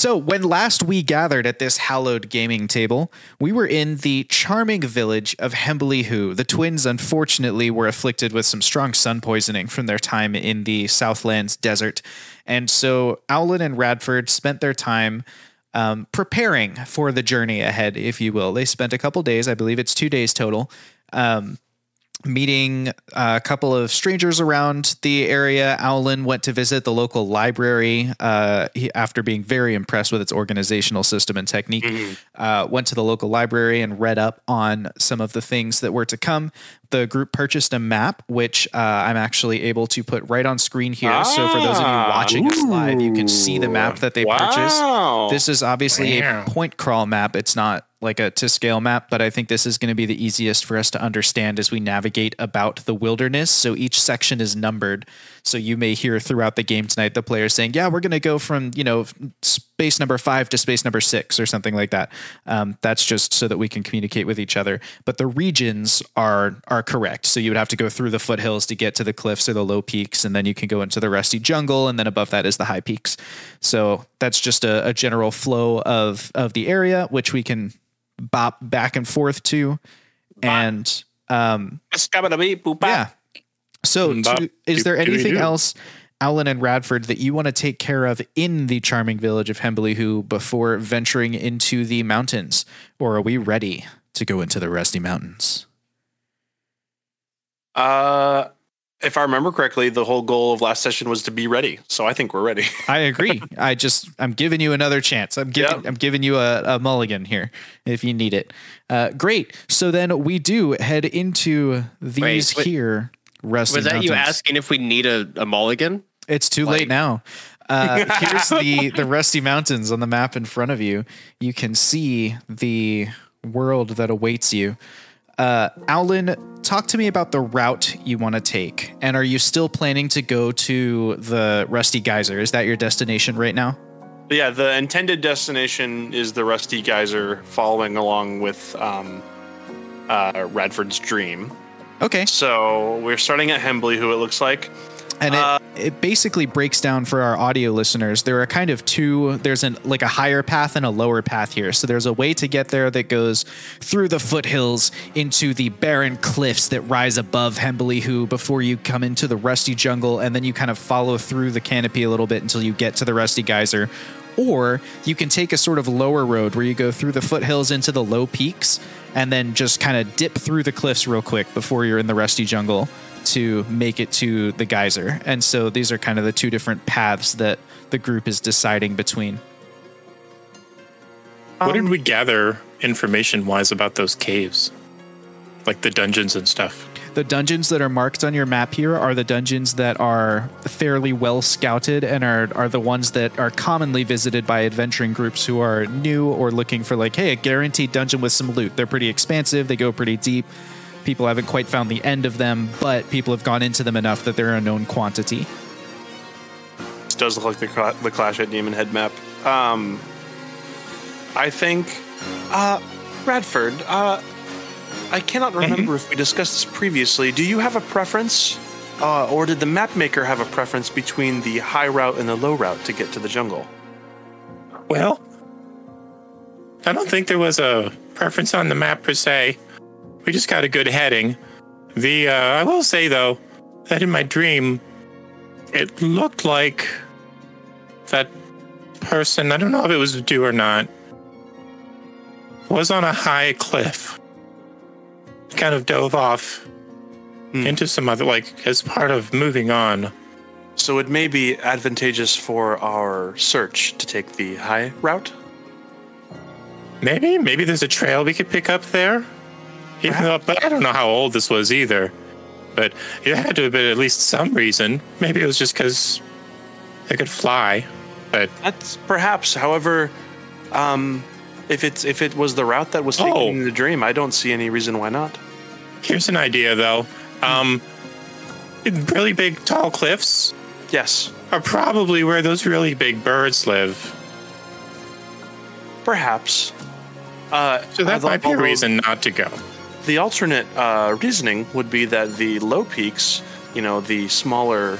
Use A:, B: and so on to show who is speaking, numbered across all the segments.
A: So, when last we gathered at this hallowed gaming table, we were in the charming village of Hembelihu. The twins, unfortunately, were afflicted with some strong sun poisoning from their time in the Southlands desert. And so, Aulen and Radford spent their time um, preparing for the journey ahead, if you will. They spent a couple days, I believe it's two days total, um, meeting a couple of strangers around the area. Aulen went to visit the local library uh, he, after being very impressed with its organizational system and technique. Mm-hmm. Uh, went to the local library and read up on some of the things that were to come. The group purchased a map, which uh, I'm actually able to put right on screen here. Ah, so for those of you ah, watching ooh. us live, you can see the map that they wow. purchased. This is obviously a point crawl map. It's not like a to scale map, but I think this is going to be the easiest for us to understand as we navigate about the wilderness. So each section is numbered. So you may hear throughout the game tonight the players saying, "Yeah, we're going to go from you know space number five to space number six or something like that." Um, that's just so that we can communicate with each other. But the regions are are correct. So you would have to go through the foothills to get to the cliffs or the low peaks, and then you can go into the rusty jungle, and then above that is the high peaks. So that's just a, a general flow of of the area, which we can bop back and forth to. And um, yeah. So, to, is there anything else, Aulen and Radford, that you want to take care of in the charming village of Hembelihu before venturing into the mountains? Or are we ready to go into the Rusty Mountains?
B: Uh, if I remember correctly, the whole goal of last session was to be ready. So I think we're ready.
A: I agree. I just I'm giving you another chance. I'm giving yep. I'm giving you a, a, mulligan here if you need it. Uh, great. So then we do head into these wait, here.
C: Rusty was that mountains. you asking if we need a, a mulligan?
A: It's too like, late now. Uh, here's the the Rusty Mountains on the map in front of you. You can see the world that awaits you. Uh, Aulen, talk to me about the route you want to take. And are you still planning to go to the Rusty Geyser? Is that your destination right now?
B: Yeah, the intended destination is the Rusty Geyser, following along with um, uh, Radford's dream.
A: Okay.
B: So we're starting at Hembelihu it looks like.
A: And uh, it, it basically breaks down for our audio listeners. There are kind of two. There's an like a higher path and a lower path here. So there's a way to get there that goes through the foothills into the barren cliffs that rise above Hembelihu before you come into the rusty jungle, and then you kind of follow through the canopy a little bit until you get to the rusty geyser. Or you can take a sort of lower road where you go through the foothills into the low peaks and then just kind of dip through the cliffs real quick before you're in the rusty jungle to make it to the geyser. And so these are kind of the two different paths that the group is deciding between.
D: What did um, we gather information wise about those caves? Like the dungeons and stuff?
A: The dungeons that are marked on your map here are the dungeons that are fairly well scouted and are, are the ones that are commonly visited by adventuring groups who are new or looking for, like, hey, a guaranteed dungeon with some loot. They're pretty expansive, they go pretty deep. People haven't quite found the end of them, but people have gone into them enough that they're a known quantity.
B: This does look like the, the Clash at Demon Head map. Um, I think, uh, Radford, uh, I cannot mm-hmm. remember if we discussed this previously. Do you have a preference, uh, or did the map maker have a preference between the high route and the low route to get to the jungle?
D: Well, I don't think there was a preference on the map per se. We just got a good heading. The uh, I will say though that in my dream, it looked like that person. I don't know if it was Dew or not. Was on a high cliff. Kind of dove off hmm. into some other, like as part of moving on.
B: So it may be advantageous for our search to take the high route.
D: Maybe, maybe there's a trail we could pick up there. Even though, but I don't know how old this was either. But it had to have been at least some reason. Maybe it was just because they could fly. But
B: that's perhaps. However, um, if it's if it was the route that was taken oh. in the dream, I don't see any reason why not.
D: Here's an idea, though. Um, really big, tall cliffs.
B: Yes,
D: are probably where those really big birds live.
B: Perhaps.
D: Uh, so that might be a reason not to go
B: the alternate uh, reasoning would be that the low peaks, you know, the smaller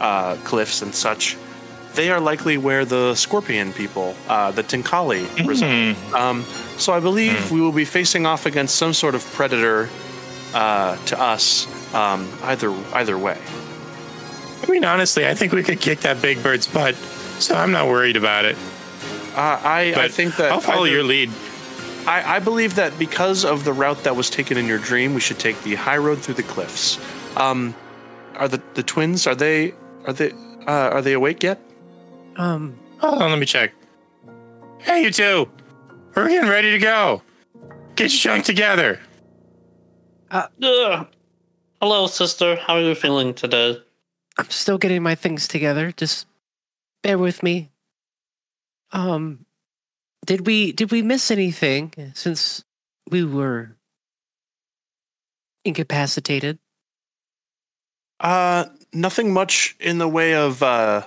B: uh, cliffs and such, they are likely where the Scorpion people, uh, the Tinkali, reside. Um, so I believe we will be facing off against some sort of predator uh, to us um, either either way.
D: I mean, honestly, I think we could kick that big bird's butt, so I'm not worried about it.
B: Uh, I, I think that
D: I'll follow
B: either-
D: your lead.
B: I, I believe that because of the route that was taken in your dream, we should take the high road through the cliffs. Um, are the, the twins? Are they are they uh, are they awake yet?
C: Um,
D: Hold on, let me check. Hey, you two! We're getting ready to go. Get your junk together.
E: Ugh. Hello, sister. How are you feeling today?
C: I'm still getting my things together. Just bear with me. Um, did we did we miss anything since we were incapacitated?
B: Uh, nothing much in the way of uh,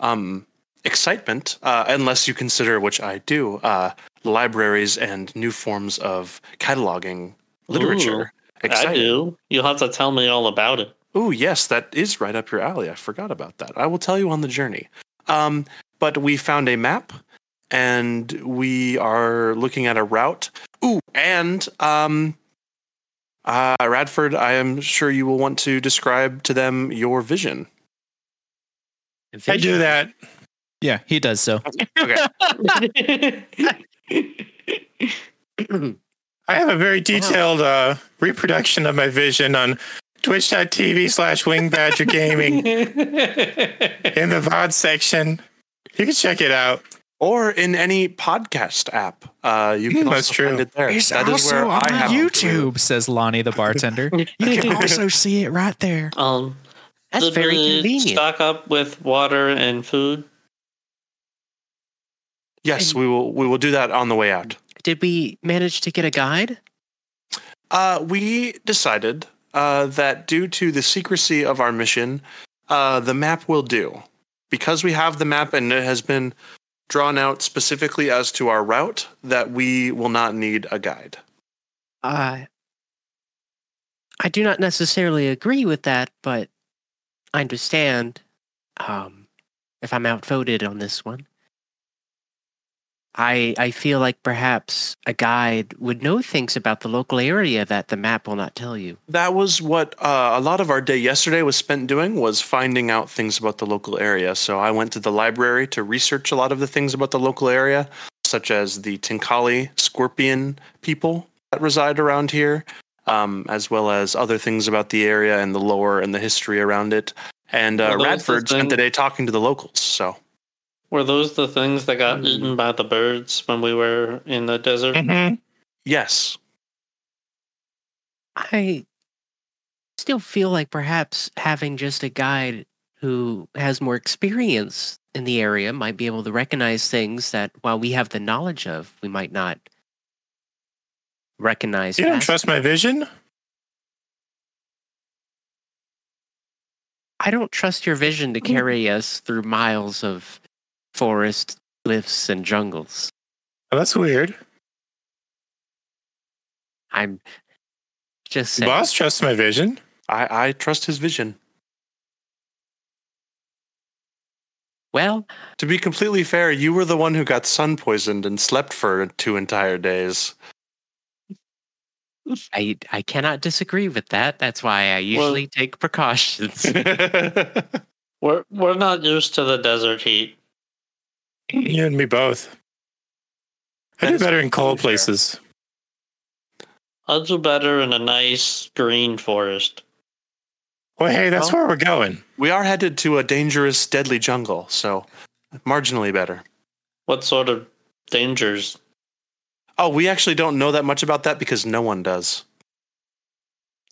B: um, excitement, uh, unless you consider, which I do, uh, libraries and new forms of cataloging literature.
E: I do. You'll have to tell me all about it.
B: Oh, yes, that is right up your alley. I forgot about that. I will tell you on the journey. Um, but we found a map and we are looking at a route. Ooh, and um, uh, Radford, I am sure you will want to describe to them your vision.
D: I do that.
A: Yeah, he does so.
B: Okay.
D: I have a very detailed uh, reproduction of my vision on twitch.tv slash wingbadger gaming in the VOD section. You can check it out.
B: or in any podcast app. Uh, you can
D: Hmm,
B: also
D: that's true.
B: find it there.
A: It's
B: That is
A: also
B: where
A: on
B: I have
A: YouTube, says Lonnie the bartender. You can also see it right there.
E: um,
C: That's
E: did
C: very
E: we
C: convenient.
E: Stock up with water and food.
B: Yes, we will. We will do that on the way out.
C: Did we manage to get a guide?
B: Uh, we decided uh, that due to the secrecy of our mission, uh, the map will do. Because we have the map and it has been drawn out specifically as to our route, that we will not need a guide.
C: Uh, I do not necessarily agree with that, but I understand um, if I'm outvoted on this one. I I feel like perhaps a guide would know things about the local area that the map will not tell you.
B: That was what uh, a lot of our day yesterday was spent doing was finding out things about the local area. So I went to the library to research a lot of the things about the local area, such as the Tinkali scorpion people that reside around here, um, as well as other things about the area and the lore and the history around it. And uh,
E: Well, those are
B: Radford spent the day talking to the locals. So
E: Were those the things that got eaten by the birds when we were in the desert?
D: Mhm.
B: yes,
C: I still feel like perhaps having just a guide who has more experience in the area might be able to recognize things that while we have the knowledge of, we might not recognize.
D: You don't
C: fast
D: trust my vision?
C: I don't trust your vision to carry us through miles of forest, cliffs, and jungles.
D: Well, that's weird.
C: I'm just saying.
D: boss trusts my vision.
B: I, I trust his vision.
C: Well,
B: To be completely fair, you were the one who got sun poisoned and slept for two entire days.
C: I I cannot disagree with that. That's why I usually take precautions.
E: We're we're not used to the desert heat.
D: You and me both. I
B: That
D: do better in cold
B: completely
D: places.
E: I'll do better in a nice green forest.
D: Well, hey, that's
B: Well-
D: where we're going.
B: We are headed to a dangerous, deadly jungle, so marginally better.
E: What sort of dangers?
B: Oh, we actually don't know that much about that because no one does.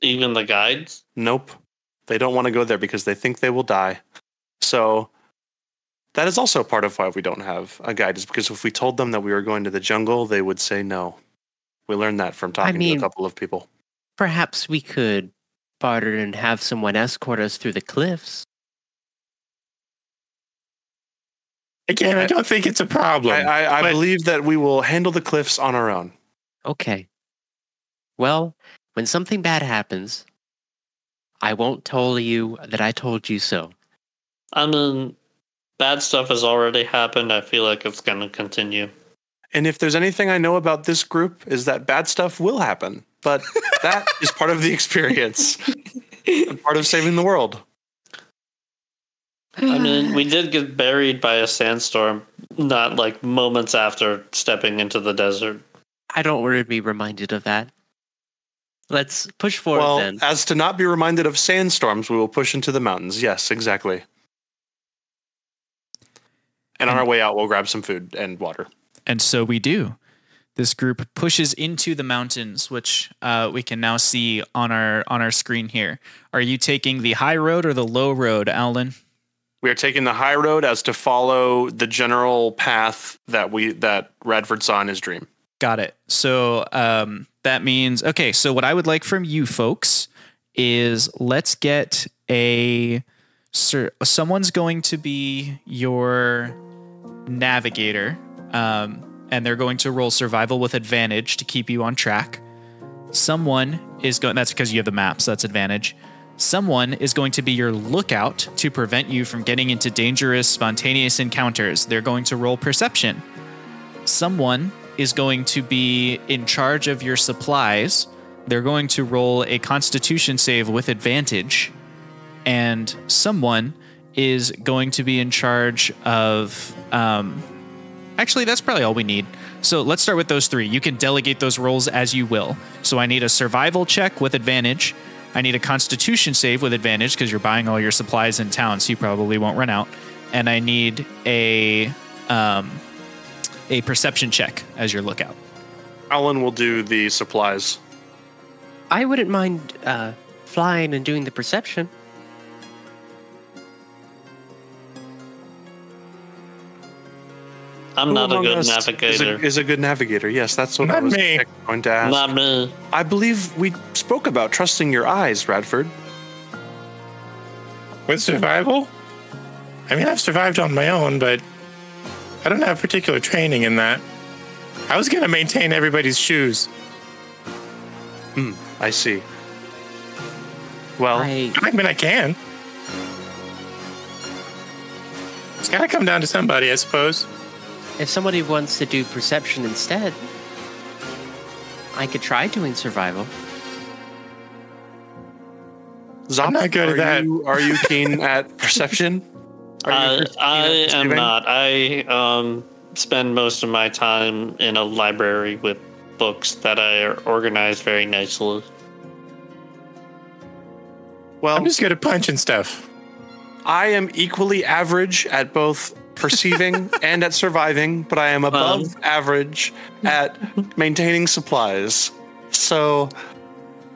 E: Even the guides?
B: Nope. They don't want to go there because they think they will die. So that is also part of why we don't have a guide, is because if we told them that we were going to the jungle, they would say no. We learned that from talking to
C: mean-
B: a couple of people.
C: Perhaps we could barter and have someone escort us through the cliffs.
D: Again, I don't think it's a problem.
B: I, I, I
D: but-
B: believe that we will handle the cliffs on our own.
C: Okay. Well, when something bad happens, I won't tell you that I told you so.
E: I mean, bad stuff has already happened. I feel like it's going to continue.
B: And if there's anything I know about this group, is that bad stuff will happen. But that is part of the experience, and part of saving the world.
E: I mean, we did get buried by a sandstorm, not like moments after stepping into the desert.
C: I don't want to be reminded of that. Let's push forward
B: well,
C: then.
B: as to not be reminded of sandstorms, we will push into the mountains. Yes, exactly. And on our way out, we'll grab some food and water.
A: And so we do. This group pushes into the mountains, which uh, we can now see on our on our screen here. Are you taking the high road or the low road, Aulen?
B: We are taking the high road as to follow the general path that we that Radford saw in his dream.
A: Got it. So um, that means okay. So what I would like from you folks is let's get a sir. Someone's going to be your navigator, um, and they're going to roll survival with advantage to keep you on track. Someone is going. That's because you have the maps. that's advantage. Someone is going to be your lookout to prevent you from getting into dangerous, spontaneous encounters. They're going to roll perception. Someone is going to be in charge of your supplies. They're going to roll a constitution save with advantage. And someone is going to be in charge of. Um, actually, that's probably all we need. So let's start with those three. You can delegate those roles as you will. So I need a survival check with advantage. I need a constitution save with advantage because you're buying all your supplies in town, so you probably won't run out. And I need a um, a perception check as your lookout.
B: Aulen will do the supplies.
C: I wouldn't mind uh, flying and doing the perception.
E: I'm
B: Who
E: not a good navigator.
B: Is a, is a good navigator. Yes, that's what I was
D: me.
B: going to ask.
E: Not me.
B: I believe we spoke about trusting your eyes, Radford.
D: With survival? I mean, I've survived on my own, but I don't have particular training in that. I was going to maintain everybody's shoes.
B: Hmm, I see. Well,
C: I
D: I mean, I can. It's got to come down to somebody, I suppose.
C: If somebody wants to do perception instead, I could try doing survival.
B: Zop,
D: I'm not good
B: are
D: at that.
B: You, are you keen at perception? Are you
E: I, I
B: at
E: am not. I um, spend most of my time in a library with books that I organize very nicely.
B: Well,
D: I'm just good at punching stuff.
B: I am equally average at both perceiving and at surviving, but I am above average at maintaining supplies. So,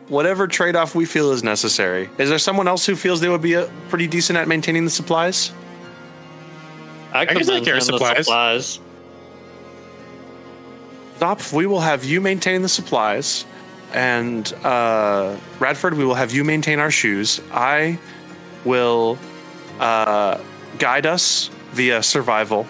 B: whatever trade off we feel is necessary. Is there someone else who feels they would be uh pretty decent at maintaining the supplies?
E: I
D: can
E: could
D: take care of
E: maintain the
D: supplies.
E: supplies.
B: Zop, we will have you maintain the supplies, and uh, Radford, we will have you maintain our shoes. I will uh, guide us via survival,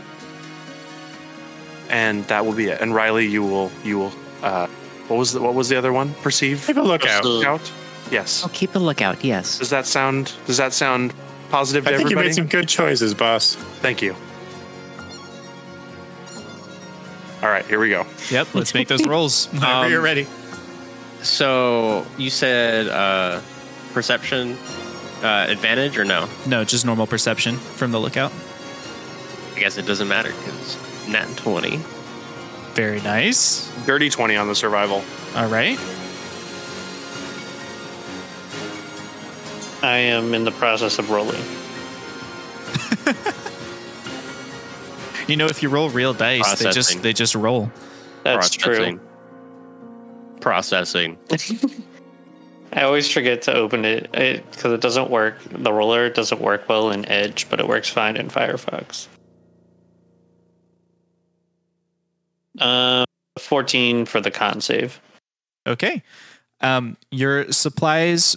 B: and that will be it. And Riley, you will you will. Uh, what was the, what was the other one? Perceive.
D: Keep a lookout.
E: Perceive.
B: Out. Yes.
C: I'll keep a lookout. Yes.
B: Does that sound Does that sound positive to
D: I think you made some good choices, boss.
B: Thank you. All right, here we go.
A: Yep, let's make those rolls.
D: Whenever
F: Um,
D: you're ready.
F: So you said uh, perception uh, advantage or no?
A: No, just normal perception from the lookout.
F: I guess it doesn't matter because nat 20.
A: Very nice.
B: Dirty twenty on the survival.
A: All right.
E: I am in the process of rolling.
A: You know, if you roll real dice, they just they just roll.
E: That's true.
F: Processing.
E: I always forget to open it because it, doesn't work. The roller doesn't work well in Edge, but it works fine in Firefox. Uh, 14 for the con save.
A: Okay. Um, your supplies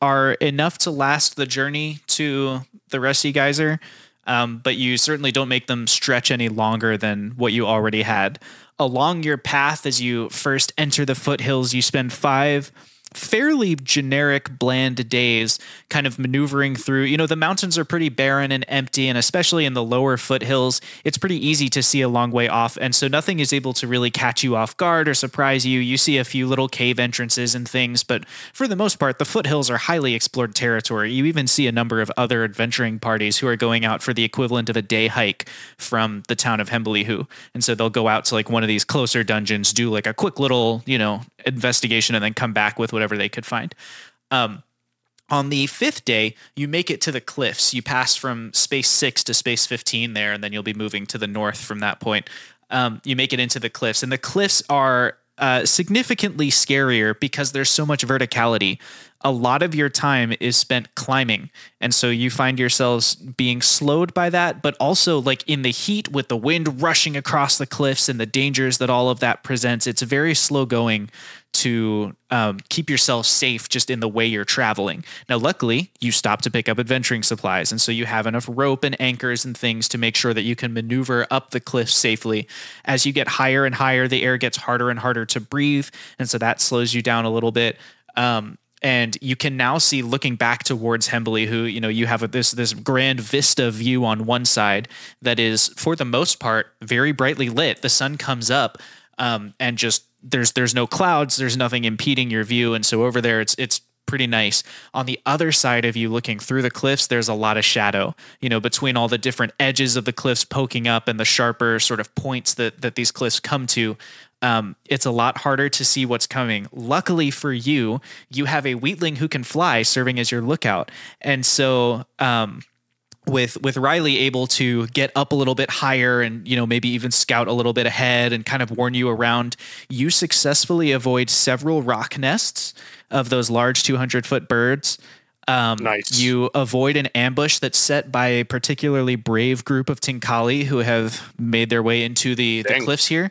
A: are enough to last the journey to the Rusty Geyser, um, but you certainly don't make them stretch any longer than what you already had. Along your path, as you first enter the foothills, you spend five fairly generic, bland days, kind of maneuvering through. You know, the mountains are pretty barren and empty, and especially in the lower foothills, it's pretty easy to see a long way off. And so nothing is able to really catch you off guard or surprise you. You see a few little cave entrances and things, but for the most part, the foothills are highly explored territory. You even see a number of other adventuring parties who are going out for the equivalent of a day hike from the town of Hembelihu. And so they'll go out to like one of these closer dungeons, do like a quick little, you know, investigation, and then come back with whatever they could find. Um, on the fifth day, you make it to the cliffs. You pass from space six to space 15 there, and then you'll be moving to the north from that point. Um, you make it into the cliffs, and the cliffs are uh, significantly scarier because there's so much verticality. A lot of your time is spent climbing. And so you find yourselves being slowed by that, but also like in the heat with the wind rushing across the cliffs and the dangers that all of that presents. It's very slow going to um, keep yourself safe just in the way you're traveling. Now, luckily, you stop to pick up adventuring supplies. And so you have enough rope and anchors and things to make sure that you can maneuver up the cliff safely. As you get higher and higher, the air gets harder and harder to breathe. And so that slows you down a little bit. Um, and you can now see looking back towards Hembelihu you know you have a, this this grand vista view on one side that is for the most part very brightly lit the sun comes up um, and just there's there's no clouds, there's nothing impeding your view, and so over there it's it's pretty nice. On the other side of you looking through the cliffs, there's a lot of shadow, you know, between all the different edges of the cliffs poking up and the sharper sort of points that that these cliffs come to. Um, it's a lot harder to see what's coming. Luckily for you, you have a wheatling who can fly serving as your lookout. And so um, with with Riley able to get up a little bit higher and you know maybe even scout a little bit ahead and kind of warn you around, you successfully avoid several rock nests of those large 200 foot birds. Um,
B: Nice.
A: You avoid an ambush that's set by a particularly brave group of Tinkali who have made their way into the, the cliffs here.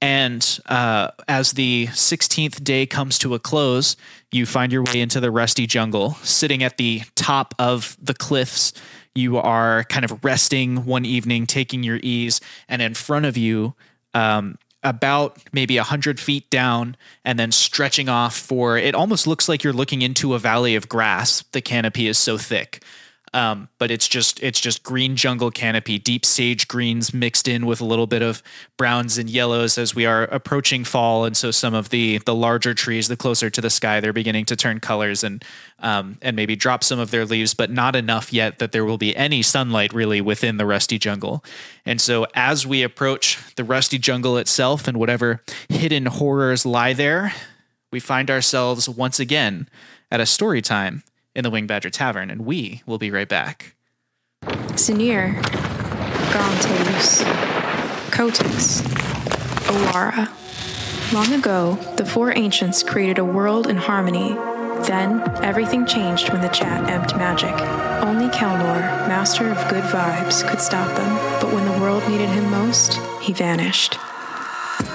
A: And uh, as the 16th day comes to a close, you find your way into the rusty jungle. Sitting at the top of the cliffs, you are kind of resting one evening, taking your ease, and in front of you, um, about maybe 100 feet down, and then stretching off for it almost looks like you're looking into a valley of grass. The canopy is so thick um, but it's just it's just green jungle canopy, deep sage greens mixed in with a little bit of browns and yellows as we are approaching fall, and so some of the the larger trees, the closer to the sky, they're beginning to turn colors and um, and maybe drop some of their leaves, but not enough yet that there will be any sunlight really within the rusty jungle. And so as we approach the rusty jungle itself and whatever hidden horrors lie there, we find ourselves once again at a story time in the Wing Badger Tavern, and we will be right back.
G: Sinir, Gronteus, Kotix, Awara. Long ago, the four ancients created a world in harmony. Then, everything changed when the chat emped magic. Only Kelnor, master of good vibes, could stop them, but when the world needed him most, he vanished.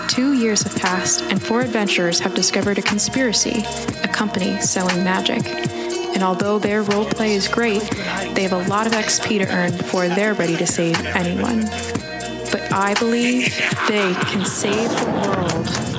G: Two years have passed, and four adventurers have discovered a conspiracy, a company selling magic. And although their roleplay is great, they have a lot of XP to earn before they're ready to save anyone. But I believe they can save the world.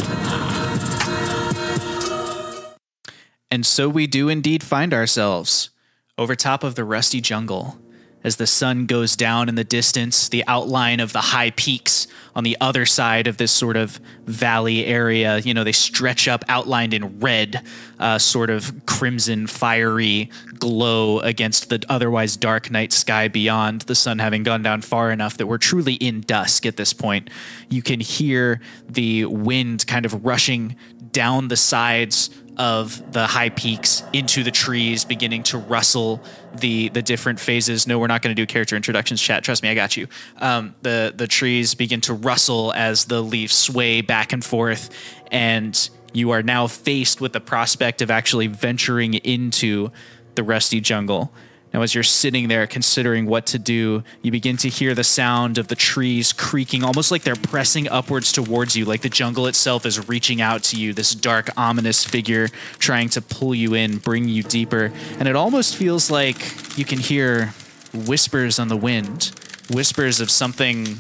A: And so we do indeed find ourselves over top of the rusty jungle. As the sun goes down in the distance, the outline of the high peaks on the other side of this sort of valley area, you know, they stretch up outlined in red, uh, sort of crimson, fiery glow against the otherwise dark night sky beyond, the sun having gone down far enough that we're truly in dusk at this point. You can hear the wind kind of rushing down the sides of the high peaks into the trees, beginning to rustle the the different phases. No, we're not going to do character introductions. Chat, trust me, I got you. Um, the the trees begin to rustle as the leaves sway back and forth, and you are now faced with the prospect of actually venturing into the rusty jungle. Now, as you're sitting there considering what to do, you begin to hear the sound of the trees creaking, almost like they're pressing upwards towards you, like the jungle itself is reaching out to you, this dark, ominous figure trying to pull you in, bring you deeper. And it almost feels like you can hear whispers on the wind, whispers of something,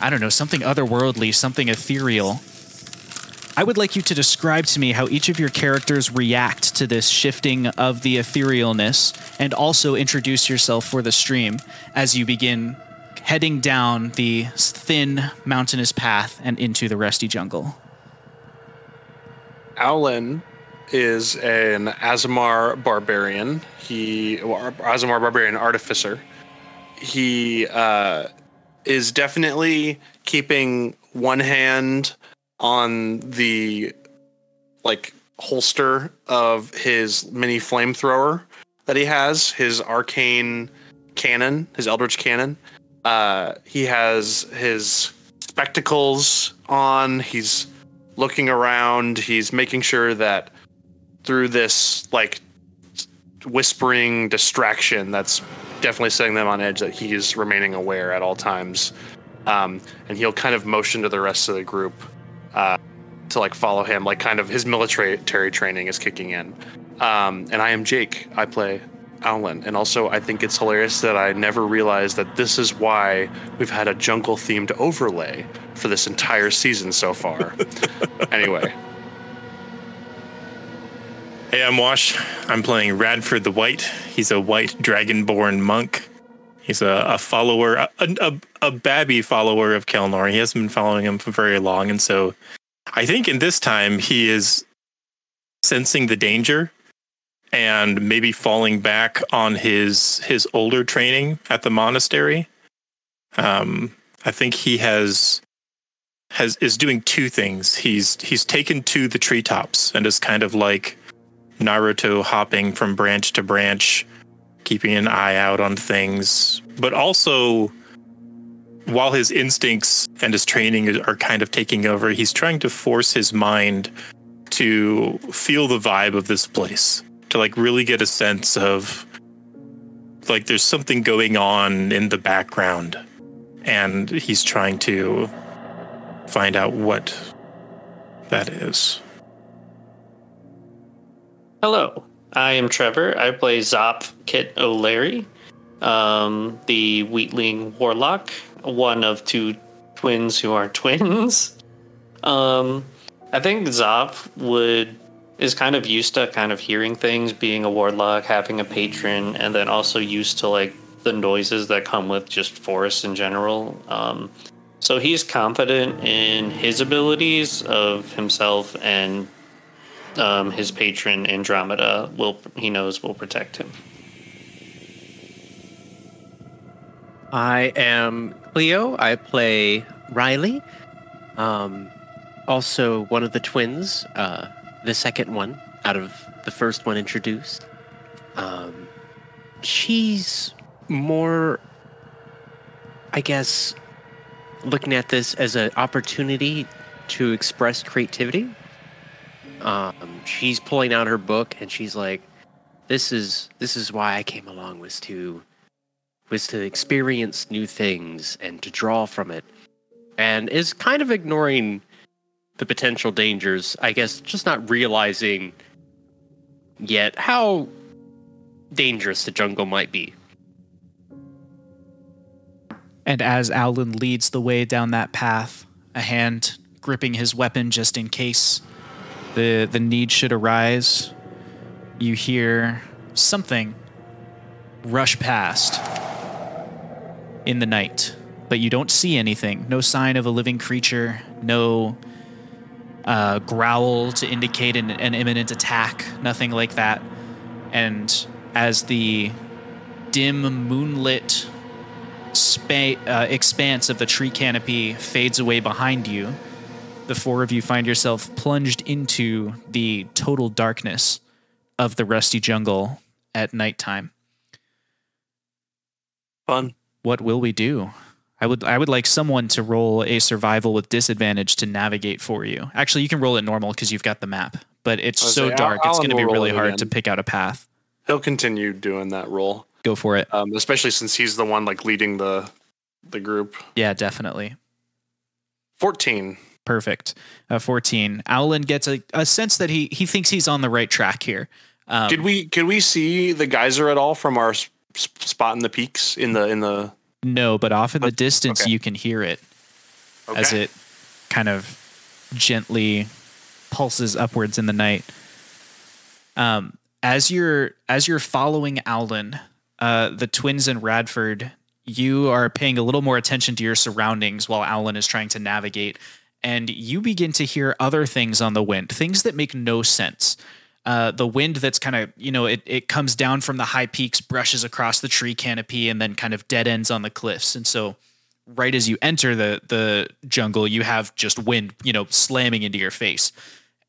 A: I don't know, something otherworldly, something ethereal. I would like you to describe to me how each of your characters react to this shifting of the etherealness and also introduce yourself for the stream as you begin heading down the thin mountainous path and into the rusty jungle.
B: Aulen is an Aasimar barbarian. He well, Aasimar barbarian artificer. He uh, is definitely keeping one hand on the like holster of his mini flamethrower that he has, his arcane cannon, his eldritch cannon. Uh, he has his spectacles on. He's looking around. He's making sure that through this like whispering distraction that's definitely setting them on edge that he is remaining aware at all times. Um, and he'll kind of motion to the rest of the group uh, to like follow him, like kind of his military training is kicking in. Um, and I am Jake. I play Aulen. And also, I think it's hilarious that I never realized that this is why we've had a jungle themed overlay for this entire season so far. anyway.
D: Hey, I'm Wash. I'm playing Radford the White. He's a white dragonborn monk. He's a, a follower, a, a, a babby follower of Kelnor. He hasn't been following him for very long. And so I think in this time he is sensing the danger and maybe falling back on his his older training at the monastery. Um, I think he has has is doing two things. He's he's taken to the treetops and is kind of like Naruto hopping from branch to branch, keeping an eye out on things, but also while his instincts and his training are kind of taking over, he's trying to force his mind to feel the vibe of this place, to like really get a sense of like there's something going on in the background, and he's trying to find out what that is.
E: Hello, I am Trevor. I play Zop Kit O'Leary, um, the Wheatling Warlock, one of two twins who are twins. Um, I think Zop would is kind of used to kind of hearing things, being a warlock, having a patron, and then also used to like the noises that come with just forests in general. Um, so he's confident in his abilities of himself and um, his patron Andromeda will he knows will protect him.
C: I am Cleo. I play Riley. Um, also one of the twins, uh, the second one out of the first one introduced. Um, she's more, I guess, looking at this as an opportunity to express creativity. Um, she's pulling out her book and she's like, "This is this is why I came along was to was to experience new things and to draw from it, and is kind of ignoring the potential dangers. I guess just not realizing yet how dangerous the jungle might be.
A: And as Aulen leads the way down that path, a hand gripping his weapon just in case the the need should arise, you hear something rush past in the night, but you don't see anything. No sign of a living creature, no uh, growl to indicate an, an imminent attack, nothing like that. And as the dim moonlit spa- uh, expanse of the tree canopy fades away behind you, the four of you find yourself plunged into the total darkness of the rusty jungle at nighttime.
B: Fun.
A: What will we do? I would I would like someone to roll a survival with disadvantage to navigate for you. Actually, you can roll it normal because you've got the map, but it's so
B: saying,
A: dark
B: Al-
A: it's going to be really hard
B: again.
A: to pick out a path.
B: He'll continue doing that role,
A: Go for it.
B: um, especially since he's the one like leading the the group.
A: Yeah, definitely.
B: Fourteen.
A: Perfect. Uh, 14. Aulen gets a, a sense that he he thinks he's on the right track here. Um,
B: Did we could we see the geyser at all from our s- s- spot in the peaks in the in the?
A: No, but off in the distance
B: okay.
A: you can hear it
B: Okay.
A: as it kind of gently pulses upwards in the night. Um, as you're as you're following Aulen, uh, the twins and Radford, you are paying a little more attention to your surroundings while Aulen is trying to navigate, and you begin to hear other things on the wind, things that make no sense. Uh, the wind that's kind of you know it it comes down from the high peaks, brushes across the tree canopy, and then kind of dead ends on the cliffs, and so right as you enter the the jungle, you have just wind, you know, slamming into your face.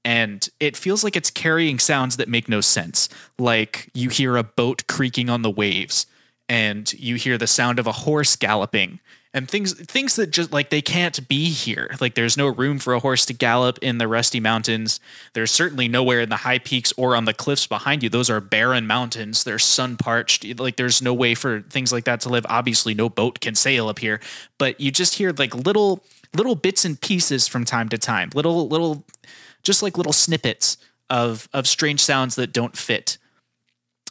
A: And it feels like it's carrying sounds that make no sense. Like you hear a boat creaking on the waves, and you hear the sound of a horse galloping, and things things that just like they can't be here. Like there's no room for a horse to gallop in the Rusty Mountains. There's certainly nowhere in the high peaks or on the cliffs behind you. Those are barren mountains. They're sun parched. Like there's no way for things like that to live. Obviously, no boat can sail up here. But you just hear like little little bits and pieces from time to time. Little little just like little snippets of of strange sounds that don't fit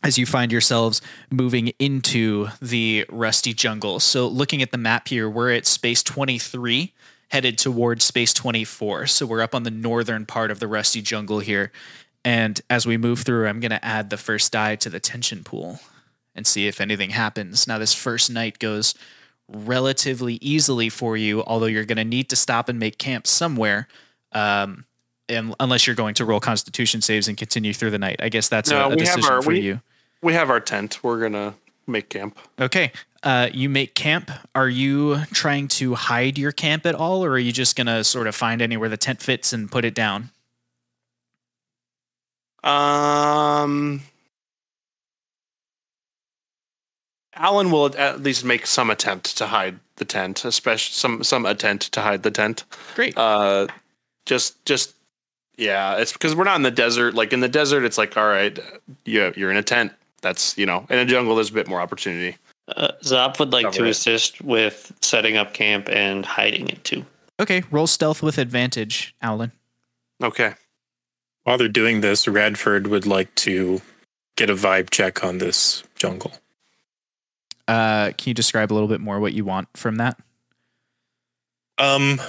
A: as you find yourselves moving into the rusty jungle. So, looking at the map here, we're at space 23, headed towards space 24. So, we're up on the northern part of the rusty jungle here. And as we move through, I'm going to add the first die to the tension pool and see if anything happens. Now, this first night goes relatively easily for you, although you're going to need to stop and make camp somewhere. Um, and unless you're going to roll constitution saves and continue through the night. I guess that's
B: No,
A: a, a decision
B: our-
A: for
B: we-
A: you.
B: We have our tent. We're gonna make camp.
A: Okay. Uh, you make camp. Are you trying to hide your camp at all, or are you just gonna sort of find anywhere the tent fits and put it down?
B: Um, Aulen will at least make some attempt to hide the tent, especially some some attempt to hide the tent.
A: Great.
B: Uh, just just yeah, it's because we're not in the desert. Like in the desert, it's like all right, you you're in a tent. That's you know, in a jungle, there's a bit more opportunity.
E: Uh, Zop would like
B: Cover
E: to
B: it.
E: assist with setting up camp and hiding it too.
A: Okay. Roll stealth with advantage, Aulen.
B: Okay.
D: While they're doing this, Radford would like to get a vibe check on this jungle.
A: Uh, can you describe a little bit more what you want from that?
D: Um,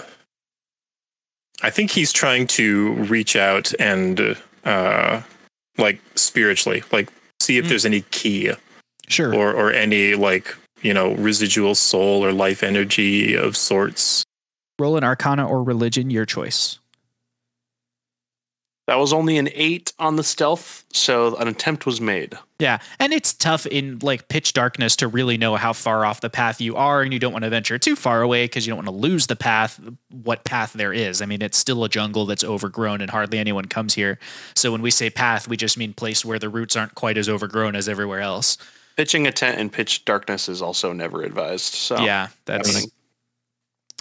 D: I think he's trying to reach out and, uh, like spiritually, like see if
A: Mm.
D: there's any key
A: Sure.
D: or or any like you know residual soul or life energy of sorts.
A: Roll an Arcana or Religion, your choice.
B: That was only an eight on the stealth, so an attempt was made.
A: Yeah, and it's tough in like pitch darkness to really know how far off the path you are, and you don't want to venture too far away because you don't want to lose the path, what path there is. I mean, it's still a jungle that's overgrown, and hardly anyone comes here. So when we say path, we just mean place where the roots aren't quite as overgrown as everywhere else.
B: Pitching a tent in pitch darkness is also never advised. So
A: yeah, that's.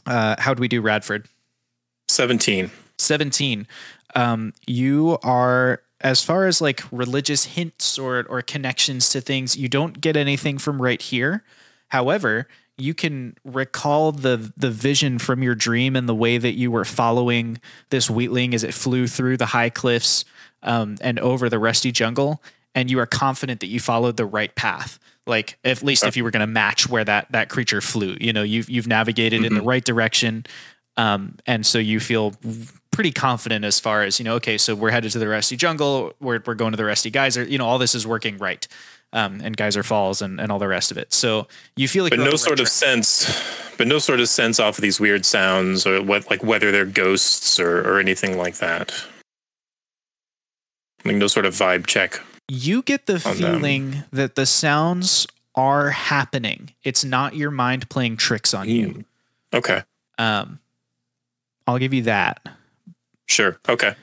A: Uh, how do we do, Radford?
D: Seventeen.
A: 17 um, you are as far as like religious hints or or connections to things you don't get anything from right here. However you can recall the the vision from your dream and the way that you were following this wheatling as it flew through the high cliffs um, and over the rusty jungle and you are confident that you followed the right path. Like at least if you were going to match where that that creature flew. You know you've you've navigated in the right direction um, and so you feel pretty confident as far as you know okay so we're headed to the rusty jungle we're, we're going to the rusty geyser you know all this is working right um, and geyser falls and, and all the rest of it. So you feel like
D: but no
A: right
D: sort of
A: track.
D: sense but no sort of sense off of these weird sounds or what like whether they're ghosts or, or anything like that. Like no sort of vibe check
A: you get the
D: on them.
A: feeling that the sounds are happening. It's not your mind playing tricks on you.
D: Okay.
A: Um, i'll give you that
D: sure okay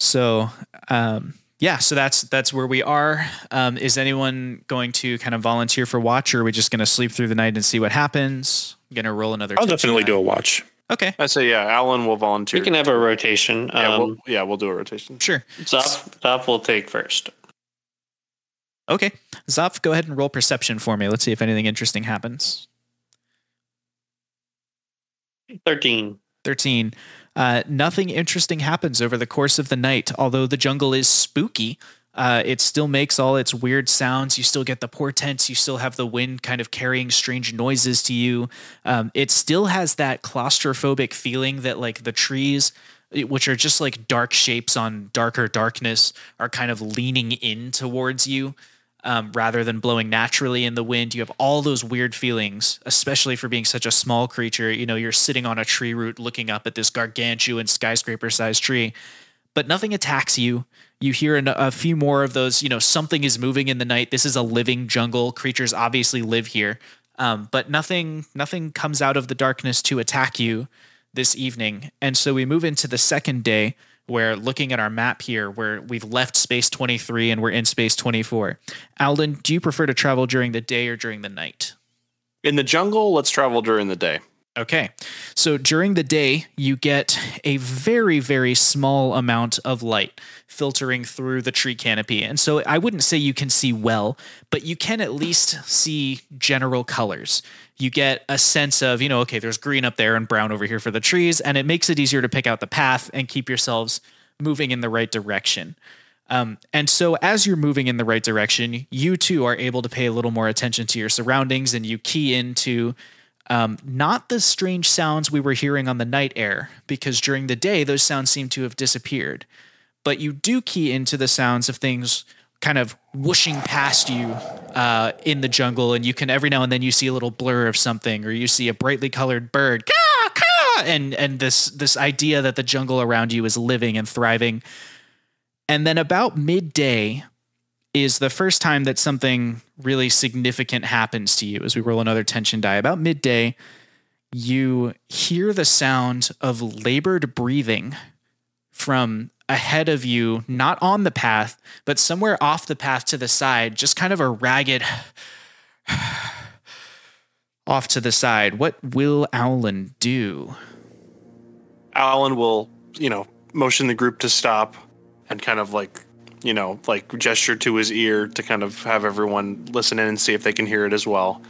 A: So, um, yeah, so that's that's where we are. Um, is anyone going to kind of volunteer for watch, or are we just going to sleep through the night and see what happens? Going to roll another.
D: i'll definitely do a watch
A: Okay,
B: I say yeah. Aulen will volunteer.
E: We can have a rotation.
B: yeah, we'll,
E: Um,
B: yeah, we'll do a rotation.
A: sure.
E: Zop, Zop will take first.
A: Okay, Zop, go ahead and roll perception for me. Let's see if anything interesting happens.
E: 13.
A: 13. Uh, nothing interesting happens over the course of the night. Although the jungle is spooky, uh, it still makes all its weird sounds. You still get the portents. You still have the wind kind of carrying strange noises to you. Um, it still has that claustrophobic feeling that, like, the trees which are just like dark shapes on darker darkness, are kind of leaning in towards you um, rather than blowing naturally in the wind. You have all those weird feelings, especially for being such a small creature. You know, you're sitting on a tree root looking up at this gargantuan skyscraper sized tree, but nothing attacks you. You hear an, a few more of those, you know, something is moving in the night. This is a living jungle. Creatures obviously live here. Um, but nothing nothing comes out of the darkness to attack you this evening. And so we move into the second day where looking at our map here, where we've left space 23 and we're in space 24. Aulen, do you prefer to travel during the day or during the night?
B: In the jungle, let's travel during the day.
A: Okay. So during the day, you get a very, very small amount of light filtering through the tree canopy. And so I wouldn't say you can see well, but you can at least see general colors. You get a sense of, you know, okay, there's green up there and brown over here for the trees, and it makes it easier to pick out the path and keep yourselves moving in the right direction. Um, and so, as you're moving in the right direction, you too are able to pay a little more attention to your surroundings and you key into um, not the strange sounds we were hearing on the night air, because during the day, those sounds seem to have disappeared. But you do key into the sounds of things kind of whooshing past you uh, in the jungle, and you can every now and then you see a little blur of something, or you see a brightly colored bird, caw, caw, and and this this idea that the jungle around you is living and thriving. And then about midday is the first time that something really significant happens to you as we roll another tension die. About midday, you hear the sound of labored breathing from ahead of you, not on the path, but somewhere off the path to the side, just kind of a ragged off to the side. What will Aulen do?
B: Aulen will, you know, motion the group to stop and kind of like, you know, like gesture to his ear to kind of have everyone listen in and see if they can hear it as well.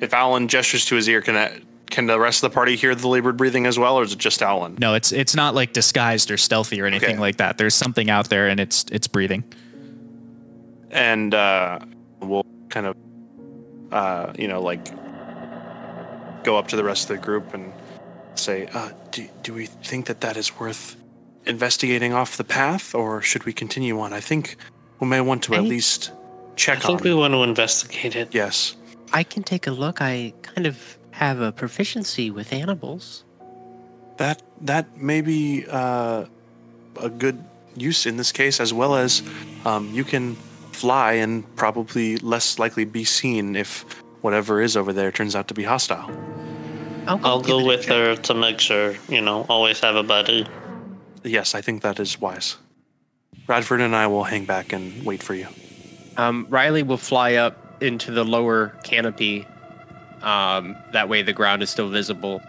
B: If Aulen gestures to his ear, can that, can the rest of the party hear the labored breathing as well, or is it just Aulen?
A: No, it's it's not like disguised or stealthy or anything
B: Okay.
A: like that. There's something out there and it's it's breathing.
B: and uh, we'll kind of, uh, you know, like go up to the rest of the group and say, uh, do, do we think that that is worth investigating off the path, or should we continue on? I think we may want to at
C: I-
B: least
E: I
B: check on.
E: think we want to investigate it.
B: Yes,
C: I can take a look. I kind of have a proficiency with animals.
B: that that may be uh, a good use in this case, as well as um, you can fly and probably less likely be seen if whatever is over there turns out to be hostile.
E: I'll
C: give
E: go
C: it a
E: with her to make sure, you know, always have a buddy.
B: Yes, I think that is wise. Radford and I will hang back and wait for you.
F: Um, Riley will fly up into the lower canopy. Um, that way, the ground is still visible,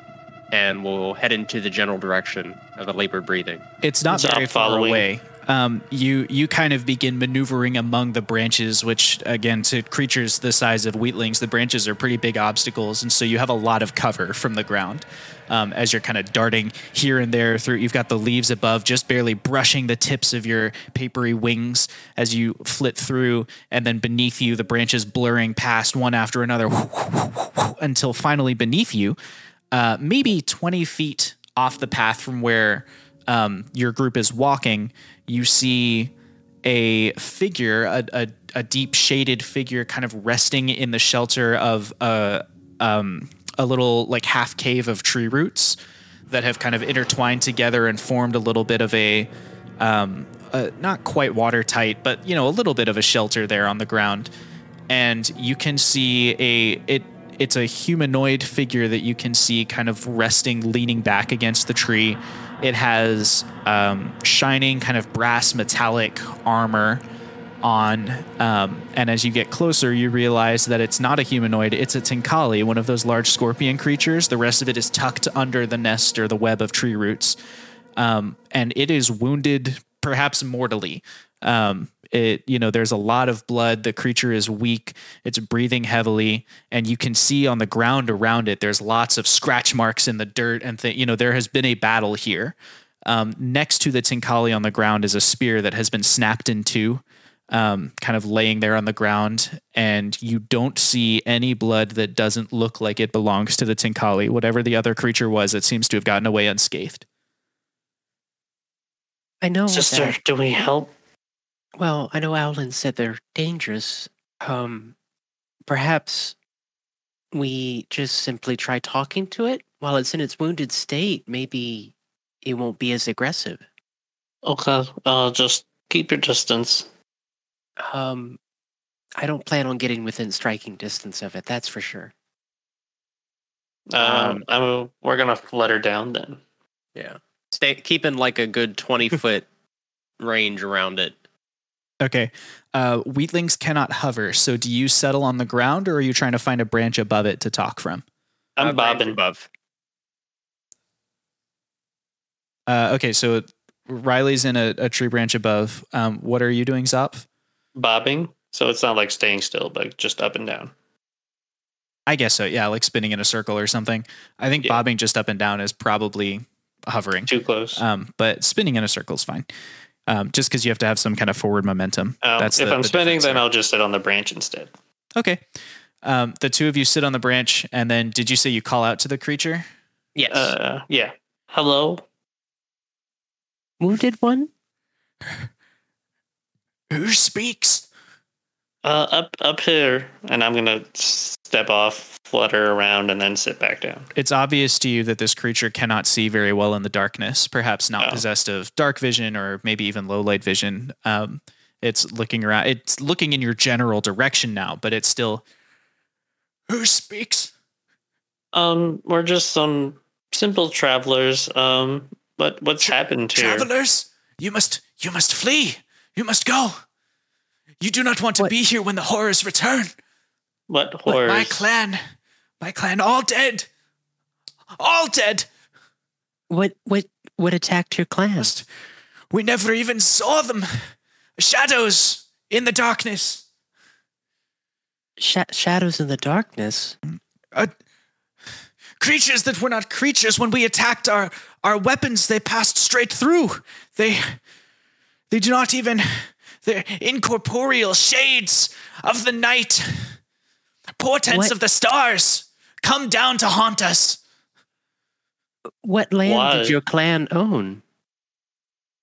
F: and we'll head into the general direction of the labored breathing.
A: It's not
E: Zop
A: very far away. Um, you you kind of begin maneuvering among the branches, which again to creatures the size of wheatlings, the branches are pretty big obstacles, and so you have a lot of cover from the ground um, as you're kind of darting here and there through. You've got the leaves above, just barely brushing the tips of your papery wings as you flit through, and then beneath you, the branches blurring past one after another, until finally beneath you, uh, maybe 20 feet off the path from where um, your group is walking, you see a figure, a, a, a deep shaded figure, kind of resting in the shelter of a, um, a little like half cave of tree roots that have kind of intertwined together and formed a little bit of a, um, uh, not quite watertight, but you know, a little bit of a shelter there on the ground. And you can see a it it's a humanoid figure that you can see kind of resting, leaning back against the tree. It has um, shining, kind of brass metallic armor on. Um, and as you get closer, you realize that it's not a humanoid, it's a Tinkali, one of those large scorpion creatures. The rest of it is tucked under the nest or the web of tree roots. Um, and it is wounded, perhaps mortally. Um, it, you know, there's a lot of blood. The creature is weak. It's breathing heavily, and you can see on the ground around it. There's lots of scratch marks in the dirt, and th- you know there has been a battle here. Um, next to the Tinkali on the ground is a spear that has been snapped in two, um, kind of laying there on the ground, and you don't see any blood that doesn't look like it belongs to the Tinkali. Whatever the other creature was, it seems to have gotten away unscathed.
C: I know.
E: Sister,
C: that-
E: do we help?
C: well, I know Aulen said they're dangerous. Um, perhaps we just simply try talking to it while it's in its wounded state. Maybe it won't be as aggressive.
E: Okay, uh, just keep your distance.
C: Um, I don't plan on getting within striking distance of it. That's for sure.
E: Um, I'm, we're gonna flutter down then.
F: Yeah. Stay keeping like a good 20 foot range around it.
A: Okay. Uh, wheatlings cannot hover. So do you settle on the ground or are you trying to find a branch above it to talk from?
E: I'm
F: Uh, range
E: bobbing.
F: above.
A: Uh, okay. So Riley's in a, a tree branch above. Um, what are you doing, Zop?
E: Bobbing, so it's not like staying still, but just up and down.
A: I guess so. Yeah. Like spinning in a circle or something. I think
E: Yeah.
A: bobbing just up and down is probably hovering.
E: Too close.
A: Um, but spinning in a circle is fine. Um, just because you have to have some kind of forward momentum.
E: Um,
A: That's
E: if
A: the-
E: I'm
A: the
E: spinning, then. I'll just sit on the branch instead.
A: Okay. Um, the two of you sit on the branch, and then did you say you call out to the creature?
F: Yes.
E: Uh, yeah. Hello.
C: Wounded one?
A: Who speaks?
E: Uh, up up here, and I'm gonna step off, flutter around, and then sit back down.
A: It's obvious to you that this creature cannot see very well in the darkness, perhaps not
E: Oh.
A: possessed of dark vision or maybe even low light vision. Um, it's looking around, it's looking in your general direction now, but it's still. Who speaks?
E: Um, we're just some simple travelers. Um, but what's happened here?
A: Travelers, you must, you must flee. You must go. You do not want to
C: What?
A: be here when the horrors return.
E: What
A: But
E: horrors?
A: My clan, my clan, all dead. All dead.
C: What what what attacked your clan?
A: Must- We never even saw them. Shadows in the darkness.
C: Sha- shadows in the darkness.
A: Uh, creatures that were not creatures when we attacked our our weapons they passed straight through they they do not even they're incorporeal shades of the night portents
C: What?
A: of the stars come down to haunt us
C: What land
E: Why?
C: did your clan own?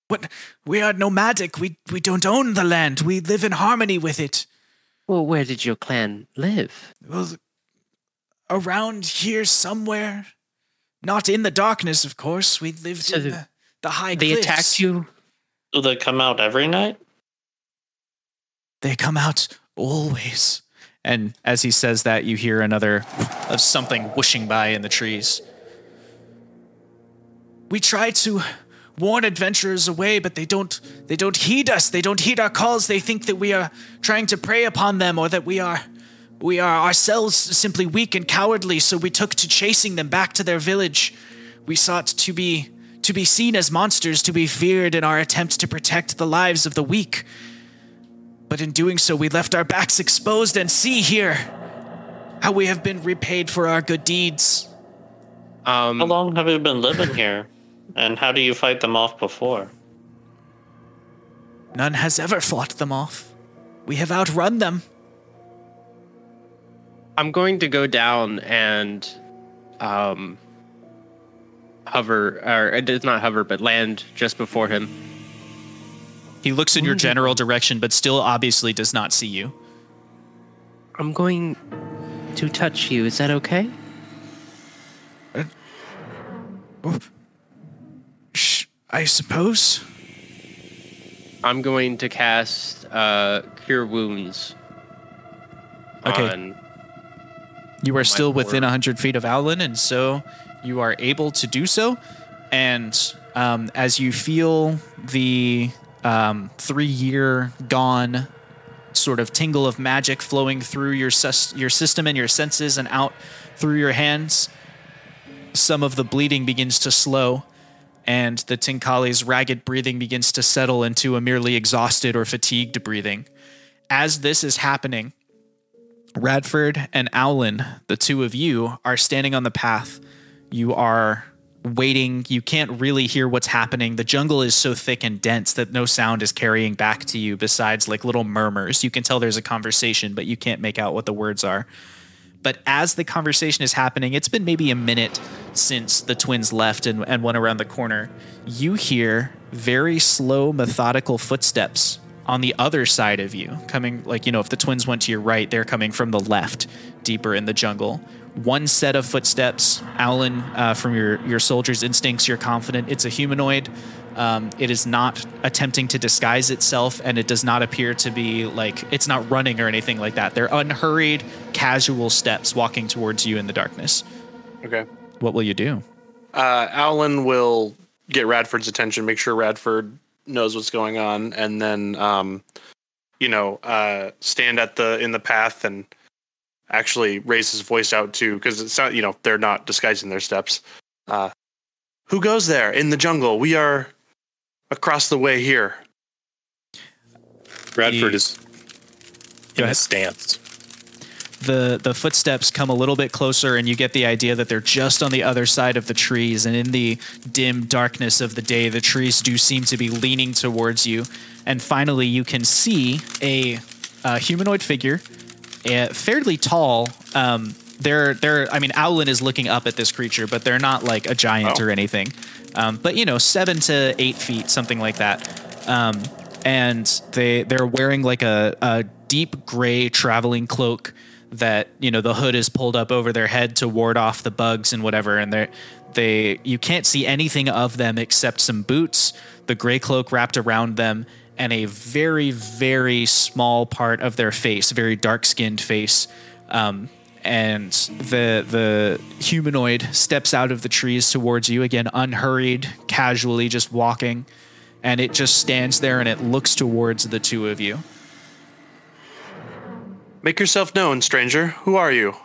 A: what we are nomadic we we don't own the land we live in harmony with it
C: Well, where did your clan live?
A: well around here somewhere not in the darkness of course we lived
C: So
A: in
C: the-
A: the, the high
C: They
A: cliffs.
C: attacked you.
E: Do they come out every night?
A: They come out always. And as he says that, you hear another of something whooshing by in the trees. We try to warn adventurers away, but they don't they don't heed us. They don't heed our calls. They think that we are trying to prey upon them or that we are we are ourselves simply weak and cowardly, so we took to chasing them back to their village. We sought to be to be seen as monsters, to be feared in our attempt to protect the lives of the weak. But in doing so, we left our backs exposed and see here how we have been repaid for our good deeds.
F: Um,
E: How long have you been living here? And how do you fight them off before?
A: None has ever fought them off. We have outrun them.
F: I'm going to go down and um, hover, or it does not hover, but land just before him.
A: He looks in your general direction, but still obviously does not see you.
C: I'm going to touch you. Is that okay?
A: Shh, I suppose.
F: I'm going to cast uh, Cure Wounds.
A: Okay.
F: On,
A: You are still within
F: lord.
A: 100 feet of Aulen, and so you are able to do so. And um, as you feel the um, three year gone sort of tingle of magic flowing through your, your system and your senses and out through your hands, some of the bleeding begins to slow, and the Tinkali's ragged breathing begins to settle into a merely exhausted or fatigued breathing. As this is happening, Radford and Aulen, the two of you, are standing on the path. You are waiting. You can't really hear what's happening. The jungle is so thick and dense that no sound is carrying back to you besides like little murmurs. You can tell there's a conversation, but you can't make out what the words are. But as the conversation is happening, it's been maybe a minute since the twins left and, and went around the corner. You hear very slow, methodical footsteps on the other side of you, coming like, you know, if the twins went to your right, they're coming from the left, deeper in the jungle. One set of footsteps. Aulen, uh, from your, your soldier's instincts, you're confident it's a humanoid. Um, it is not attempting to disguise itself, and it does not appear to be like it's not running or anything like that. They're unhurried, casual steps walking towards you in the darkness.
B: Okay.
A: What will you do?
B: Uh, Aulen will get Radford's attention, make sure Radford knows what's going on, and then, um, you know, uh, stand at the in the path and actually raise his voice out too, because it's not, you know, they're not disguising their steps. Uh, who goes there in the jungle? We are across the way here.
D: Radford
A: The-
D: is
A: Go
D: in a stance.
A: the the footsteps come a little bit closer and you get the idea that they're just on the other side of the trees and in the dim darkness of the day the trees do seem to be leaning towards you and finally you can see a, uh humanoid figure uh, fairly tall um, they're they're I mean Aulen is looking up at this creature but they're not like a giant
B: Oh.
A: or anything um, but you know seven to eight feet something like that um, and they they're wearing like a, a deep gray traveling cloak that you know the hood is pulled up over their head to ward off the bugs and whatever and they they you can't see anything of them except some boots the gray cloak wrapped around them and a very very small part of their face very dark skinned face um, and the the humanoid steps out of the trees towards you again unhurried casually just walking and it just stands there and it looks towards the two of you
B: Make yourself known, stranger. Who are you?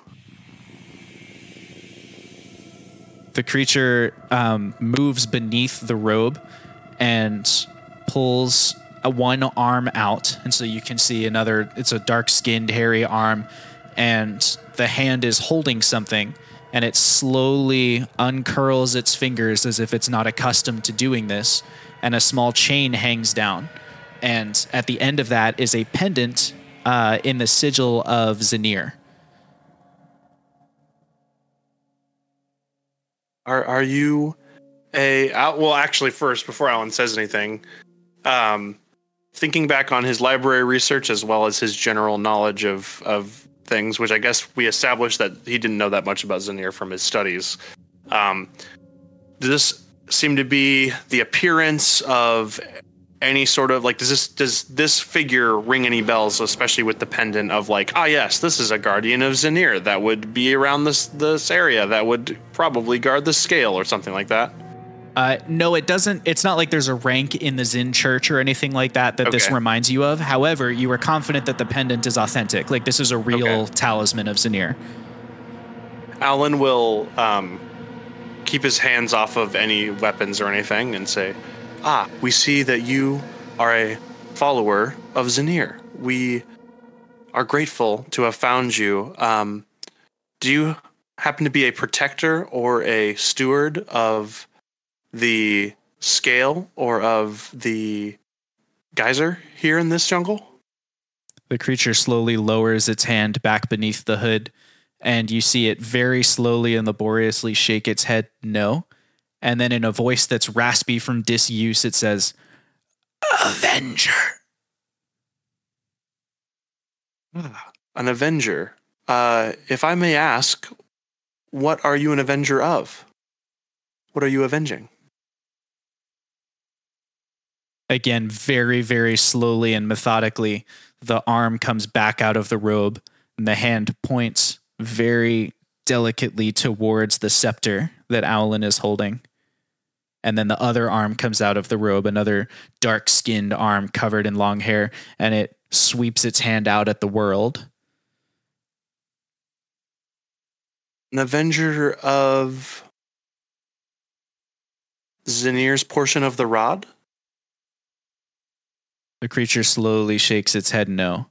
A: the creature um, moves beneath the robe and pulls one arm out and so you can see another it's a dark skinned hairy arm and the hand is holding something and it slowly uncurls its fingers as if it's not accustomed to doing this and a small chain hangs down and at the end of that is a pendant uh, in the sigil of Zanir.
B: Are are you a Al- well? Actually, first before Aulen says anything, um, thinking back on his library research as well as his general knowledge of of things, which I guess we established that he didn't know that much about Zanir from his studies. Um, does this seem to be the appearance of any sort of like does this does this figure ring any bells especially with the pendant of like ah yes this is a guardian of Zanir that would be around this this area that would probably guard the scale or something like that
A: Uh, no, it doesn't. It's not like there's a rank in the Zen church or anything like that that this reminds you of. However, you are confident that the pendant is authentic. Like this is a real
B: Okay.
A: talisman of Zanir.
B: Aulen will um, keep his hands off of any weapons or anything and say, Ah, we see that you are a follower of Zanir. We are grateful to have found you. Um, do you happen to be a protector or a steward of the scale or of the geyser here in this jungle?
A: The creature slowly lowers its hand back beneath the hood, and you see it very slowly and laboriously shake its head no. And then in a voice that's raspy from disuse, it says, Avenger.
B: An avenger. Uh, if I may ask, what are you an avenger of? What are you avenging?
A: Again, very, very slowly and methodically, the arm comes back out of the robe, and the hand points very delicately towards the scepter that Aulen is holding. And then the other arm comes out of the robe, another dark skinned arm covered in long hair, and it sweeps its hand out at the world.
B: An avenger of Zanir's portion of the rod?
A: The creature slowly shakes its head no.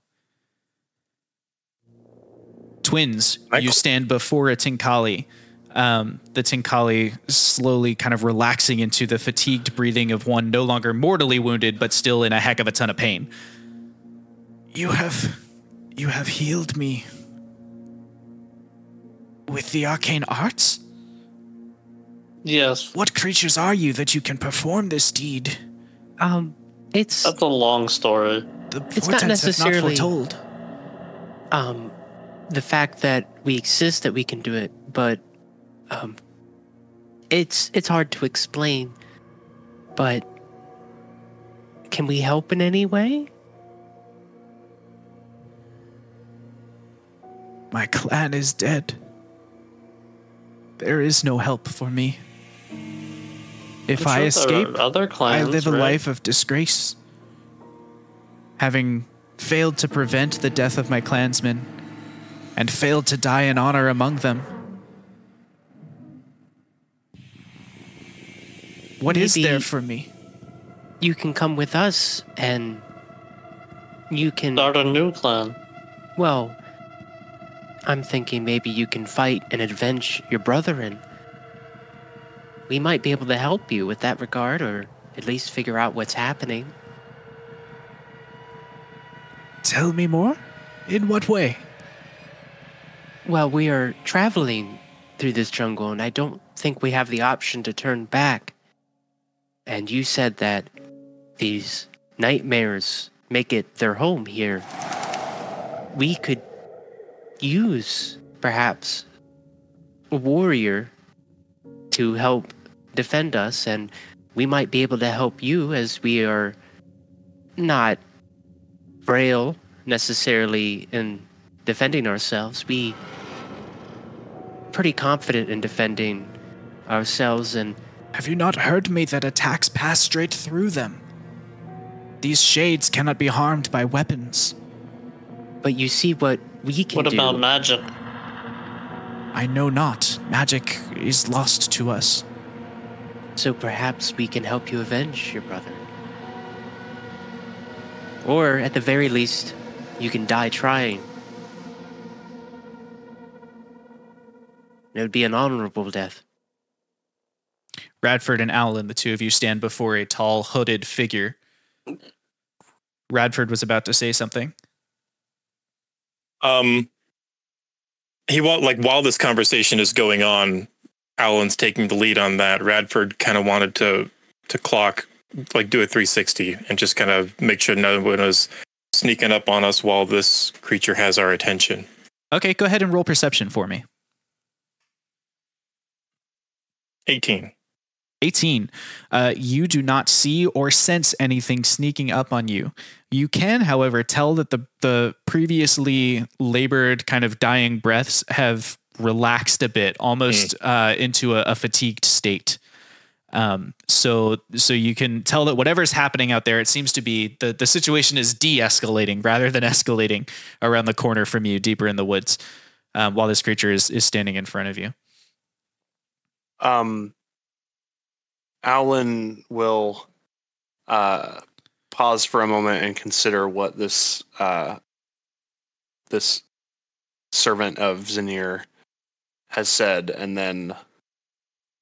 A: Twins, you stand before a Tinkali. Um, the Tinkali slowly kind of relaxing into the fatigued breathing of one no longer mortally wounded, but still in a heck of a ton of pain. You have. You have healed me. With the arcane arts?
E: Yes,
A: What creatures are you that you can perform this deed?
C: Um, it's
E: that's a long story.
A: The
C: It's not necessarily-
A: not foretold.
C: um the fact that we exist that we can do it, but um it's it's hard to explain. But can we help in any way?
A: My clan is dead. There is no help for me. If
E: I'm
A: I
E: sure there are
A: escape,
E: other
A: I live a
E: right?
A: life of disgrace. Having failed to prevent the death of my clansmen and failed to die in honor among them. What is
C: Maybe-
A: there for me?
C: You can come with us and you can
E: Start a new clan.
C: well I'm thinking maybe you can fight and avenge your brother and we might be able to help you with that regard or at least figure out what's happening.
A: Tell me more? In what way?
C: Well, we are traveling through this jungle, and I don't think we have the option to turn back. And you said that these nightmares make it their home here. We could use, perhaps, a warrior to help defend us, and we might be able to help you as we are not frail necessarily in defending ourselves. We pretty confident in defending ourselves and
A: Have you not heard me that attacks pass straight through them? These shades cannot be harmed by weapons.
C: but you see what we can
E: What
C: do.
E: about magic?
A: I know not. Magic is lost to us.
C: So perhaps we can help you avenge your brother. Or at the very least, you can die trying. It would be an honorable death.
A: Radford and Aulen, the two of you stand before a tall, hooded figure. Radford was about to say something.
D: Um, he wa- like while this conversation is going on, Aulen's taking the lead on that. Radford kind of wanted to to clock, like do a 360 and just kind of make sure no one was sneaking up on us while this creature has our attention.
A: Okay, go ahead and roll perception for me.
D: 18.
A: 18. Uh, you do not see or sense anything sneaking up on you. You can, however, tell that the, the previously labored, kind of dying breaths have relaxed a bit, almost uh, into a, a fatigued state. Um, so, so you can tell that whatever's happening out there, it seems to be the, the situation is de-escalating rather than escalating around the corner from you, deeper in the woods, um, while this creature is is standing in front of you.
B: Um, Aulen will uh, pause for a moment and consider what this uh, this servant of Zanir has said, and then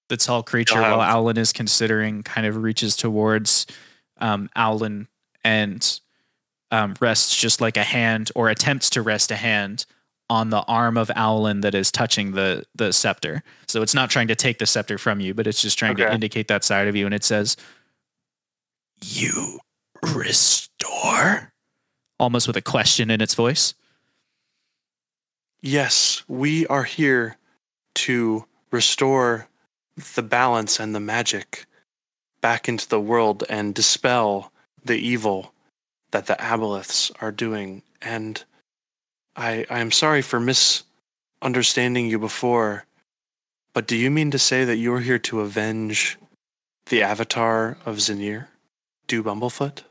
A: the tall creature
B: You'll
A: while
B: have-
A: Aulen is considering kind of reaches towards um, Aulen and um, rests just like a hand or attempts to rest a hand on the arm of Aulen that is touching the the scepter. So it's not trying to take the scepter from you, but it's just trying to indicate that side of you. And it says, "You restore," almost with a question in its voice.
B: yes, we are here to restore the balance and the magic back into the world and dispel the evil that the aboleths are doing. And I I am sorry for misunderstanding you before, but do you mean to say that you are here to avenge the avatar of Zanir, Do Bumblefoot?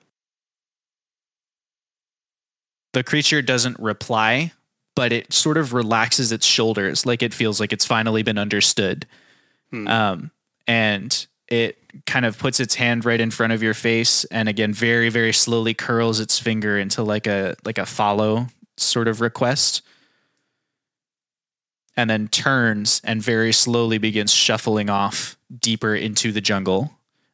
A: The creature doesn't reply, but it sort of relaxes its shoulders, like it feels like it's finally been understood.
B: Hmm.
A: Um, and it kind of puts its hand right in front of your face, and again, very, very slowly curls its finger into like a like a follow sort of request, and then turns and very slowly begins shuffling off deeper into the jungle.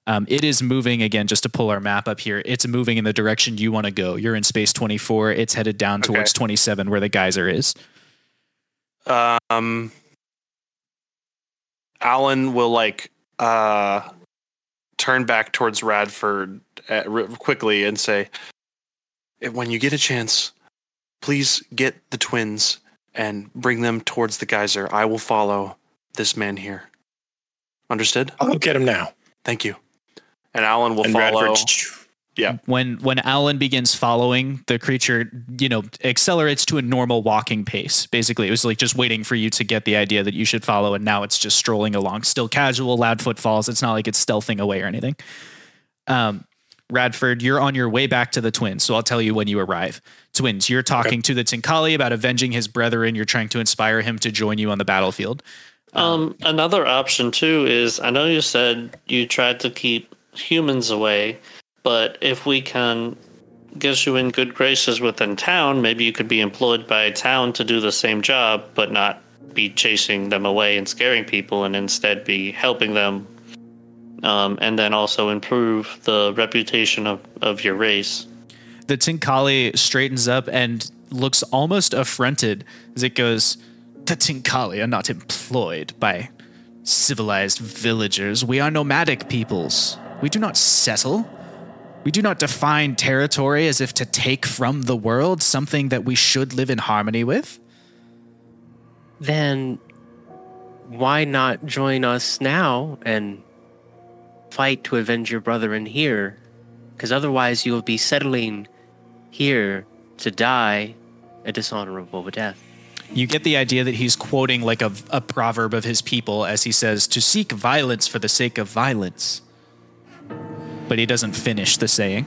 A: Um, it is moving again, just to pull our map up here. It's moving in the direction you want to go. You're in space 24. It's headed down
B: Okay.
A: towards 27, where the geyser is.
B: Um, Aulen will like uh turn back towards Radford uh, r- quickly and say, "Eh, "When you get a chance, please get the twins and bring them towards the geyser. I will follow this man here. Understood?
D: I'll get him now.
B: Thank you." And Aulen will
D: and
B: follow.
D: Radford,
A: When when Aulen begins following, the creature, you know, accelerates to a normal walking pace. Basically, it was like just waiting for you to get the idea that you should follow, and now it's just strolling along, still casual, loud footfalls. It's not like it's stealthing away or anything. Um, Radford, you're on your way back to the twins, so I'll tell you when you arrive. Twins, you're talking to the Tinkali about avenging his brethren. You're trying to inspire him to join you on the battlefield.
E: Um, another option too is I know you said you tried to keep humans away, but if we can get you in good graces within town, maybe you could be employed by town to do the same job, but not be chasing them away and scaring people, and instead be helping them, um, and then also improve the reputation of, of your race.
A: the Tinkali straightens up and looks almost affronted as it goes, The Tinkali are not employed by civilized villagers. We are nomadic peoples. We do not settle. We do not define territory as if to take from the world something that we should live in harmony with.
C: Then why not join us now and fight to avenge your brother in here? Because otherwise you will be settling here to die a dishonorable death.
A: You get the idea that he's quoting like a, a proverb of his people as he says, to seek violence for the sake of violence. But he doesn't finish the saying.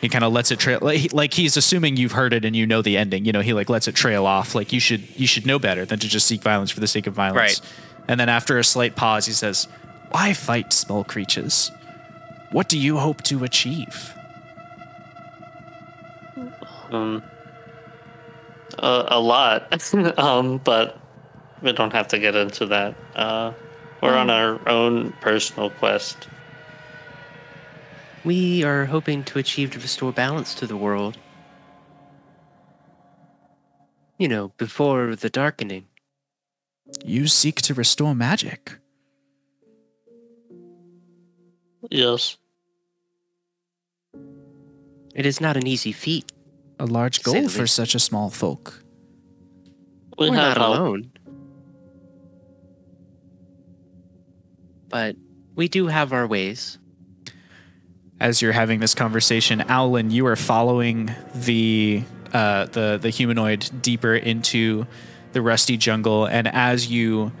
A: he kind of lets it trail like, like he's assuming you've heard it and you know the ending. You know, he like lets it trail off. Like you should you should know better than to just seek violence for the sake of violence.
C: Right.
A: And then after a slight pause, he says, Why fight small creatures? What do you hope to achieve?
E: Um, a, a lot, um, but we don't have to get into that. Uh, we're on our own personal quest.
C: We are hoping to achieve to restore balance to the world. You know, before the darkening.
A: You seek to restore magic.
E: Yes.
C: It is not an easy feat.
A: A large goal for such a small folk.
E: We
C: We're not
E: help.
C: alone. But we do have our ways.
A: As you're having this conversation, Aulen, you are following the uh, the the humanoid deeper into the rusty jungle, and as you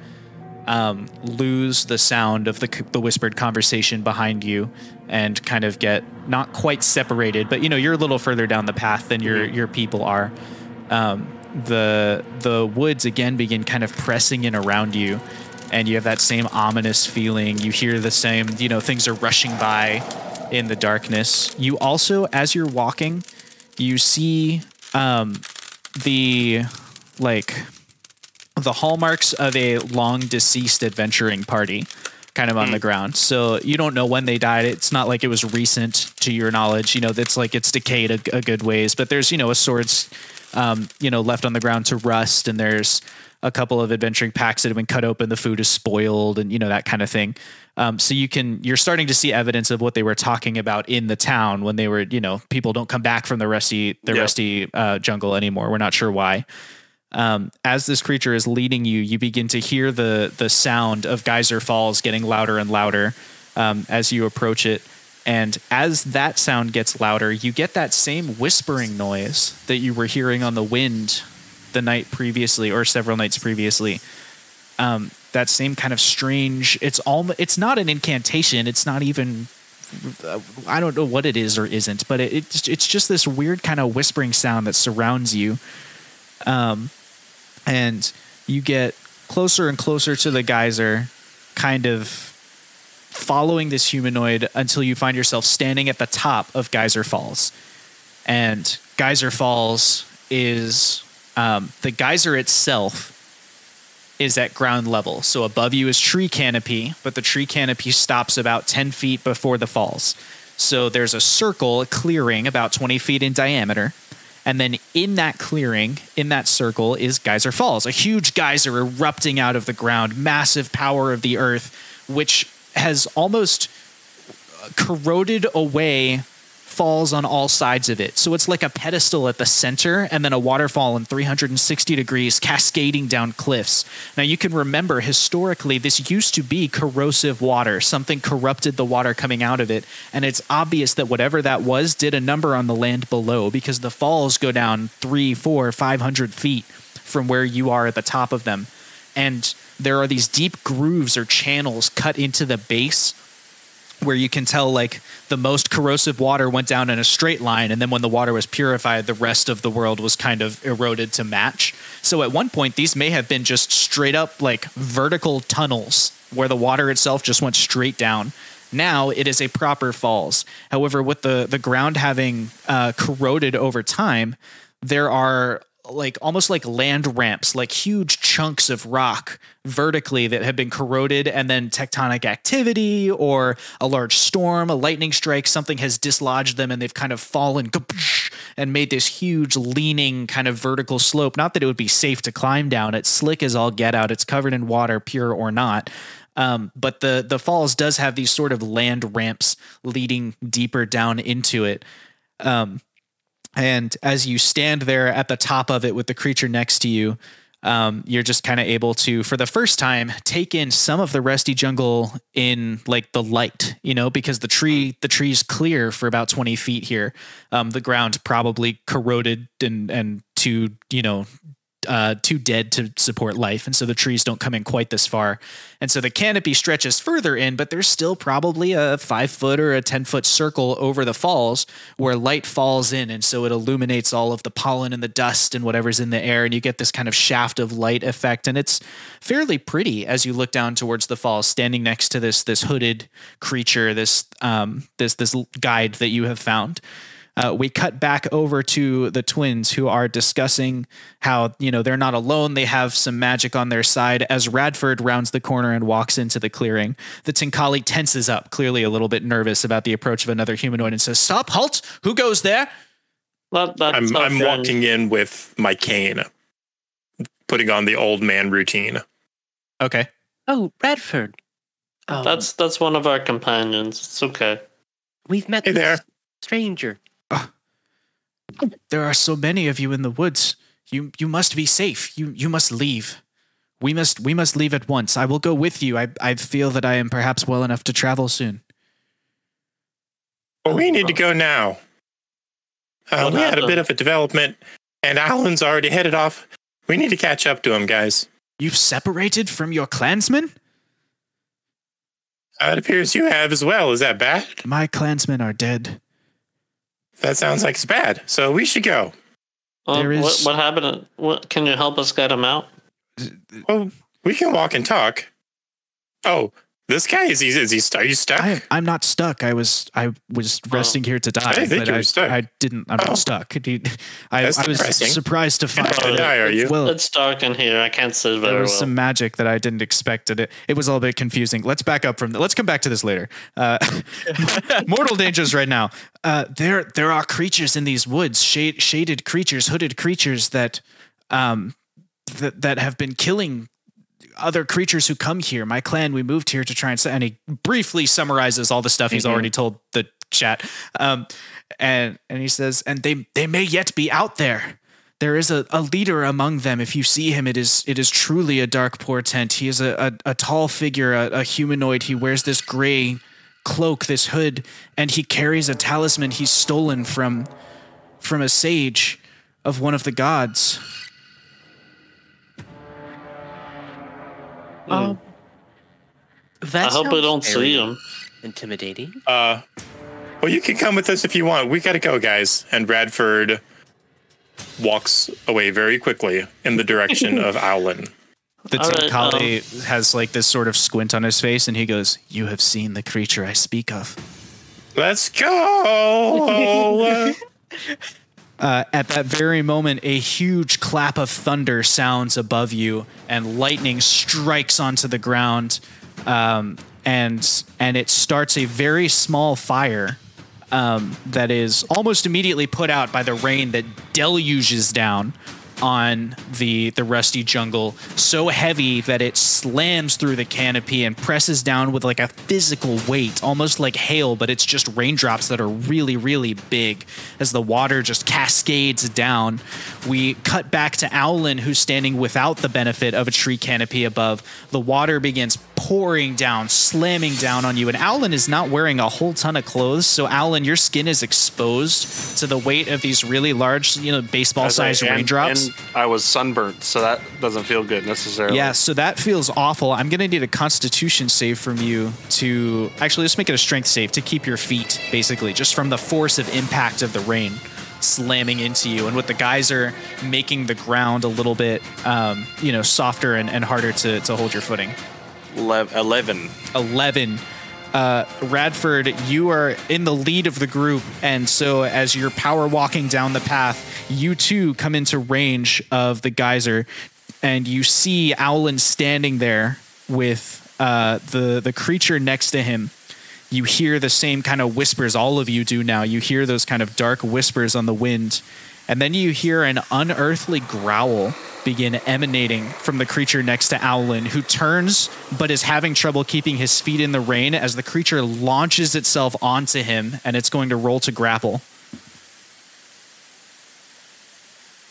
A: um, lose the sound of the the whispered conversation behind you, and kind of get not quite separated, but you know you're a little further down the path than your your people are. Um, the the woods again begin kind of pressing in around you, and you have that same ominous feeling. You hear the same, you know, things are rushing by in the darkness. You also, as you're walking, you see um, the like the hallmarks of a long deceased adventuring party kind of on the ground. So you don't know when they died. It's not like it was recent to your knowledge. You know, that's like it's decayed a, a good ways, but there's, you know, a swords, um, you know, left on the ground to rust and there's a couple of adventuring packs that have been cut open. The food is spoiled and, you know, that kind of thing. Um, so you can, you're starting to see evidence of what they were talking about in the town when they were, you know, people don't come back from the rusty, the
B: Yeah.
A: rusty uh, jungle anymore. We're not sure why um, as this creature is leading you, you begin to hear the the sound of Geyser Falls getting louder and louder um, as you approach it. And as that sound gets louder, you get that same whispering noise that you were hearing on the wind the night previously, or several nights previously. Um, that same kind of strange. It's all. It's not an incantation. It's not even. I don't know what it is or isn't, but it, it's it's just this weird kind of whispering sound that surrounds you um, and you get closer and closer to the geyser, kind of following this humanoid until you find yourself standing at the top of Geyser Falls. And Geyser Falls is um, the geyser itself is at ground level. So above you is tree canopy, but the tree canopy stops about 10 feet before the falls. So there's a circle, a clearing about 20 feet in diameter. And then in that clearing, in that circle, is Geyser Falls, a huge geyser erupting out of the ground, massive power of the earth, which has almost corroded away falls on all sides of it. So it's like a pedestal at the center and then a waterfall in 360 degrees cascading down cliffs. Now you can remember historically this used to be corrosive water. Something corrupted the water coming out of it. And it's obvious that whatever that was did a number on the land below because the falls go down three, four, 500 feet from where you are at the top of them. And there are these deep grooves or channels cut into the base where you can tell like the most corrosive water went down in a straight line and then when the water was purified the rest of the world was kind of eroded to match. So at one point these may have been just straight up like vertical tunnels where the water itself just went straight down. Now it is a proper falls. However with the the ground having uh, corroded over time there are like almost like land ramps, like huge chunks of rock vertically that have been corroded, and then tectonic activity or a large storm, a lightning strike, something has dislodged them and they've kind of fallen and made this huge leaning kind of vertical slope. Not that it would be safe to climb down. It's slick as all get out. It's covered in water, pure or not. Um, but the the falls does have these sort of land ramps leading deeper down into it. Um, and as you stand there at the top of it with the creature next to you, um, you're just kind of able to, for the first time, take in some of the rusty jungle in like the light, you know, because the tree, the tree's clear for about 20 feet here. Um, the ground probably corroded and, and to, you know, uh, too dead to support life, and so the trees don't come in quite this far. And so the canopy stretches further in, but there's still probably a five foot or a 10 foot circle over the falls where light falls in. And so it illuminates all of the pollen and the dust and whatever's in the air. And you get this kind of shaft of light effect. And it's fairly pretty as you look down towards the falls, standing next to this, this hooded creature, this, um, this, this guide that you have found uh, we cut back over to the twins who are discussing how you know they're not alone they have some magic on their side as radford rounds the corner and walks into the clearing the tinkali tenses up clearly a little bit nervous about the approach of another humanoid and says stop halt who goes there
E: That, that's
D: I'm, I'm walking in with my cane, putting on the old man routine.
A: okay
C: Oh, Radford. Oh,
E: That's that's one of our companions. It's okay.
C: we've met
D: Hey there.
C: this stranger.
A: There are so many of you in the woods you you must be safe you you must leave we must we must leave at once i will go with you i i feel that i am perhaps well enough to travel soon
D: Well, we need to go now. Uh, we had a bit of a development, and Aulen's already headed off. We need to catch up to him, guys.
A: you've separated from your clansmen
D: Uh, it appears you have as well. Is that bad?
A: my clansmen are dead
D: That sounds like it's bad. So we should go.
E: Well,
A: There
E: what,
A: is-
E: what happened? What can you help us get him out?
D: Well, we can walk and talk. Oh, this guy is he? Is he? Are you stuck?
A: I, I'm not stuck. I was I was resting here to die.
D: I think
A: but
D: you were
A: I,
D: stuck.
A: I didn't. I'm
D: Oh.
A: not stuck. I, I was
D: depressing.
A: surprised to find
D: not gonna die, are you?
A: Well,
E: It's dark in here. I can't see very
A: there was
E: well.
A: some magic that I didn't expect. It it was a little bit confusing. Let's back up from. The, Let's come back to this later. Uh, mortal dangers right now. Uh, there there are creatures in these woods, shade, shaded creatures, hooded creatures that um that that have been killing other creatures who come here. My clan, we moved here to try and and he briefly summarizes all the stuff he's
E: Mhm.
A: already told the chat. Um, and and he says, and they they may yet be out there. There is a, a leader among them. If you see him, it is it is truly a dark portent. He is a, a, a tall figure, a, a humanoid. He wears this gray cloak, this hood, and he carries a talisman he's stolen from from a sage of one of the gods.
C: Um, that
E: I hope
C: I
E: don't
C: very
E: see him.
C: Intimidating.
D: Uh, well, you can come with us if you want. We gotta go, guys. And Radford walks away very quickly in the direction of Aulen.
A: The
E: All right,
A: Tinkali has like this sort of squint on his face, and he goes, "You have seen the creature I speak of."
D: Let's go.
A: Uh, at that very moment, a huge clap of thunder sounds above you, and lightning strikes onto the ground, um, and and it starts a very small fire um, that is almost immediately put out by the rain that deluges down on the the rusty jungle so heavy that it slams through the canopy and presses down with like a physical weight almost like hail but it's just raindrops that are really really big. As the water just cascades down we cut back to Aulen who's standing without the benefit of a tree canopy above. The water begins pouring down slamming down on you and Aulen is not wearing a whole ton of clothes so Aulen your skin is exposed to the weight of these really large you know baseball sized
B: And-
A: raindrops
B: And I was sunburnt, so that doesn't feel good necessarily.
A: yeah, so that feels awful. I'm going to need a constitution save from you to actually let's make it a strength save to keep your feet, basically, just from the force of impact of the rain slamming into you. And with the geyser making the ground a little bit, um, you know, softer and, and harder to, to hold your footing.
B: Le- Eleven.
A: 11. Uh, Radford, you are in the lead of the group, and so as you're power walking down the path, you too come into range of the geyser, and you see Aulen standing there with uh, the the creature next to him. You hear the same kind of whispers all of you do now. You hear those kind of dark whispers on the wind, and then you hear an unearthly growl begin emanating from the creature next to Aulen, who turns but is having trouble keeping his feet in the rain as the creature launches itself onto him and it's going to roll to grapple.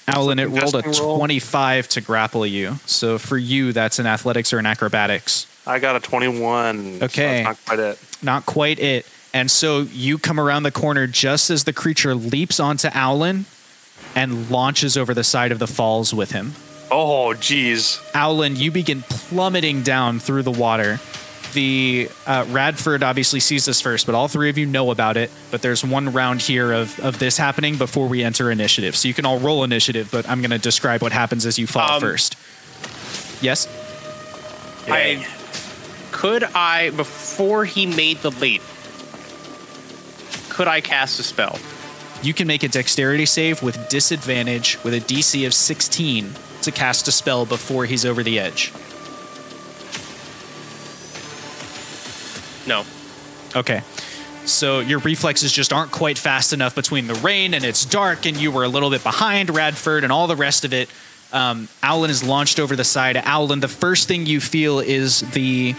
A: Aulen, it rolled a
B: roll.
A: 25 to grapple you. So for you, that's an athletics or an acrobatics.
B: I got a twenty-one. so
A: Okay.
B: that's not quite it.
A: Not quite it. And so you come around the corner just as the creature leaps onto Aulen and launches over the side of the falls with him.
B: Oh, jeez.
A: Aulen, you begin plummeting down through the water. The uh, Radford obviously sees this first, but all three of you know about it. But there's one round here of, of this happening before we enter initiative. So you can all roll initiative, but I'm going to describe what happens as you fall
F: Um,
A: first. Yes?
F: I could I before he made the leap. Could I cast a spell?
A: You can make a dexterity save with disadvantage with a DC of 16 to cast a spell before he's over the edge.
F: No.
A: Okay. So your reflexes just aren't quite fast enough between the rain and it's dark, and you were a little bit behind Radford and all the rest of it. Um, Aulen is launched over the side. Aulen, the first thing you feel is the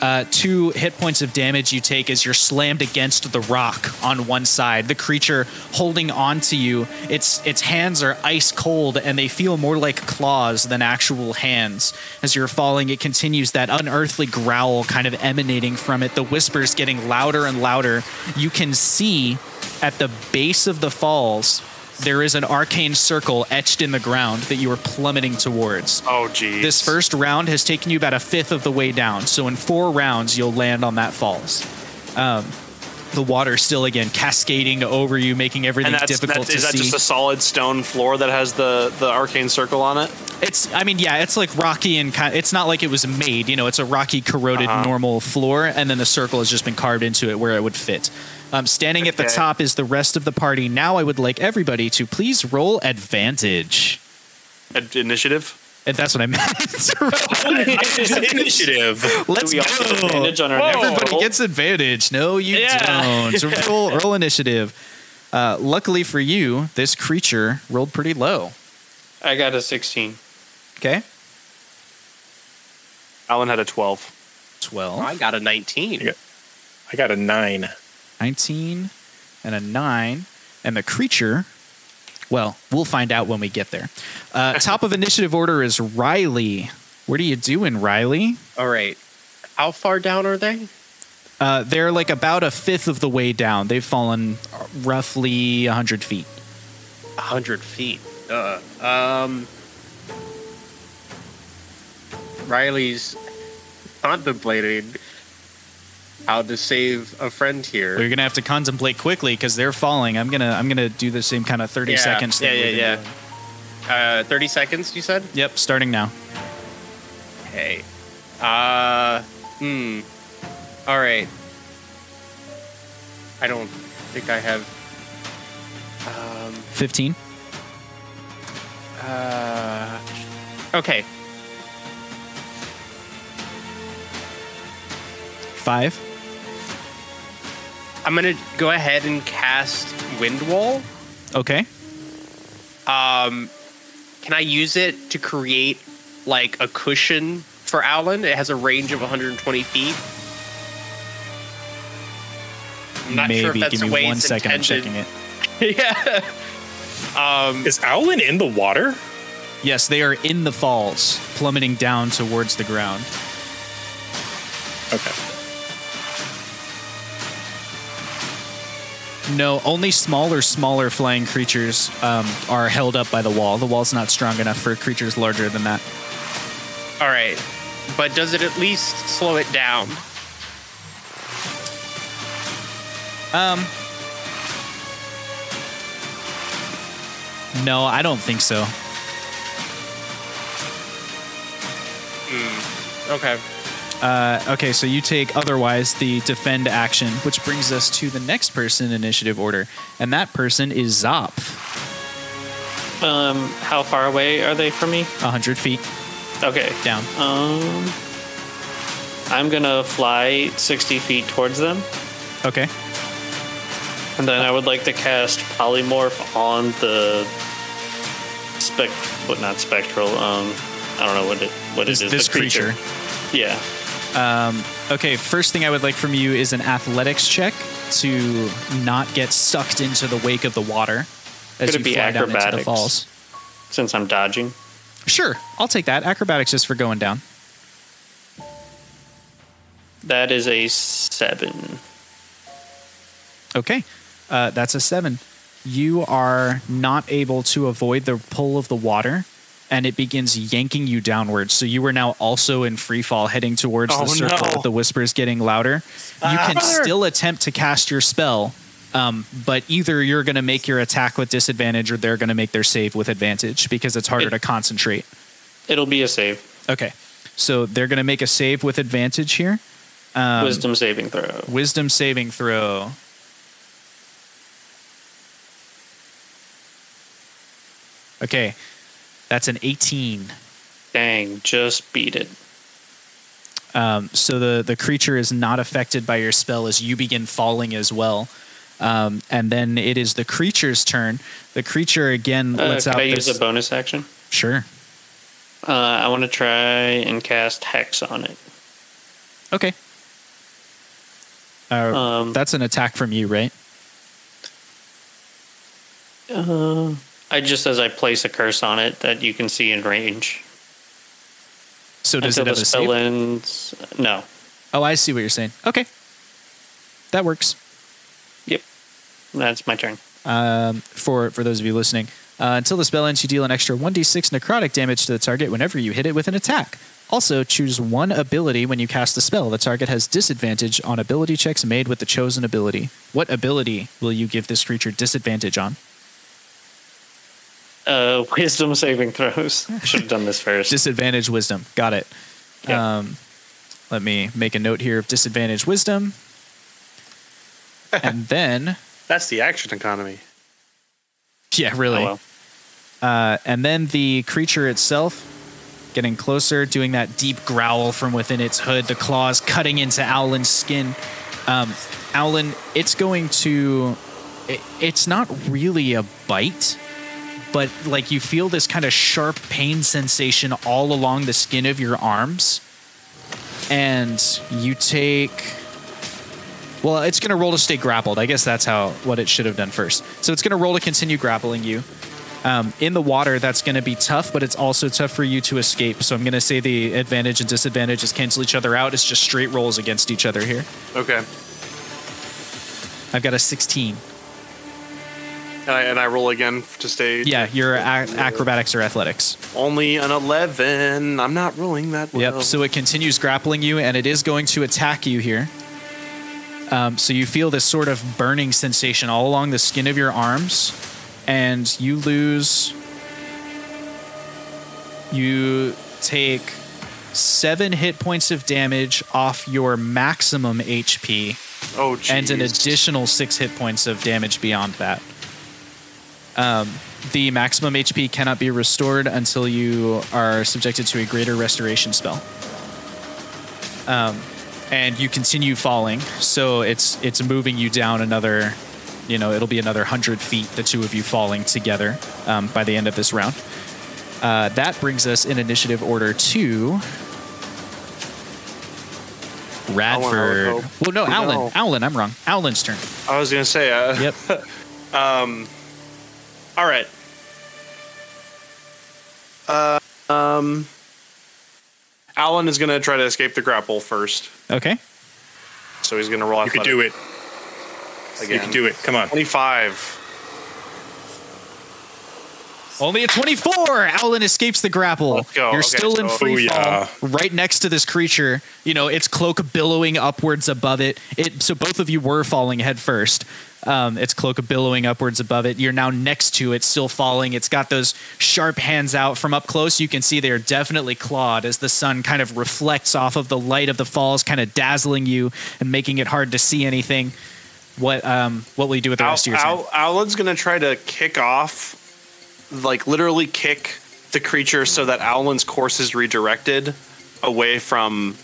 A: uh, two hit points of damage you take as you're slammed against the rock on one side. The creature holding on to you, its its hands are ice cold and they feel more like claws than actual hands. As you're falling, it continues that unearthly growl kind of emanating from it. The whispers getting louder and louder. You can see at the base of the falls. There is an arcane circle etched in the ground that you are plummeting towards.
B: Oh, geez.
A: This first round has taken you about a fifth of the way down. So in four rounds, you'll land on that falls. Um, the water still again cascading over you, making everything
B: and that's,
A: difficult
B: that's is that
A: see.
B: just a solid stone floor that has the the arcane circle on it?
A: it's, I mean, yeah, it's like rocky and kind. It's not like it was made. You know, it's a rocky, corroded,
B: Uh-huh.
A: normal floor, and then the circle has just been carved into it where it would fit. Um, standing at the top is the rest of the party. Now, I would like everybody to please roll advantage.
B: Ad- Initiative.
A: And that's what I meant.
D: Initiative.
A: Let's
E: Do we get
A: go.
E: advantage on our next
A: Everybody
E: roll?
A: gets advantage. No, you
E: Yeah.
A: don't. roll, roll initiative. Uh, luckily for you, this creature rolled pretty low.
E: I got a 16.
A: Okay.
B: Alan had a twelve.
A: 12,
F: I got a 19.
D: Yeah. I got a nine.
A: 19, and a 9. And the creature, well, we'll find out when we get there. Uh, top of initiative order is Riley. What are you doing, Riley?
F: All right. How far down are they?
A: Uh, they're like about a fifth of the way down. They've fallen roughly 100 feet.
F: A hundred feet. Uh, um, Riley's contemplating how to save a friend here.
A: Well, you're gonna have to contemplate quickly because they're falling. I'm gonna I'm gonna do the same kind of 30
F: Yeah,
A: seconds.
F: Yeah, yeah, yeah. Uh, Thirty seconds. You said.
A: Yep, starting now.
F: Okay. Uh, hmm. All right. I don't think I have. Um.
A: 15.
F: Uh. Okay.
A: Five.
F: I'm gonna go ahead and cast Wind Wall.
A: Okay.
F: Um, can I use it to create like a cushion for Alan? It has a range of 120 feet. I'm not
A: Maybe.
F: sure if that's
A: Give
F: the
A: me
F: way
A: one
F: it's
A: second. I'm checking it.
F: yeah. Um,
D: Is Aulen in the water?
A: Yes, they are in the falls, plummeting down towards the ground.
D: Okay.
A: No, only smaller, smaller flying creatures um, are held up by the wall. The wall's not strong enough for creatures larger than that.
F: all right, but does it at least slow it down?
A: Um. No, I don't think so.
F: Okay.
A: Uh, okay, so you take otherwise the defend action, which brings us to the next person in initiative order, and that person is Zop,
E: Um, how far away are they from me?
A: 100 feet
E: Okay.
A: down.
E: Um, I'm gonna fly 60 feet towards them,
A: Okay.
E: and then I would like to cast polymorph on the spec, but not spectral. Um, I don't know what it what
A: This,
E: it is.
A: this
E: the creature.
A: creature.
E: Yeah.
A: Okay, first thing I would like from you is an athletics check to not get sucked into the wake of the water as
E: Could it
A: you
E: be
A: fly down into the falls.
E: Since I'm dodging.
A: Sure, I'll take that. Acrobatics is for going down.
E: That is a seven.
A: Okay, uh, that's a seven. You are not able to avoid the pull of the water, and it begins yanking you downwards. So you are now also in free fall, heading towards
B: Oh,
A: the circle
B: no.
A: with the whispers getting louder. You can still attempt to cast your spell, um, but either you're going to make your attack with disadvantage, or they're going to make their save with advantage because it's harder
E: It-
A: to concentrate.
E: It'll be a save.
A: Okay, so they're going to make a save with advantage here. Um,
E: Wisdom saving throw.
A: Wisdom saving throw. Okay, that's an 18.
E: Dang, just beat it.
A: Um, so the the creature is not affected by your spell as you begin falling as well. Um, and then it is the creature's turn. The creature again
E: Uh,
A: lets out
E: I
A: this.
E: use a bonus action?
A: sure.
E: Uh, I want to try and cast Hex on it.
A: Okay. Uh,
E: Um,
A: that's an attack from you, right?
E: Uh, I just as I place a curse on it that you can see in range.
A: So does
E: Until
A: it have
E: the
A: a
E: spell ends. No.
A: Oh, I see what you're saying. Okay, that works.
E: Yep. That's my turn.
A: um, for for those of you listening. Uh, until the spell ends, you deal an extra 1d6 necrotic damage to the target whenever you hit it with an attack. Also, choose one ability when you cast the spell. The target has disadvantage on ability checks made with the chosen ability. What ability will you give this creature disadvantage on?
E: Uh, wisdom saving throws. Should have done this first.
A: Disadvantage wisdom. Got it.
E: Yeah.
A: Um, let me make a note here of disadvantage wisdom. and then,
B: That's the action economy.
A: yeah, really.
E: Oh, well.
A: Uh, and then the creature itself getting closer, doing that deep growl from within its hood, the claws cutting into Aulen's skin. Um, Aulen, it's going to. It, it's not really a bite, but like you feel this kind of sharp pain sensation all along the skin of your arms. And you take. Well, it's going to roll to stay grappled. I guess that's how what it should have done first. So it's going to roll to continue grappling you. Um, in the water, that's going to be tough, but it's also tough for you to escape. So I'm going to say the advantage and disadvantages cancel each other out. It's just straight rolls against each other here.
B: Okay.
A: I've got a 16.
B: And I, and I roll again to stay.
A: Yeah, your ac- acrobatics or athletics.
B: Only an 11. I'm not rolling that well.
A: Yep. So it continues grappling you, and it is going to attack you here. Um, so you feel this sort of burning sensation all along the skin of your arms, and you lose. You take seven hit points of damage off your maximum HP,
B: oh,
A: and an additional six hit points of damage beyond that. Um, the maximum HP cannot be restored until you are subjected to a greater restoration spell. Um, and you continue falling. So it's it's moving you down another, you know, it'll be another hundred feet. The two of you falling together um, by the end of this round. Uh, that brings us in initiative order to Radford. well, no, Alan.
B: No.
A: Alan, I'm wrong. Alan's turn.
B: I was gonna say. Uh,
A: Yep.
B: All right. Uh, um, Alan is gonna try to escape the grapple first,
A: Okay.
B: so he's gonna roll.
D: You could do it.
B: Again.
D: You can do it. Come on.
B: Twenty-five.
A: Only a 24. Alan escapes the grapple. You're
B: Okay,
A: still in
B: so-
A: free
D: Booyah.
A: fall, right next to this creature. You know, its cloak billowing upwards above it. It so both of you were falling head first. Um, its cloak billowing upwards above it. You're now next to it, still falling. It's got those sharp hands out from up close. You can see they are definitely clawed as the sun kind of reflects off of the light of the falls, kind of dazzling you and making it hard to see anything. What um what will you do with the
B: Al-
A: rest of your turn?
B: Al- Alan's gonna try to kick off, like literally kick the creature so that Alan's course is redirected away from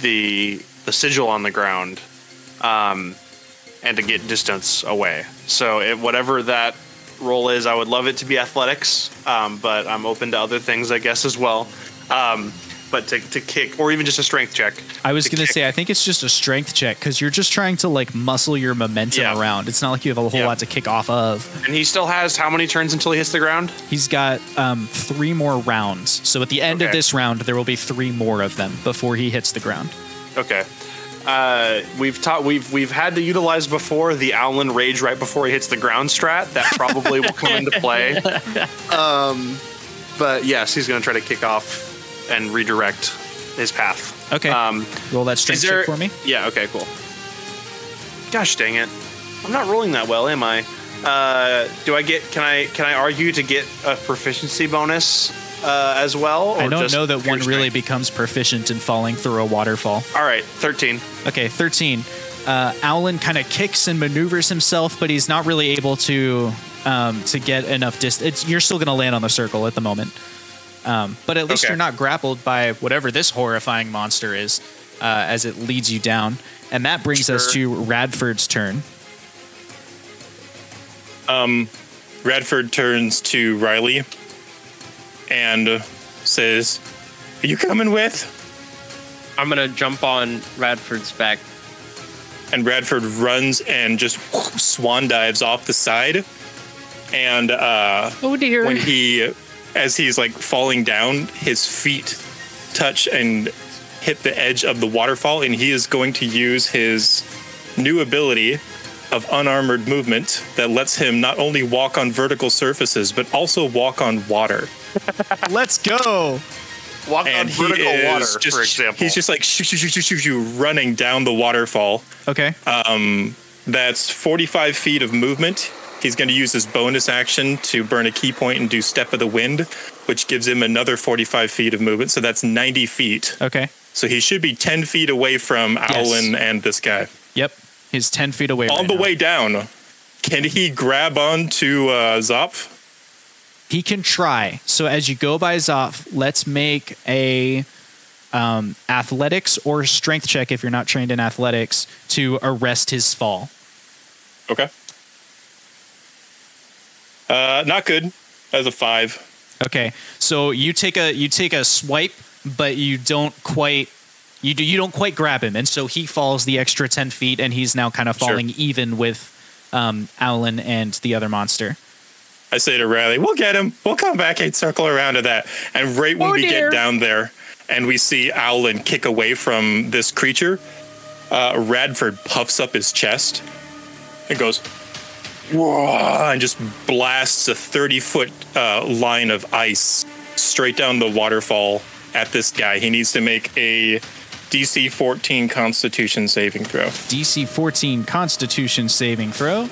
B: the the sigil on the ground, um, and to get distance away. So it, whatever that role is, I would love it to be athletics, um, but I'm open to other things, I guess, as well. Um, but to, to kick, or even just a strength check.
A: I was
B: to
A: gonna
B: kick-
A: say I think it's just a strength check because you're just trying to like muscle your momentum
B: Yeah.
A: around. It's not like you have a whole
B: Yeah.
A: lot to kick off of.
B: and he still has how many turns until he hits the ground?
A: He's got um, three more rounds. So at the end of this round, there will be three more of them before he hits the ground.
B: Okay. Uh, we've taught we've we've had to utilize before the Aulen rage right before he hits the ground strat. That probably will come into play. Um, but yes, he's going to try to kick off and redirect his path.
A: Okay.
B: Um,
A: Roll that strength
B: there
A: check for me.
B: Yeah. Okay. Cool. Gosh dang it! I'm not rolling that well, am I? Uh, do I get? Can I? Can I argue to get a proficiency bonus uh, as well? Or
A: I don't
B: just
A: know that
B: pure
A: one really
B: strength?
A: becomes proficient in falling through a waterfall.
B: All right, thirteen.
A: Okay, 13. Uh, Aulen kind of kicks and maneuvers himself, but he's not really able to um, to get enough distance. You're still going to land on the circle at the moment. Um, but at least
B: Okay.
A: you're not grappled by whatever this horrifying monster is uh, as it leads you down. And that brings us to Radford's turn.
D: Radford turns to Riley and says, Are you coming with?
F: I'm gonna jump on Radford's back.
D: And Radford runs and just swan dives off the side. And uh,
F: Oh dear.
D: when he, as he's like falling down, his feet touch and hit the edge of the waterfall, and he is going to use his new ability of unarmored movement that lets him not only walk on vertical surfaces but also walk on water.
A: Let's go.
B: Walk
D: And
B: on vertical water,
D: just,
B: for example.
D: he's just like shoo, shoo, shoo, shoo, shoo, shoo, running down the waterfall.
A: Okay.
D: Um, that's 45 feet of movement. He's going to use his bonus action to burn a ki point and do Step of the Wind, which gives him another 45 feet of movement. So that's 90 feet.
A: Okay.
D: So he should be 10 feet away from Aulen and this guy.
A: Yep. He's 10 feet away.
D: On
A: right
D: the
A: now.
D: way down, can he grab on to uh, Zop?
A: He can try. So as you go by Zop, let's make a um, athletics or strength check if you're not trained in athletics to arrest his fall.
D: Okay. Uh, not good. As a five.
A: Okay, so you take a you take a swipe, but you don't quite you do you don't quite grab him, and so he falls the extra ten feet, and he's now kind of
D: Sure.
A: falling even with um, Aulen and the other monster.
D: I say to Riley, we'll get him. We'll come back and circle around to that. And right when
F: Oh,
D: we
F: dear.
D: get down there and we see Aulen kick away from this creature, uh, Radford puffs up his chest and goes, and just blasts a 30 foot uh, line of ice straight down the waterfall at this guy. He needs to make a DC 14 Constitution saving throw.
A: DC 14 Constitution saving throw.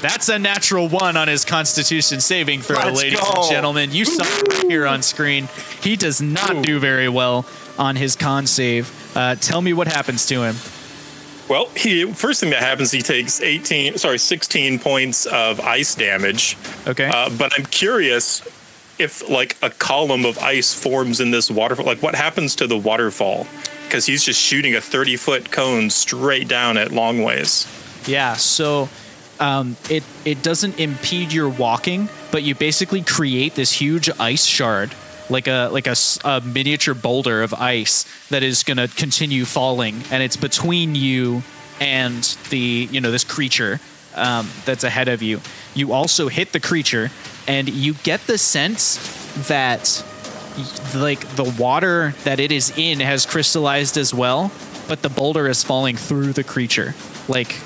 A: That's a natural one on his Constitution saving throw,
B: Let's
A: ladies
B: go.
A: and gentlemen. You saw it here on screen. He does not do very well on his con save. Uh, tell me what happens to him.
D: Well, he first thing that happens, he takes 18, sorry, 16 points of ice damage.
A: Okay.
D: Uh, but I'm curious, if like a column of ice forms in this waterfall, like what happens to the waterfall? Because he's just shooting a 30 foot cone straight down at Longways.
A: Yeah, so um, it it doesn't impede your walking, but you basically create this huge ice shard, like a like a, a miniature boulder of ice that is going to continue falling, and it's between you and the you know this creature um, that's ahead of you. You also hit the creature, and you get the sense that like the water that it is in has crystallized as well, but the boulder is falling through the creature. Like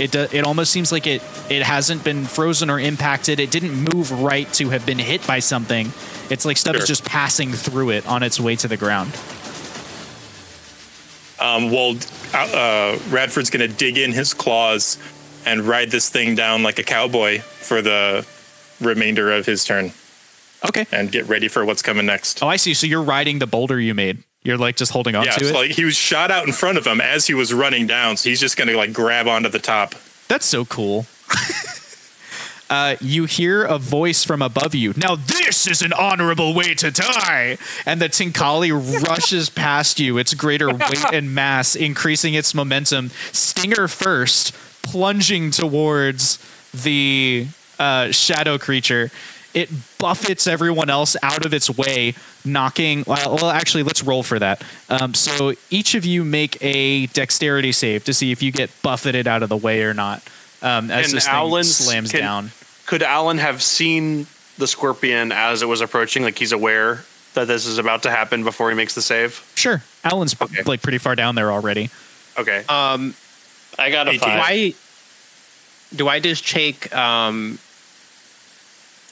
A: it do, it almost seems like it it hasn't been frozen or impacted. It didn't move right to have been hit by something. It's like stuff is just passing through it on its way to the ground.
D: Um, well, uh, uh, Radford's going to dig in his claws and ride this thing down like a cowboy for the remainder of his turn
A: Okay.
D: and get ready for what's coming next.
A: Oh, I see. So you're riding the boulder you made. You're like just holding on
D: yeah,
A: to
D: it's
A: it.
D: like he was shot out in front of him as he was running down, so he's just going to like grab onto the top.
A: That's so cool. Uh, you hear a voice from above you. Now this is an honorable way to die. And the Tinkali rushes past you. Its greater weight and mass increasing its momentum. Stinger first, plunging towards the uh, shadow creature. It buffets everyone else out of its way, knocking. Well, well, actually, let's roll for that. Um, so each of you make a dexterity save to see if you get buffeted out of the way or not. Um, as
B: Can
A: this thing slams
B: can-
A: down.
B: Could Alan have seen the scorpion as it was approaching? Like he's aware that this is about to happen before he makes the save.
A: Sure, Alan's
B: Okay.
A: like pretty far down there already.
B: Okay.
F: Um,
E: I got a
D: 18.
F: do
E: five.
F: I do I just take um,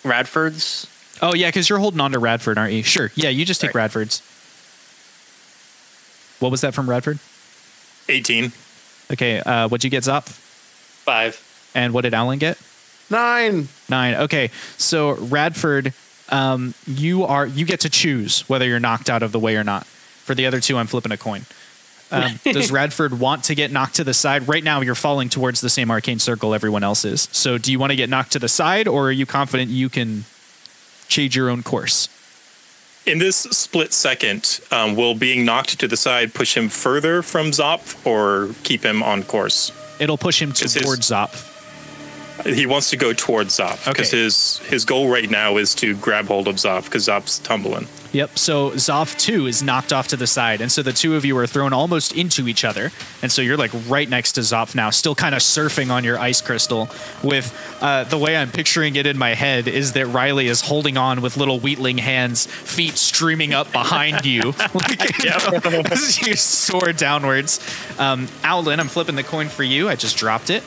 F: Radford's?
A: Oh yeah, because you're holding on to Radford, aren't you? Sure. Yeah, you just take
F: Right.
A: Radford's. What was that from Radford?
D: 18.
A: Okay, uh, what'd you get, Zop?
E: Five.
A: And what did Alan get?
B: Nine.
A: Nine. Okay, so Radford, um, you are you get to choose whether you're knocked out of the way or not. For the other two, I'm flipping a coin. Um, does Radford want to get knocked to the side? Right now, you're falling towards the same arcane circle everyone else is. So, do you want to get knocked to the side, or are you confident you can change your own course?
D: In this split second, um, will being knocked to the side push him further from Zop or keep him on course?
A: It'll push him
D: Is his-
A: towards Zop.
D: He wants to go towards Zop because
A: Okay.
D: his his goal right now is to grab hold of Zop because Zop's tumbling.
A: Yep. So Zop too is knocked off to the side, and so the two of you are thrown almost into each other, and so you're like right next to Zop now, still kind of surfing on your ice crystal. With uh, the way I'm picturing it in my head is that Riley is holding on with little wheatling hands, feet streaming up behind you, like, you know, as you soar downwards. Um, Aulen, I'm flipping the coin for you. I just dropped it.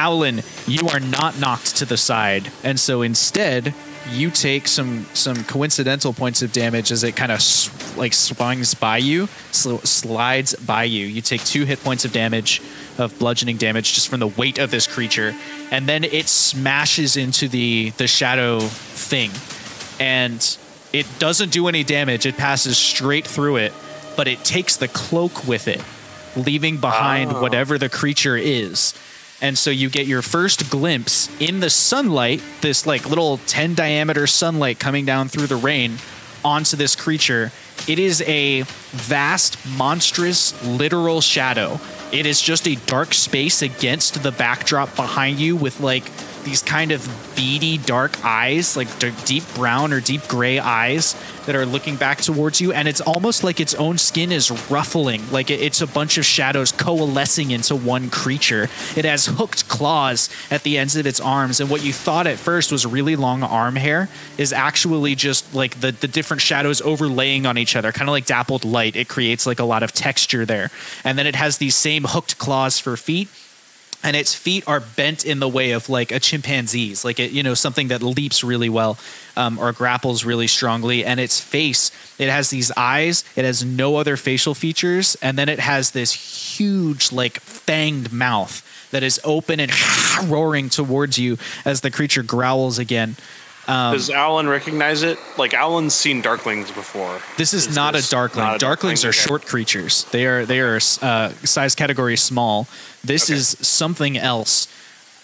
A: Aulen, you are not knocked to the side, and so instead you take some some coincidental points of damage as it kind of s- like swings by you, sl- slides by you. You take two hit points of damage of bludgeoning damage just from the weight of this creature, and then it smashes into the the shadow thing, and it doesn't do any damage. It passes straight through it, but it takes the cloak with it, leaving behind oh. whatever the creature is. And so you get your first glimpse in the sunlight, this like little 10 diameter sunlight coming down through the rain onto this creature. It is a vast, monstrous, literal shadow. It is just a dark space against the backdrop behind you with like these kind of beady, dark eyes, like deep brown or deep gray eyes that are looking back towards you. And it's almost like its own skin is ruffling, like it- it's a bunch of shadows coalescing into one creature. It has hooked claws at the ends of its arms. And what you thought at first was really long arm hair is actually just like the, the different shadows overlaying on each other, kind of like dappled light. It creates like a lot of texture there. And then it has these same hooked claws for feet and its feet are bent in the way of like a chimpanzee's like it you know something that leaps really well um, or grapples really strongly. And its face it has these eyes it has no other facial features and then it has this huge like fanged mouth that is open and roaring towards you as the creature growls again
B: Does Alan recognize it? Like Alan's seen Darklings before.
A: This is,
B: Is
A: not
B: this
A: a darkling.
B: not a
A: Darklings are short creatures. They are they are uh, size category small. This
B: Okay.
A: is something else.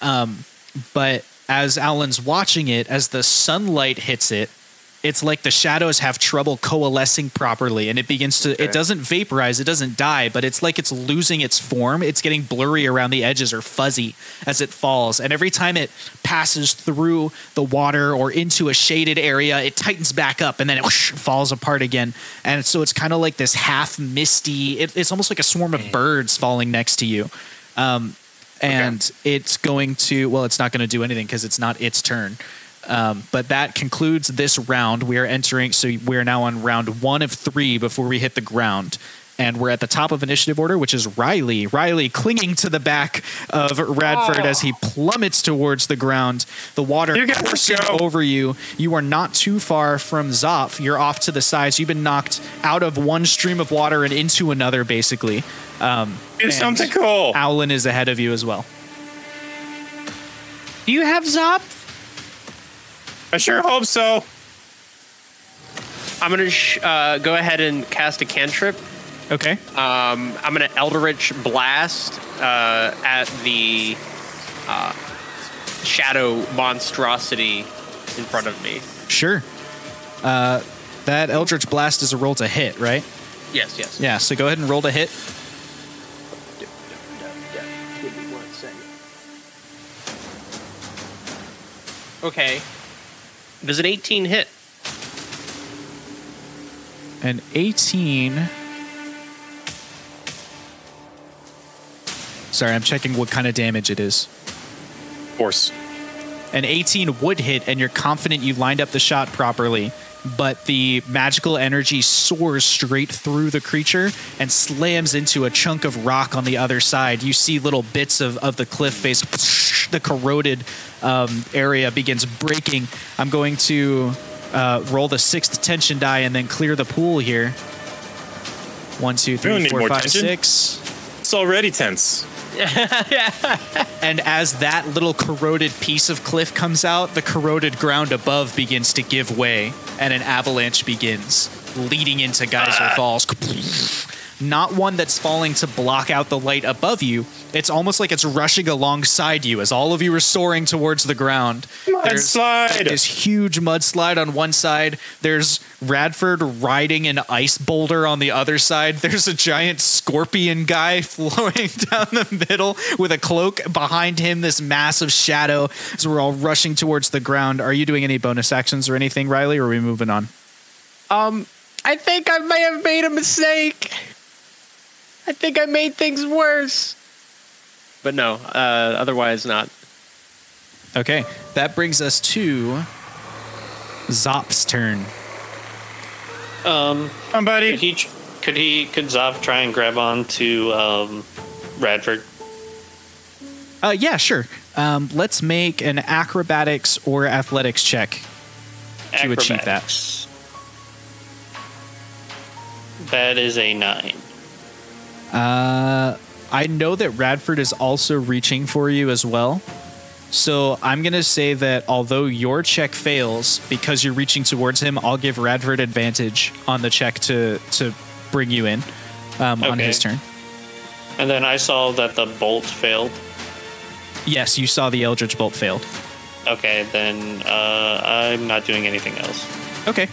A: Um, but as Alan's watching it, as the sunlight hits it, it's like the shadows have trouble coalescing properly and it begins to it doesn't vaporize it doesn't die but it's like it's losing its form. It's getting blurry around the edges or fuzzy as it falls and every time it passes through the water or into a shaded area it tightens back up and then it whoosh, falls apart again. And so it's kind of like this half misty it, it's almost like a swarm of birds falling next to you. Um, and it's going to well it's not going to do anything because it's not its turn um, but that concludes this round. We are entering, so we are now on round one of three before we hit the ground. And we're at the top of initiative order, which is Riley. Riley clinging to the back of Radford as he plummets towards the ground. The water coursing over you. You are not too far from Zop. You're off to the sides. You've been knocked out of one stream of water and into another, basically. Um,
D: Do something cool.
A: Aulen is ahead of you as well.
F: Do you have Zop?
D: I sure hope so.
F: I'm gonna sh- uh, go ahead and cast a cantrip.
A: Okay.
F: Um, I'm gonna Eldritch Blast uh, at the uh, shadow monstrosity in front of me.
A: Sure. Uh, that Eldritch Blast is a roll to hit, right?
F: Yes, yes.
A: Yeah, so go ahead and roll to hit.
F: Give me one second. Okay. Does an 18 hit?
A: An 18. Sorry, I'm checking what kind of damage it is.
D: Force.
A: An 18 would hit, and you're confident you lined up the shot properly, but the magical energy soars straight through the creature and slams into a chunk of rock on the other side. You see little bits of, of the cliff face, the corroded um, area begins breaking. I'm going to uh, roll the sixth tension die and then clear the pool here. One, two, three, four, five,
D: tension.
A: six.
D: It's already tense.
A: And as that little corroded piece of cliff comes out, the corroded ground above begins to give way, and an avalanche begins, leading into Geyser ah. Falls. Not one that's falling to block out the light above you. It's almost like it's rushing alongside you as all of you are soaring towards the ground. There's-
D: Mudslide.
A: this huge mudslide on one side. There's Radford riding an ice boulder on the other side. There's a giant scorpion guy flowing down the middle with a cloak behind him, this massive shadow as we're all rushing towards the ground. Are you doing any bonus actions or anything, Riley, or are we moving on?
F: Um, I think I may have made a mistake. I think I made things worse. But no, uh, otherwise not.
A: Okay, that brings us to Zop's turn.
E: Um,
D: Come, buddy.
E: could he, could he, could Zav try and grab on to um, Radford?
A: Uh, yeah, sure. Um, let's make an acrobatics or athletics check to achieve that.
E: Acrobatics. That is a nine.
A: Uh, I know that Radford is also reaching for you as well. So I'm going to say that although your check fails because you're reaching towards him, I'll give Radford advantage on the check to to bring you in um, on his turn.
E: And then I saw that the bolt failed.
A: Yes, you saw the Eldritch Bolt failed.
E: Okay, then uh, I'm not doing anything else.
A: Okay.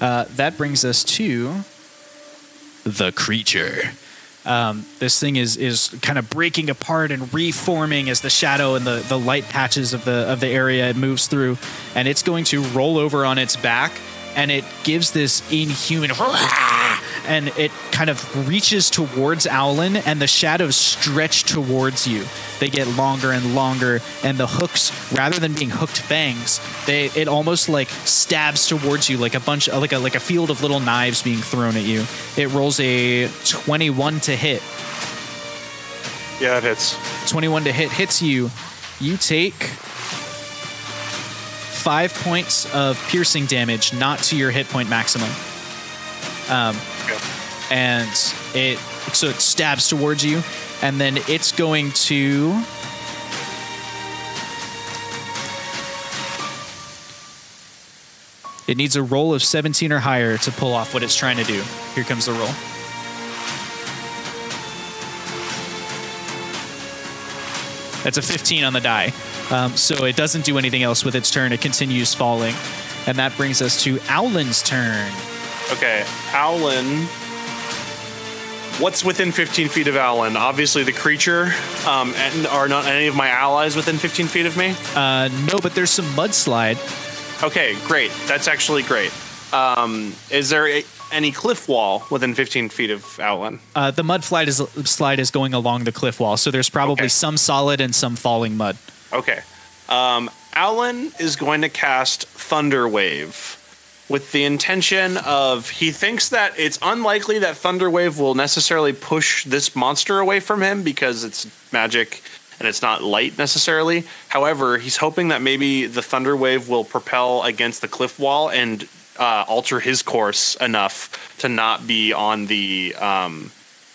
A: Uh, that brings us to the creature. Um, this thing is is kind of breaking apart and reforming as the shadow and the, the light patches of the of the area it moves through, and it's going to roll over on its back, and it gives this inhuman, and it kind of reaches towards Aulen, and the shadows stretch towards you. They get longer and longer, and the hooks, rather than being hooked fangs, they it almost like stabs towards you like a bunch, like a like a field of little knives being thrown at you. It rolls a twenty-one to hit.
B: Yeah, it hits.
A: 21 to hit hits you, you take five points of piercing damage, not to your hit point maximum. Um, and it so it stabs towards you, and then it's going to. It needs a roll of 17 or higher to pull off what it's trying to do. Here comes the roll. That's a 15 on the die. Um, so it doesn't do anything else with its turn. It continues falling. And that brings us to Aulen's turn.
B: Okay, Aulen. What's within 15 feet of Aulen? Obviously, the creature. Um, and are not any of my allies within 15 feet of me?
A: Uh, no, but there's some mudslide.
B: Okay, great. That's actually great. Um, is there a, any cliff wall within 15 feet of Aulen?
A: Uh, the mud slide is, slide is going along the cliff wall, so there's probably
B: Okay.
A: some solid and some falling mud.
B: Okay. Um, is going to cast Thunder Wave with the intention of he thinks that it's unlikely that Thunderwave will necessarily push this monster away from him because it's magic and it's not light necessarily. However, he's hoping that maybe the Thunderwave will propel against the cliff wall and uh, alter his course enough to not be on the um,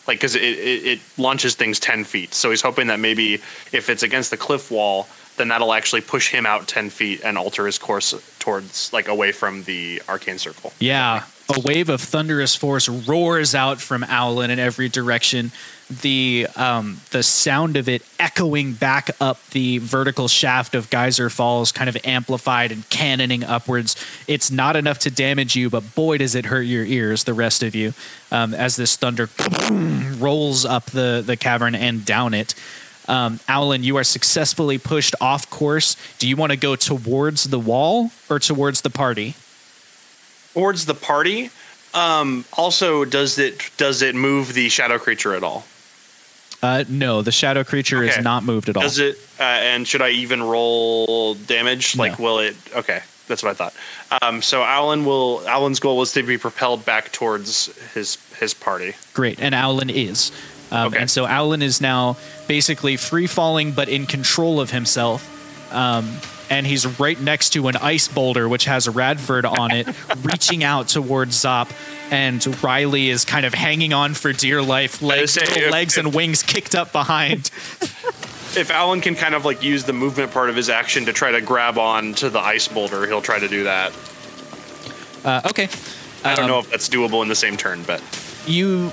B: like because it, it, it launches things 10 feet so he's hoping that maybe if it's against the cliff wall then that'll actually push him out 10 feet and alter his course towards like away from the arcane circle
A: Yeah, a wave of thunderous force roars out from Aulen in every direction. The um, the sound of it echoing back up the vertical shaft of Geyser Falls, kind of amplified and cannoning upwards. It's not enough to damage you, but boy, does it hurt your ears, the rest of you, um, as this thunder rolls up the the cavern and down it. Um, Aulen, you are successfully pushed off course. Do you want to go towards the wall or towards the party?
B: towards the party um, also does it does it move the shadow creature at all
A: Uh, no, the shadow creature
B: Okay.
A: is not moved at all.
B: does it uh, and should i even roll damage like
A: No.
B: will it okay that's what i thought um, so Alan will Alan's goal is to be propelled back towards his his party
A: Great, and Alan is. Um,
B: Okay.
A: And so Aulen is now basically free falling, but in control of himself. Um, and he's right next to an ice boulder, which has Radford on it, reaching out towards Zop. And Riley is kind of hanging on for dear life, legs, little
B: if-
A: legs and wings kicked up behind.
B: if Alan can kind of like use the movement part of his action to try to grab on to the ice boulder, he'll try to do that.
A: Uh, okay.
B: I don't
A: Um,
B: know if that's doable in the same turn, but
A: You,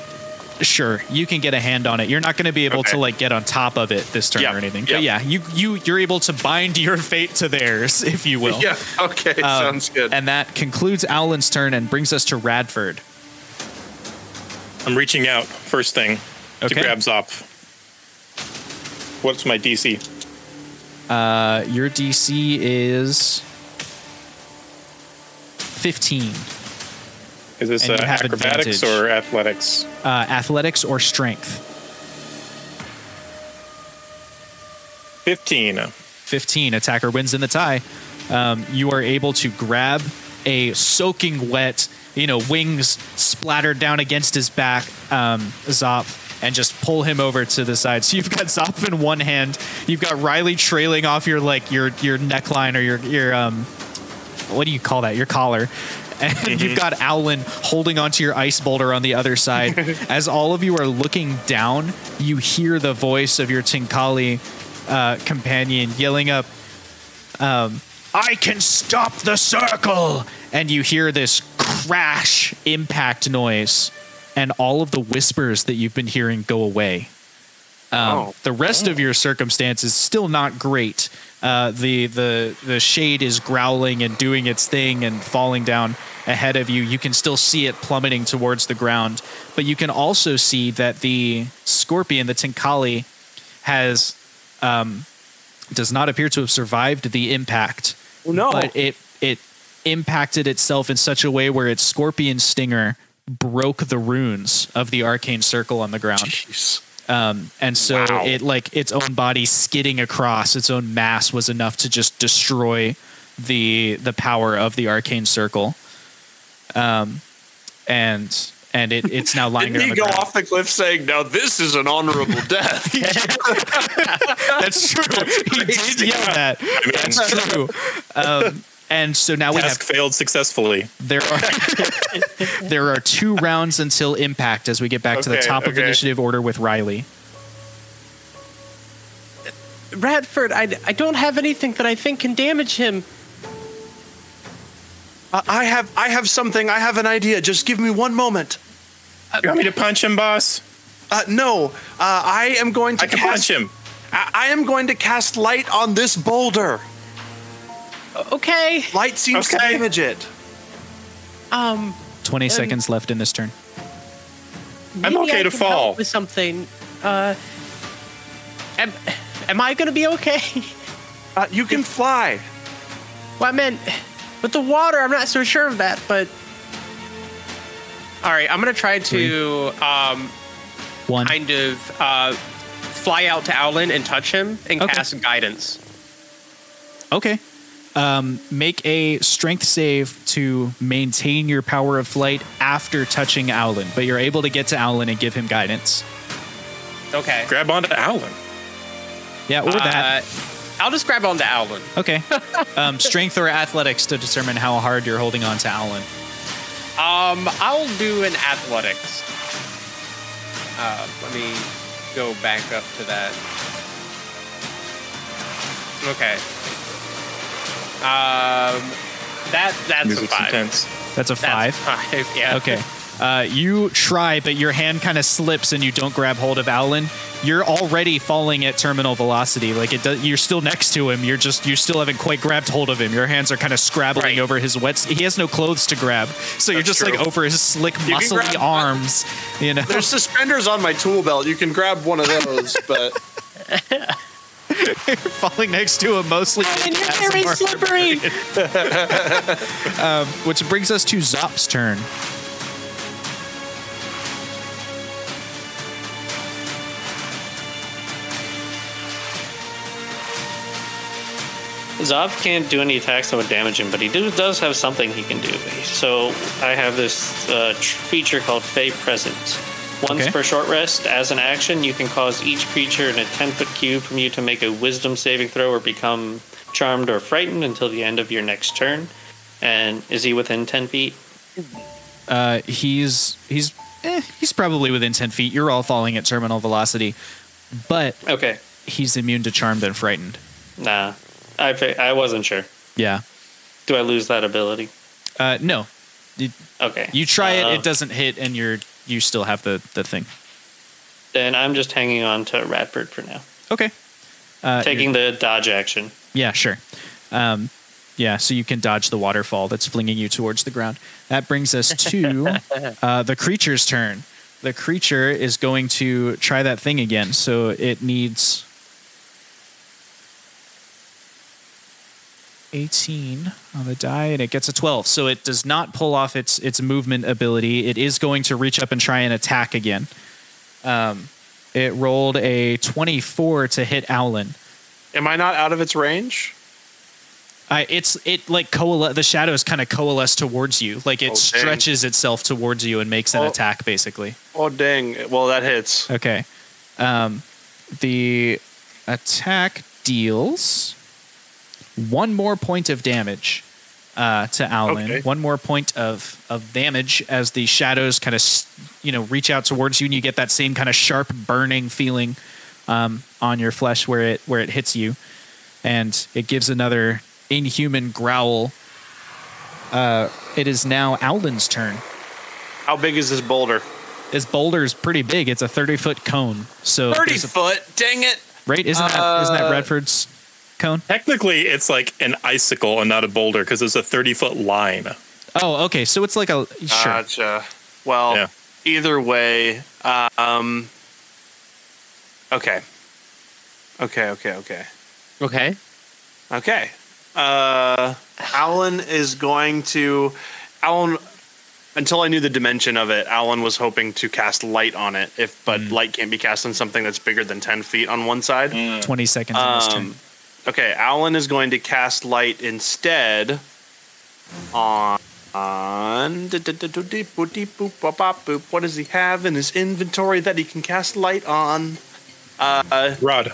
A: sure, you can get a hand on it. You're not going to be able to like get on top of it this turn
B: Yeah,
A: or anything.
B: yeah.
A: But yeah, you you you're able to bind your fate to theirs, if you will.
B: yeah, okay,
A: Um,
B: sounds good.
A: And that concludes Aulen's turn and brings us to Radford.
D: I'm reaching out first thing
A: Okay.
D: to grab Zop. What's my DC?
A: Uh, your DC is 15.
D: Is this uh, acrobatics
A: advantage.
D: or athletics?
A: Uh, athletics or strength.
D: 15.
A: 15. Attacker wins in the tie. Um, you are able to grab a soaking wet, you know, wings splattered down against his back, um, Zop, and just pull him over to the side. So you've got Zop in one hand, you've got Riley trailing off your like your your neckline or your your um, what do you call that? Your collar. And you've got Aulen holding onto your ice boulder on the other side. As all of you are looking down, you hear the voice of your Tinkali uh, companion yelling up, um, I can stop the circle! And you hear this crash impact noise, and all of the whispers that you've been hearing go away. Um,
B: Oh.
A: The rest of your circumstances still not great. Uh, the the the shade is growling and doing its thing and falling down ahead of you. You can still see it plummeting towards the ground, but you can also see that the scorpion, the Tinkali, has um, does not appear to have survived the impact.
B: no.
A: But it it impacted itself in such a way where its scorpion stinger broke the runes of the arcane circle on the ground.
B: Jeez.
A: Um, and so
B: Wow.
A: it like its own body skidding across its own mass was enough to just destroy the the power of the arcane circle. Um, and and it, it's now lying there
B: Didn't
A: on
B: he
A: the
B: go
A: ground.
B: off the cliff saying, "Now this is an honorable death"?
A: That's true. He did yell that.
D: I mean,
A: That's true. Um, and so now we have
D: task failed successfully.
A: There are there are two rounds until impact as we get back to the
B: Okay,
A: top of initiative order with Riley.
F: Radford, I, I don't have anything that I think can damage him.
B: Uh, I have, I have something. I have an idea. Just give me one moment.
D: You want me to punch him, boss?
B: Uh, no, uh, I am going to
D: I can
B: cast.
D: punch him.
B: I, I am going to cast light on this boulder.
F: Okay.
B: Light seems to
D: Okay.
B: damage it.
F: Um.
A: 20 seconds left in this turn.
D: I'm okay
F: I
D: to
F: can
D: fall.
F: help with something. Uh. Am, am I gonna be okay?
B: Uh, you can fly.
F: Well, I meant with the water. I'm not so sure of that, but. All right, I'm gonna try to um,
A: One.
F: kind of uh, fly out to Aulen and touch him and
A: Okay.
F: cast guidance.
A: Okay. Um, make a strength save to maintain your power of flight after touching Aulen, but you're able to get to Aulen and give him guidance.
F: Okay.
D: Grab onto Aulen.
A: Yeah, or that.
F: Uh, I'll just grab onto Aulen.
A: Okay. Um, strength or athletics to determine how hard you're holding on to Aulen.
F: Um, I'll do an athletics. Uh, let me go back up to that. Okay. Um, that that's a five.
D: intense.
A: That's a
F: That's
A: five.
F: five. Yeah.
A: Okay. Uh, you try, but your hand kind of slips and you don't grab hold of Aulen. You're already falling at terminal velocity. Like it does, you're still next to him. You're just you still haven't quite grabbed hold of him. Your hands are kind of scrabbling
F: Right.
A: over his wet. He has no clothes to grab, so you're
B: That's
A: just like over his slick,
B: can
A: muscly
B: grab-
A: arms. You know,
B: There's suspenders on my tool belt. You can grab one of those, but
A: falling next to him mostly.
F: And you're very
A: a
F: slippery.
A: Which brings us to Zop's turn.
E: Zop can't do any attacks that would damage him, but he do, does have something he can do. So I have this uh, tr- feature called Fey Presence. Once
A: Okay.
E: per short rest, as an action, you can cause each creature in a 10 foot cube from you to make a wisdom saving throw or become charmed or frightened until the end of your next turn. And is he within 10 feet?
A: Uh, he's he's eh, he's probably within ten feet. You're all falling at terminal velocity, but
E: Okay.
A: he's immune to charmed and frightened.
E: Nah. I, I wasn't sure.
A: Yeah.
E: Do I lose that ability?
A: Uh, no. You,
E: Okay.
A: you try
E: Uh,
A: it, it doesn't hit, and you're you still have the the thing.
E: Then I'm just hanging on to Radford for now.
A: Okay. Uh,
E: Taking the dodge action.
A: Yeah, sure. Um, yeah, so you can dodge the waterfall that's flinging you towards the ground. That brings us to uh, the creature's turn. The creature is going to try that thing again, so it needs 18 on the die, and it gets a 12. So it does not pull off its its movement ability. It is going to reach up and try and attack again. Um, it rolled a 24 to hit Aulen.
B: am I not out of its range?
A: I it's it like coalesce the shadows kind of coalesce towards you like it
B: Oh,
A: stretches itself towards you and makes an
B: Oh.
A: attack basically
B: Oh dang! Well, that hits.
A: okay um the attack deals one more point of damage uh to Alan
B: Okay.
A: one more point of of damage as the shadows kind of you know reach out towards you and you get that same kind of sharp burning feeling um on your flesh where it where it hits you and it gives another inhuman growl. Uh, it is now Aulen's turn.
B: How big is this boulder?
A: This boulder is pretty big. It's a thirty foot cone. So
B: thirty
A: a,
B: foot. Dang it!
A: right? Isn't that isn't that
B: Uh,
A: Radford's cone?
D: Technically, it's like an icicle and not a boulder because it's a 30 foot line.
A: Oh, okay. So it's like a sure.
B: Gotcha. Well,
D: Yeah.
B: either way, um, okay, okay, okay, okay,
F: Okay.
B: okay. Uh, Alan is going to Alan. Until I knew the dimension of it, Alan was hoping to cast light on it. If but light can't be cast on something that's bigger than ten feet on one side.
A: Twenty seconds in this turn.
B: Um, okay, Alan is going to cast light instead on. on what does he have in his inventory that he can cast light on? Uh,
D: Rod.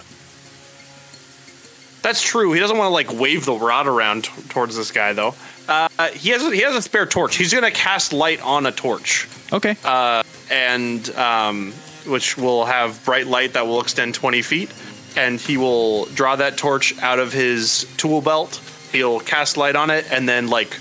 B: that's true. He doesn't want to like wave the rod around t- towards this guy though. Uh, he has a, he has a spare torch. He's gonna cast light on a torch,
A: Okay.
B: uh, and um, which will have bright light that will extend twenty feet. And he will draw that torch out of his tool belt. He'll cast light on it, and then like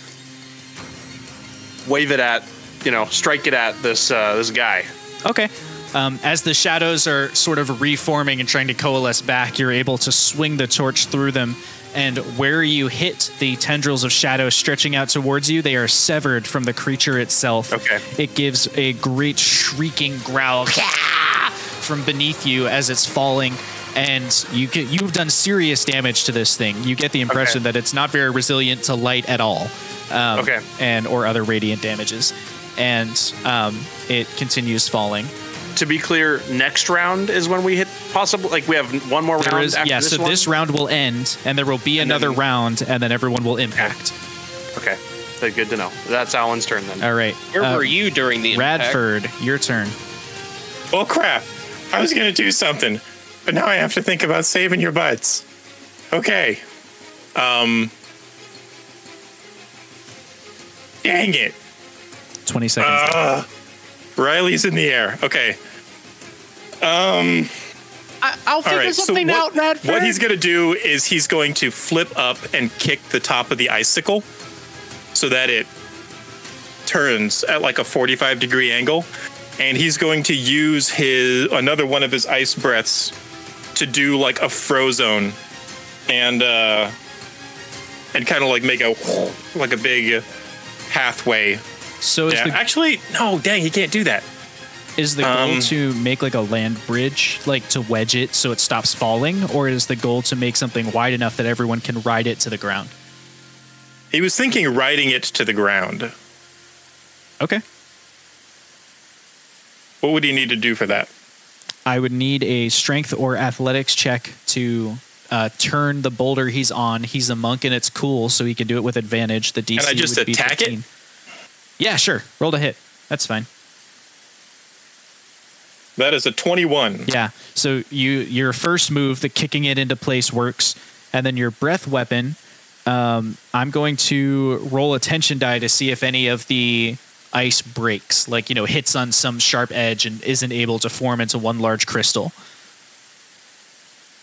B: wave it at, you know, strike it at this uh, this guy.
A: okay. Um, as the shadows are sort of reforming and trying to coalesce back, you're able to swing the torch through them. And where you hit the tendrils of shadow stretching out towards you, they are severed from the creature itself.
B: Okay.
A: It gives a great shrieking growl from beneath you as it's falling. And you get, you've done serious damage to this thing. You get the impression
B: Okay.
A: that it's not very resilient to light at all, um,
B: Okay.
A: and or other radiant damages. And um, it continues falling.
B: To be clear, next round is when we hit possible. Like we have one more
A: There
B: round.
A: is
B: after
A: yeah.
B: this
A: so
B: one?
A: this round will end, and there will be
B: And
A: another
B: then-
A: round, and then everyone will impact.
B: Okay, That's good to know. That's Alan's turn then.
A: All right,
F: Where
A: uh,
F: were you during the impact?
A: Radford, your turn.
D: Oh crap! I was gonna do something, but now I have to think about saving your butts. Okay. Um. Dang it!
A: Twenty seconds.
D: Uh, Riley's in the air. Okay. Um.
F: I, I'll figure
D: right. So
F: something
D: what,
F: out, Radford.
D: what he's gonna do is he's going to flip up and kick the top of the icicle, so that it turns at like a 45 degree angle, and he's going to use his another one of his ice breaths to do like a frozone, and uh, and kind of like make a like a big pathway.
A: so is
D: Yeah.
A: the
D: Actually, no, dang, he can't do that.
A: is the goal
D: um,
A: to make like a land bridge, like to wedge it so it stops falling, or is the goal to make something wide enough that everyone can ride it to the ground?
D: He was thinking riding it to the ground.
A: Okay.
D: What would he need to do for that?
A: I would need a strength or athletics check to uh, turn the boulder he's on. He's a monk and it's cool, so he can do it with advantage. The DC
D: I just
A: would be
D: attack it?
A: Yeah, sure. Roll to hit. That's fine.
D: That is a 21.
A: Yeah. So you your first move, the kicking it into place works, and then your breath weapon. Um, I'm going to roll a tension die to see if any of the ice breaks, like you know, hits on some sharp edge and isn't able to form into one large crystal.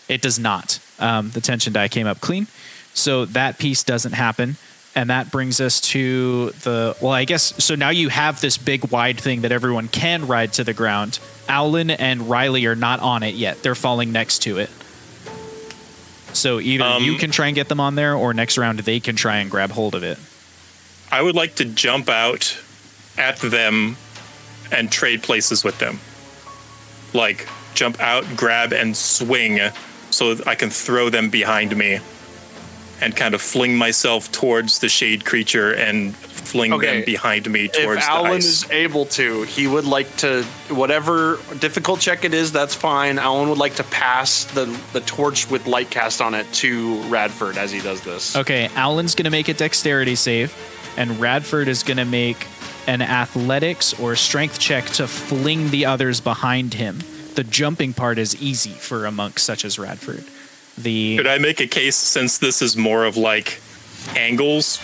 A: It does not. Um, the tension die came up clean, so that piece doesn't happen. And that brings us to the well, I guess so. Now you have this big wide thing that everyone can ride to the ground. Aulen and Riley are not on it yet; they're falling next to it. So either
D: Um,
A: you can try and get them on there, or next round they can try and grab hold of it.
D: I would like to jump out at them and trade places with them. Like, jump out, grab, and swing so that I can throw them behind me and kind of fling myself towards the shade creature and fling
B: Okay.
D: them behind me
B: If
D: towards the
B: Alan
D: ice.
B: is able to, he would like to whatever difficult check it is. That's fine. Alan would like to pass the the torch with light cast on it to Radford as he does this.
A: Okay, Alan's going to make a dexterity save, and Radford is going to make an athletics or strength check to fling the others behind him. The jumping part is easy for a monk such as Radford. The
D: Could I make a case since this is more of like angles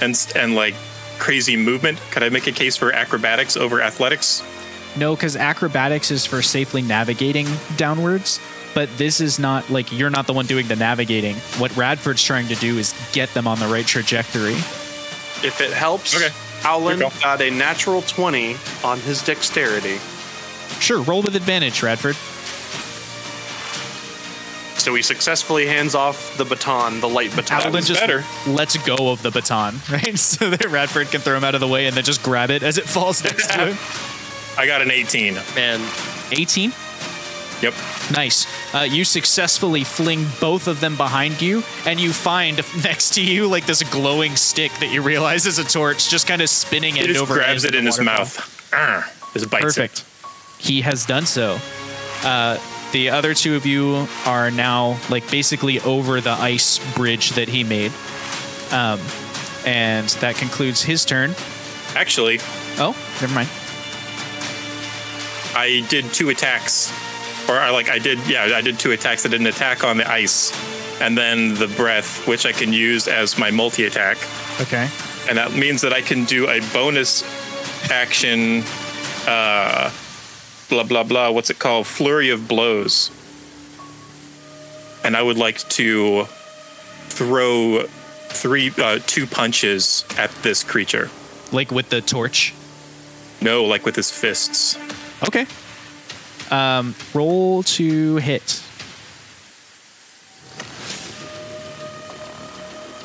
D: and and like crazy movement? Could I make a case for acrobatics over athletics?
A: no, because acrobatics is for safely navigating downwards. But this is not like you're not the one doing the navigating. What Radford's trying to do is get them on the right trajectory.
B: If it helps,
D: Okay.
B: Alan
D: Good call.
B: got a natural twenty on his dexterity,
A: Sure, roll with advantage, Radford.
B: so he successfully hands off the baton, the light baton.
A: Alan just
D: better.
A: lets go of the baton, right? So that Radford can throw him out of the way and then just grab it as it falls next to him.
D: I got an 18.
F: Man,
A: 18.
D: Yep.
A: Nice. Uh, you successfully fling both of them behind you, and you find next to you like this glowing stick that you realize is a torch, just kind of spinning it.
D: He
A: end
D: just
A: over
D: grabs it in his
A: waterfall.
D: mouth. Just bites
A: Perfect. He has done so. Uh, the other two of you are now like basically over the ice bridge that he made. Um, and that concludes his turn.
D: Actually,
A: Oh, never mind.
D: I did two attacks, or I like I did yeah I did two attacks. I did an attack on the ice, and then the breath, which I can use as my multi attack,
A: Okay.
D: and that means that I can do a bonus action. Uh, blah blah blah. What's it called? Flurry of blows. And I would like to throw three, uh, two punches at this creature.
A: Like with the torch.
D: No, like with his fists.
A: Okay. Um, roll to hit.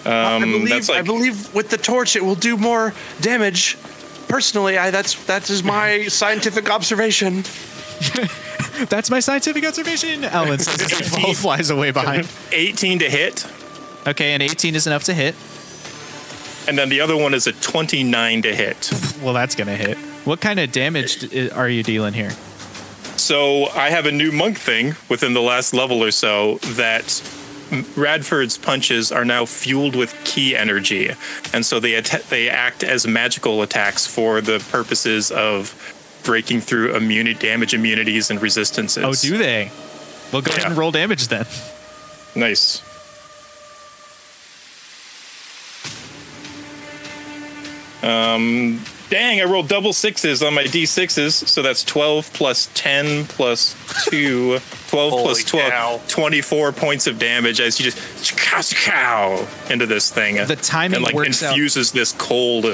B: I
D: Um,
B: believe,
D: that's
B: I believe with the torch it will do more damage. Personally, I that's that is my scientific observation.
A: That's my scientific observation. Alan says as the ball flies away behind.
D: 18 to hit,
A: Okay, and 18 is enough to hit.
D: and then the other one is a 29 to hit.
A: Well, that's gonna hit. What kind of damage are you dealing here?
D: So I have a new monk thing within the last level or so that Radford's punches are now fueled with ki energy, and so they att- they act as magical attacks for the purposes of breaking through immunity, damage immunities, and resistances.
A: Oh, do they? Well, go ahead
D: Yeah.
A: and roll damage then.
D: Nice. Um, dang, I rolled double sixes on my d6s, so that's 12 plus 10 plus 2, 12 plus 12,
B: cow.
D: 24 points of damage as you just cow, cow into this thing.
A: The timing
D: and like
A: works out-
D: infuses this cold,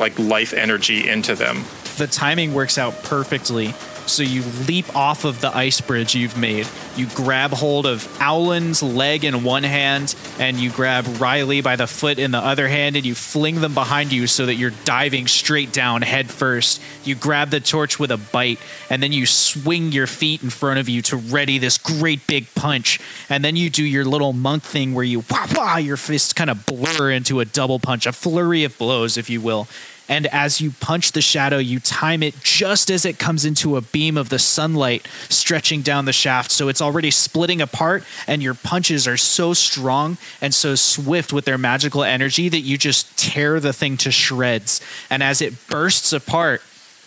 D: like life energy into them.
A: the timing works out perfectly. So you leap off of the ice bridge you've made. You grab hold of Aulen's leg in one hand, and you grab Riley by the foot in the other hand, and you fling them behind you so that you're diving straight down head first. You grab the torch with a bite, and then you swing your feet in front of you to ready this great big punch. And then you do your little monk thing where you wah wah, your fists kind of blur into a double punch, a flurry of blows, if you will. And as you punch the shadow, you time it just as it comes into a beam of the sunlight stretching down the shaft. So it's already splitting apart, and your punches are so strong and so swift with their magical energy that you just tear the thing to shreds. And as it bursts apart,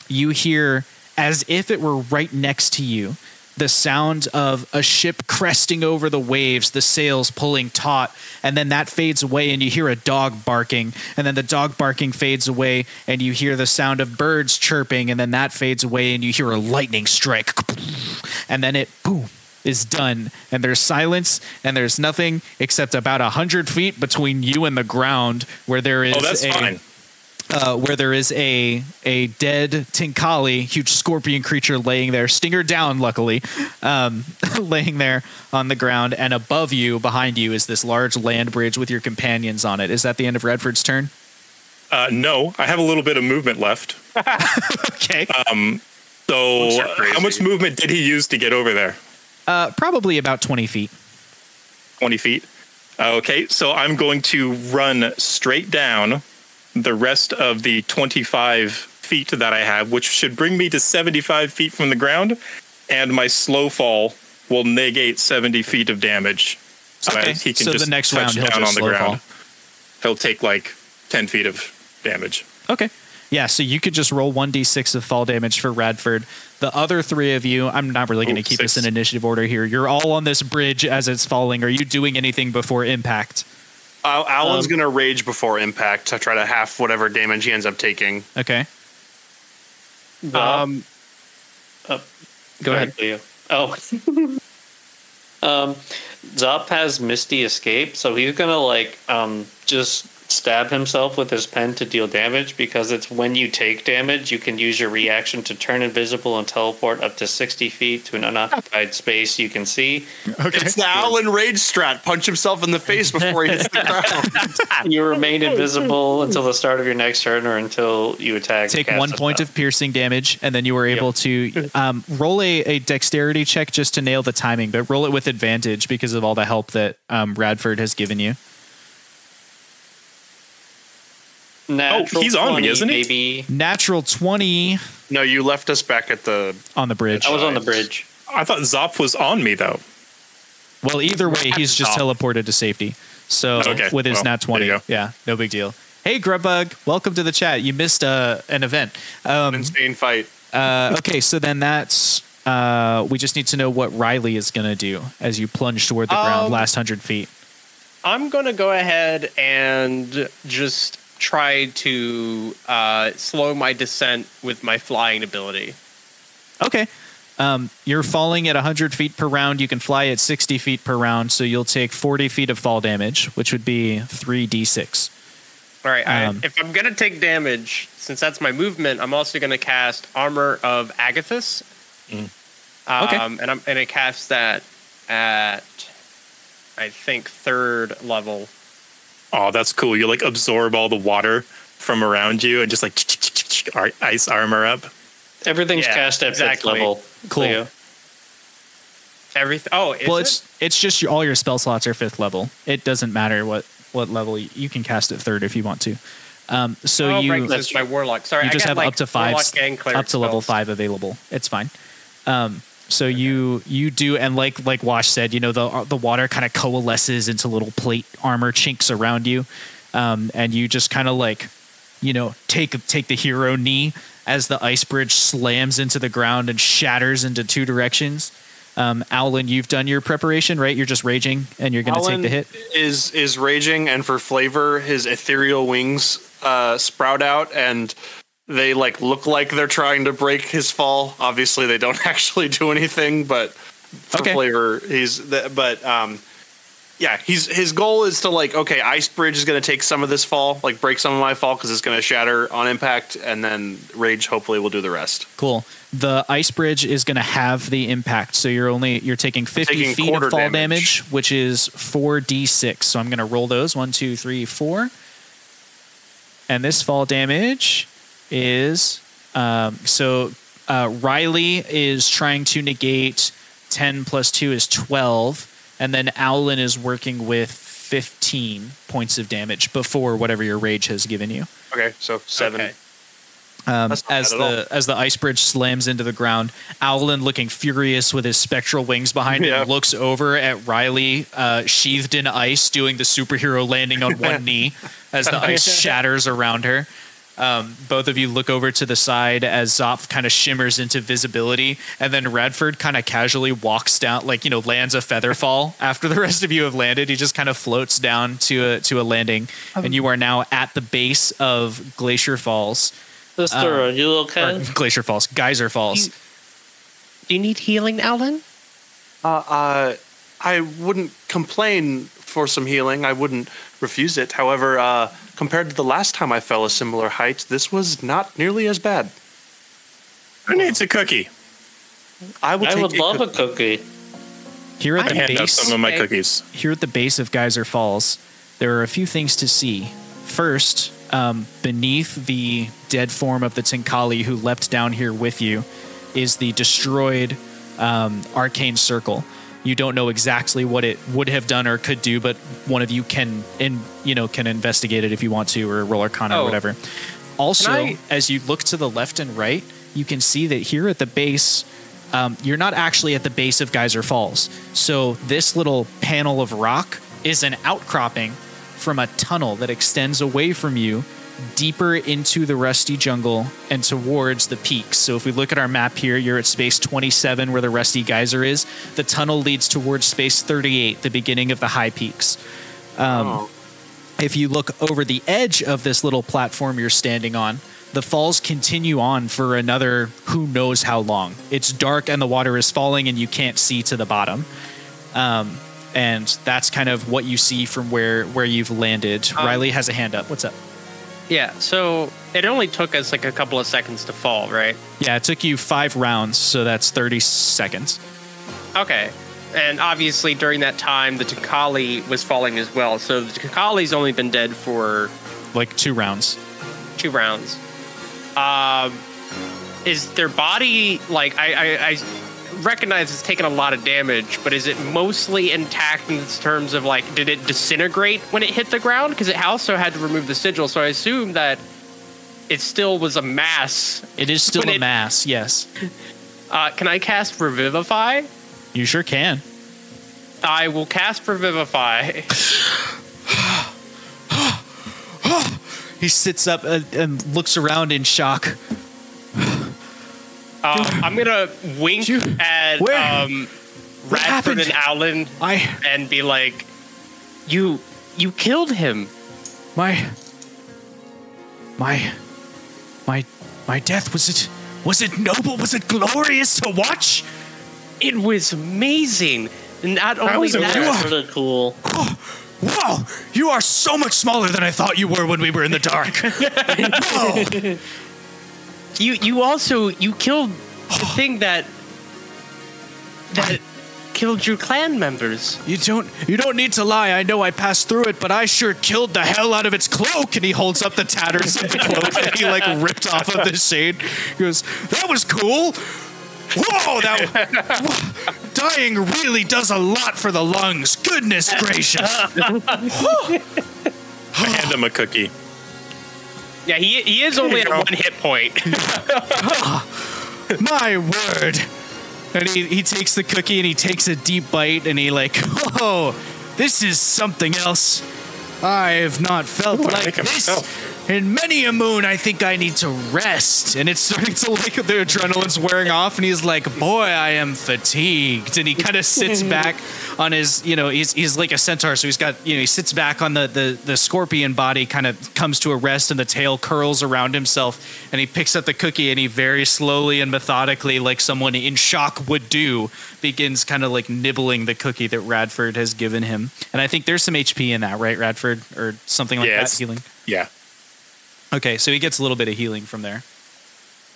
A: you hear, as if it were right next to you, the sound of a ship cresting over the waves, the sails pulling taut, and then that fades away, and you hear a dog barking, and then the dog barking fades away, and you hear the sound of birds chirping, and then that fades away, and you hear a lightning strike, and then it boom is done, and there's silence, and there's nothing except about a hundred feet between you and the ground, where there oh, is
D: Oh, that's
A: a,
D: fine.
A: Uh, where there is a a dead Tlincalli, huge scorpion creature laying there, stinger down, luckily, um, laying there on the ground, and above you, behind you, is this large land bridge with your companions on it. Is that the end of Radford's turn?
D: Uh, no, I have a little bit of movement left.
A: Okay,
D: So,
B: Those are
D: uh,
B: crazy.
D: how much movement did he use to get over there?
A: uh, probably about twenty feet.
D: 20 feet. Okay, so I'm going to run straight down the rest of the 25 feet that I have, which should bring me to 75 feet from the ground, and my slow fall will negate 70 feet of damage. So
A: Okay,
D: he can
A: so the
D: just
A: next
D: touch
A: round he'll
D: down on the ground. He'll take like 10 feet of damage.
A: Okay. Yeah, so you could just roll 1d6 of fall damage for Radford. The other three of you, I'm not really going to keep this in initiative order here. You're all on this bridge as it's falling. Are you doing anything before impact?
B: Uh, Alan's
C: Um,
B: gonna rage before impact to try to half whatever damage he ends up taking.
A: Okay.
F: Um,
E: Oh,
F: go ahead.
E: Leo. Oh. um, Zop has Misty Escape, so he's gonna like um just stab himself with his pen to deal damage because it's when you take damage, you can use your reaction to turn invisible and teleport up to sixty feet to an unoccupied space you can see.
A: Okay.
B: It's the Alan rage strat. Punch himself in the face before he hits the ground.
E: You remain invisible until the start of your next turn or until you attack.
A: Take one point
E: spell.
A: of piercing damage, and then you were able to um, roll a, a dexterity check just to nail the timing, but roll it with advantage because of all the help that um, Radford has given you.
E: Natural
D: he's on me, isn't he?
E: Maybe
A: Natural 20
B: no, you left us back at the.
A: on the bridge.
E: I was on the bridge.
D: I thought Zop was on me though.
A: Well, either way, he's just
D: Stop.
A: teleported to safety. So
D: Okay,
A: with his
D: well,
A: nat 20, yeah, no big deal. Hey, Grubbug, welcome to the chat. You missed uh, an event. Um,
B: insane fight.
A: uh, okay, so then that's. Uh, we just need to know what Riley is going to do as you plunge toward the ground
F: Um,
A: last 100 feet.
F: I'm gonna go ahead and just try to uh, slow my descent with my flying ability.
A: Okay. Um, you're falling at 100 feet per round. You can fly at 60 feet per round, so you'll take 40 feet of fall damage, which would be 3d6.
F: All right.
A: Um,
F: I, if I'm gonna take damage, since that's my movement, I'm also gonna cast Armor of Agathys.
A: Okay.
C: Um, and I'm gonna cast that at I think third level.
D: Oh, that's cool. You like absorb all the water from around you and just like ice armor up.
E: Everything's
C: Yeah,
E: cast at
C: exactly.
E: fifth level.
A: Cool.
E: Leo.
C: Everything. Oh, is
A: well,
C: it?
A: it's it's just your, all your spell slots are fifth level. It doesn't matter what what level you, you can cast it third if you want to. Um, so
C: oh,
A: you
C: right, 'cause it's my warlock. Sorry,
A: you
C: I
A: just
C: got,
A: have
C: like,
A: up to five
C: warlock and cleric
A: up to level
C: spells.
A: five available. It's fine. Um, so you you do and like like Wash said, you know the the water kind of coalesces into little plate armor chinks around you, um, and you just kind of like you know take take the hero knee as the ice bridge slams into the ground and shatters into two directions. Um, Aulen, you've done your preparation, right? You're just raging and you're going to take the hit.
B: Is is raging, and for flavor, his ethereal wings uh, sprout out, and they like look like they're trying to break his fall. Obviously, they don't actually do anything, but for
A: Okay.
B: flavor, he's. The, but um, yeah, he's his goal is to like okay, ice bridge is going to take some of this fall, like break some of my fall because it's going to shatter on impact, and then rage hopefully will do the rest.
A: Cool. The ice bridge is going to have the impact, so you're only you're taking 50
B: Taking
A: feet of fall
B: damage.
A: damage. which is four d6. So I'm going to roll those one, two, three, four, and this fall damage is um, so uh, Riley is trying to negate 10 plus two is 12, and then Aulen is working with 15 points of damage before whatever your rage has given you.
B: Okay, so seven.
C: Okay.
A: Um, as
B: bad at
A: the as the ice bridge slams into the ground, Aulen, looking furious with his spectral wings behind
B: Yeah.
A: him, looks over at Riley, uh, sheathed in ice, doing the superhero landing on one knee as the ice shatters around her. Um, both of you look over to the side as Zop kind of shimmers into visibility, and then Radford kind of casually walks down, like you know, lands a feather fall after the rest of you have landed. He just kind of floats down to a to a landing, and you are now at the base of Glacier Falls.
E: Sister,
A: Uh,
E: are you okay?
A: Glacier Falls, Geyser Falls.
C: Do you need healing, Alan?
B: Uh, uh, I wouldn't complain for some healing. I wouldn't refuse it. However, uh, compared to the last time I fell a similar height, this was not nearly as bad.
D: Who needs a cookie?
B: I will
E: I
B: take
E: would
B: a
E: love a
B: cookie.
E: cookie.
A: Here at
D: I
A: the
D: hand
A: base,
D: some of my cookies.
A: here at the base of Geyser Falls, there are a few things to see. First, um, beneath the dead form of the Tlincalli who leapt down here with you, is the destroyed um, arcane circle. You don't know exactly what it would have done or could do, but one of you can, in you know, can investigate it if you want to, or roll Arcana or
C: Oh.
A: whatever. Also,
C: I-
A: as you look to the left and right, you can see that here at the base, um, you're not actually at the base of Geyser Falls. So this little panel of rock is an outcropping from a tunnel that extends away from you deeper into the rusty jungle and towards the peaks. So if we look at our map here, you're at space 27 where the rusty geyser is. The tunnel leads towards space 38, the beginning of the high peaks.
B: Oh.
A: If you look over the edge of this little platform you're standing on, the falls continue on for another who knows how long. It's dark and the water is falling and you can't see to the bottom. Um, and that's kind of what you see from where where you've landed.
C: Um,
A: Riley has a hand up. What's up?
C: Yeah. So it only took us like a couple of seconds to fall, right?
A: Yeah, it took you five rounds, so that's 30 seconds.
C: Okay. And obviously during that time, the Tlincalli was falling as well. So the Tlincalli's only been dead for
A: Like two rounds.
C: two rounds. Um, is their body like I, I, I recognize it's taken a lot of damage, but is it mostly intact in terms of like did it disintegrate when it hit the ground? Because it also had to remove the sigil, so I assume that it still was a mass.
A: It is still a
C: it-
A: mass, yes.
C: Uh, can I cast Revivify?
A: You sure can.
C: I will cast Revivify.
A: He sits up and, and looks around in shock.
C: Uh, I'm gonna wink
A: You-
C: at
A: where-
C: um, Radford and Alan
A: I
C: and be like, "You, you killed him."
A: my my my my death was it was it noble? Was it glorious to watch?
C: It was amazing. Not only
D: was
C: that,
D: amazing.
E: That's really cool.
A: Wow, you are so much smaller than I thought you were when we were in the dark. Whoa.
C: you you also you killed the thing that
F: that killed your clan members.
A: You don't you don't need to lie. I know I passed through it, but I sure killed the hell out of its cloak. And he holds up the tatters of the cloak that he like ripped off of the shade. He goes, That was cool. Whoa, that dying really does a lot for the lungs. Goodness gracious.
D: I hand him a cookie.
F: Yeah, he he is only at one hit point.
A: My word. And he, he takes the cookie and he takes a deep bite and he like, whoa, this is something else. I have not felt
D: Ooh,
A: like
D: like
A: this
D: myself.
A: In many a moon. I think I need to rest. And it's starting to like the adrenaline's wearing off and he's like, boy, I am fatigued. And he kind of sits back on his, you know, he's, he's like a centaur. So he's got, you know, he sits back on the, the, the scorpion body, kind of comes to a rest and the tail curls around himself. And he picks up the cookie and he very slowly and methodically, like someone in shock would do, begins kind of like nibbling the cookie that Radford has given him. And I think there's some HP in that, right, Radford? Or something like
D: Yeah,
A: that, healing.
D: Yeah.
A: Okay, so he gets a little bit of healing from there.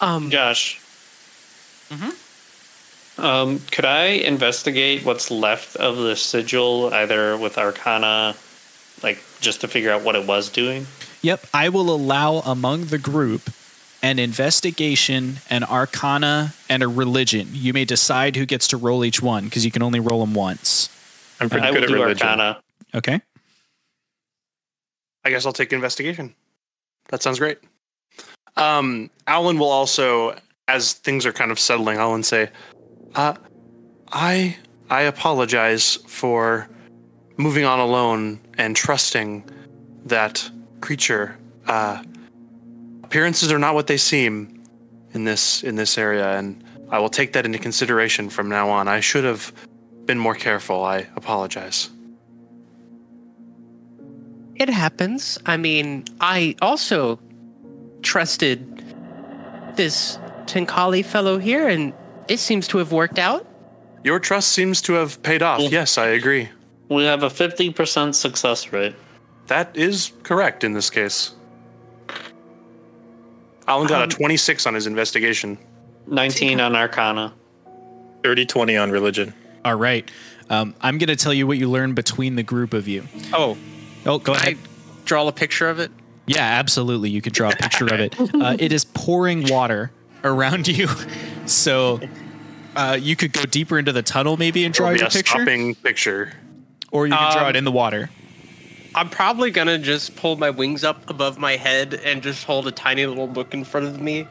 C: Um,
E: Josh. Mm-hmm. Um, could I investigate what's left of the sigil, either with Arcana, like just to figure out what it was doing?
A: Yep, I will allow among the group an investigation, an arcana, and a religion. You may decide who gets to roll each one because you can only roll them once.
D: I'm pretty
E: I
D: good
E: will
D: at
E: do
D: religion.
E: Arcana.
A: Okay.
B: I guess I'll take investigation. That sounds great. Um, Alan will also, as things are kind of settling, Alan say, uh, "I I apologize for moving on alone and trusting that creature. Uh, appearances are not what they seem in this in this area, and I will take that into consideration from now on. I should have been more careful. I apologize."
C: It happens. I mean, I also trusted this Tlincalli fellow here, and it seems to have worked out.
B: Your trust seems to have paid off.
E: Yeah.
B: Yes, I agree.
E: We have a 50% success rate.
B: That is correct in this case. Alan got
C: Um,
B: a 26 on his investigation.
E: 19 on Arcana.
D: 30 20 on religion.
A: All right. Um, I'm going to tell you what you learn between the group of you.
F: Oh,
A: Oh, go
F: I
A: ahead.
F: draw a picture of it.
A: Yeah, absolutely. You can draw a picture of it. Uh, it is pouring water around you. So uh, you could go deeper into the tunnel maybe and draw
B: It'll be
A: your
B: a
A: picture.
B: stopping picture.
A: Or you can draw
F: Um,
A: it in the water.
F: I'm probably gonna just pull my wings up above my head and just hold a tiny little book in front of me.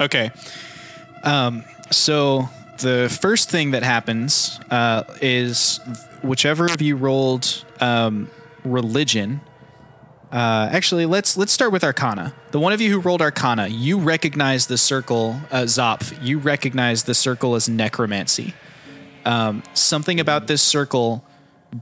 A: Okay. Um, so the first thing that happens uh, is whichever of you rolled um, religion. Uh, actually, let's let's start with Arcana. The one of you who rolled Arcana, you recognize the circle, uh, Zop. You recognize the circle as necromancy. Um, something about this circle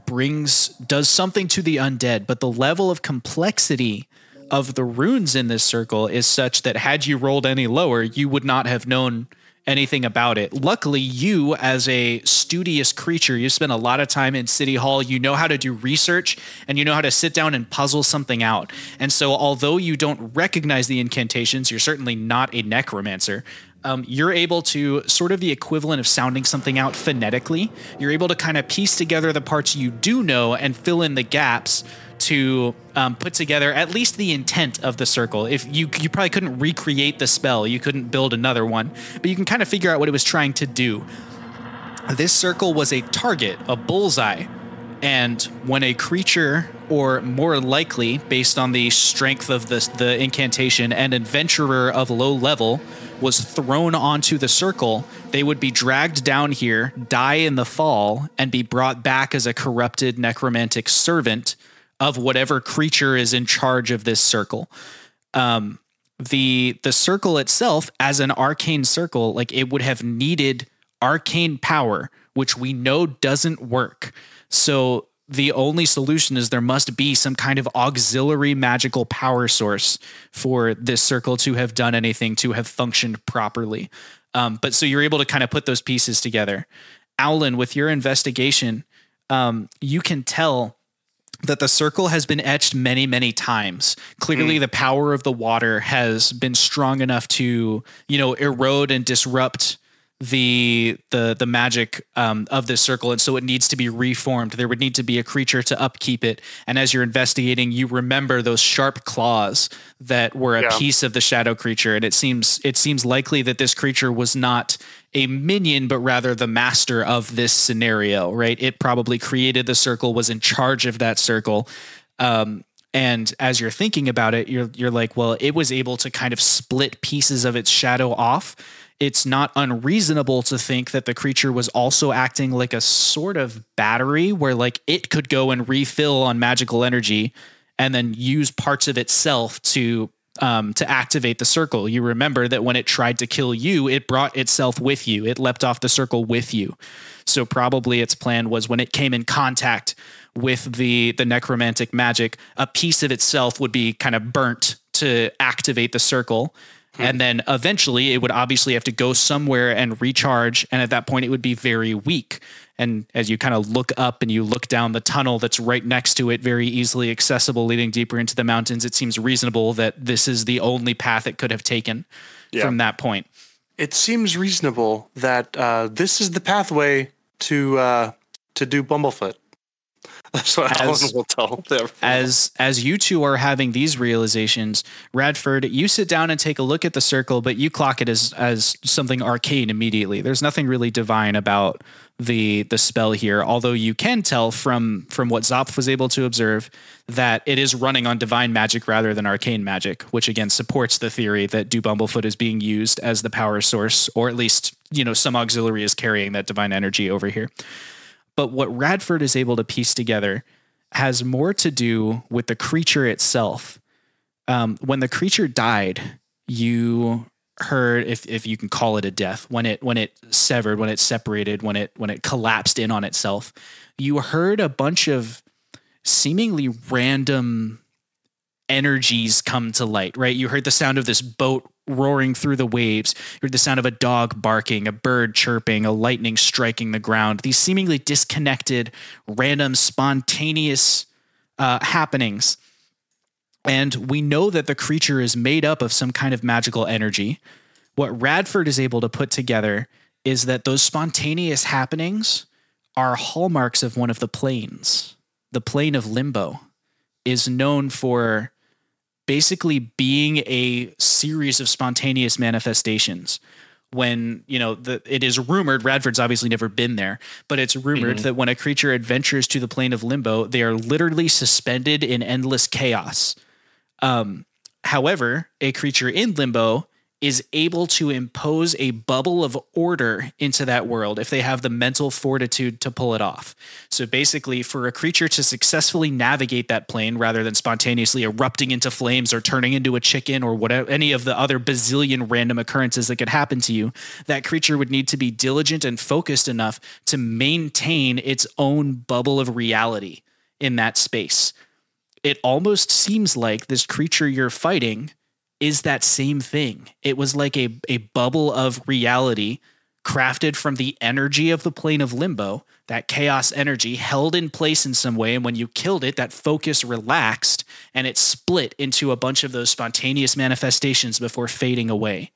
A: brings does something to the undead, but the level of complexity of the runes in this circle is such that had you rolled any lower, you would not have known anything about it. Luckily, you as a studious creature, you spend a lot of time in City Hall, you know how to do research and you know how to sit down and puzzle something out. And so although you don't recognize the incantations, you're certainly not a necromancer. Um, you're able to sort of the equivalent of sounding something out phonetically. You're able to kind of piece together the parts you do know and fill in the gaps to um, put together at least the intent of the circle. If you you probably couldn't recreate the spell, you couldn't build another one, but you can kind of figure out what it was trying to do. This circle was a target, a bullseye, and when a creature, or more likely, based on the strength of the the incantation, an adventurer of low level was thrown onto the circle, they would be dragged down here, die in the fall, and be brought back as a corrupted necromantic servant of whatever creature is in charge of this circle. Um, the the circle itself, as an arcane circle, like it would have needed arcane power, which we know doesn't work. So the only solution is there must be some kind of auxiliary magical power source for this circle to have done anything to have functioned properly. Um, but so you're able to kind of put those pieces together. Aulen, with your investigation, um, you can tell that the circle has been etched many, many times. Clearly, the power of the water has been strong enough to, you know, erode and disrupt the the the magic um, of this circle, and so it needs to be reformed. There would need to be a creature to upkeep it. And as you're investigating, you remember those sharp claws that were a
B: Yeah.
A: piece of the shadow creature, and it seems it seems likely that this creature was not a minion, but rather the master of this scenario. Right? It probably created the circle, was in charge of that circle. Um, and as you're thinking about it, you're you're like, well, it was able to kind of split pieces of its shadow off. It's not unreasonable to think that the creature was also acting like a sort of battery where like it could go and refill on magical energy and then use parts of itself to um, to activate the circle. You remember that when it tried to kill you, it brought itself with you. It leapt off the circle with you. So probably its plan was when it came in contact with the the necromantic magic, a piece of itself would be kind of burnt to activate the circle. And then eventually it would obviously have to go somewhere and recharge. And at that point, it would be very weak. And as you kind of look up and you look down the tunnel that's right next to it, very easily accessible, leading deeper into the mountains, it seems reasonable that this is the only path it could have taken
B: Yeah.
A: from that point.
B: It seems reasonable that uh, this is the pathway to uh, to do Bumblefoot. That's what Alan
A: As-
B: will tell them.
A: as as you two are having these realizations, Radford, you sit down and take a look at the circle, but you clock it as as something arcane immediately. There's nothing really divine about the the spell here, although you can tell from from what Zop was able to observe that it is running on divine magic rather than arcane magic, which again supports the theory that Do Bumblefoot is being used as the power source, or at least you know some auxiliary is carrying that divine energy over here. But what Radford is able to piece together has more to do with the creature itself. Um, when the creature died, you heard, if if you can call it a death, when it when it severed, when it separated, when it when it collapsed in on itself, you heard a bunch of seemingly random energies come to light, right? You heard the sound of this boat roaring through the waves. You heard the sound of a dog barking, a bird chirping, a lightning striking the ground. These seemingly disconnected, random, spontaneous uh, happenings. And we know that the creature is made up of some kind of magical energy. What Radford is able to put together is that those spontaneous happenings are hallmarks of one of the planes. The plane of limbo is known for basically being a series of spontaneous manifestations when you know the it is rumored radford's obviously never been there but it's rumored that when a creature adventures to the plane of limbo they are literally suspended in endless chaos. Um, however a creature in limbo is able to impose a bubble of order into that world if they have the mental fortitude to pull it off. So basically, for a creature to successfully navigate that plane rather than spontaneously erupting into flames or turning into a chicken or whatever any of the other bazillion random occurrences that could happen to you, that creature would need to be diligent and focused enough to maintain its own bubble of reality in that space. It almost seems like this creature you're fighting is that same thing. It was like a, a bubble of reality crafted from the energy of the plane of limbo, that chaos energy held in place in some way. And when you killed it, that focus relaxed and it split into a bunch of those spontaneous manifestations before fading away.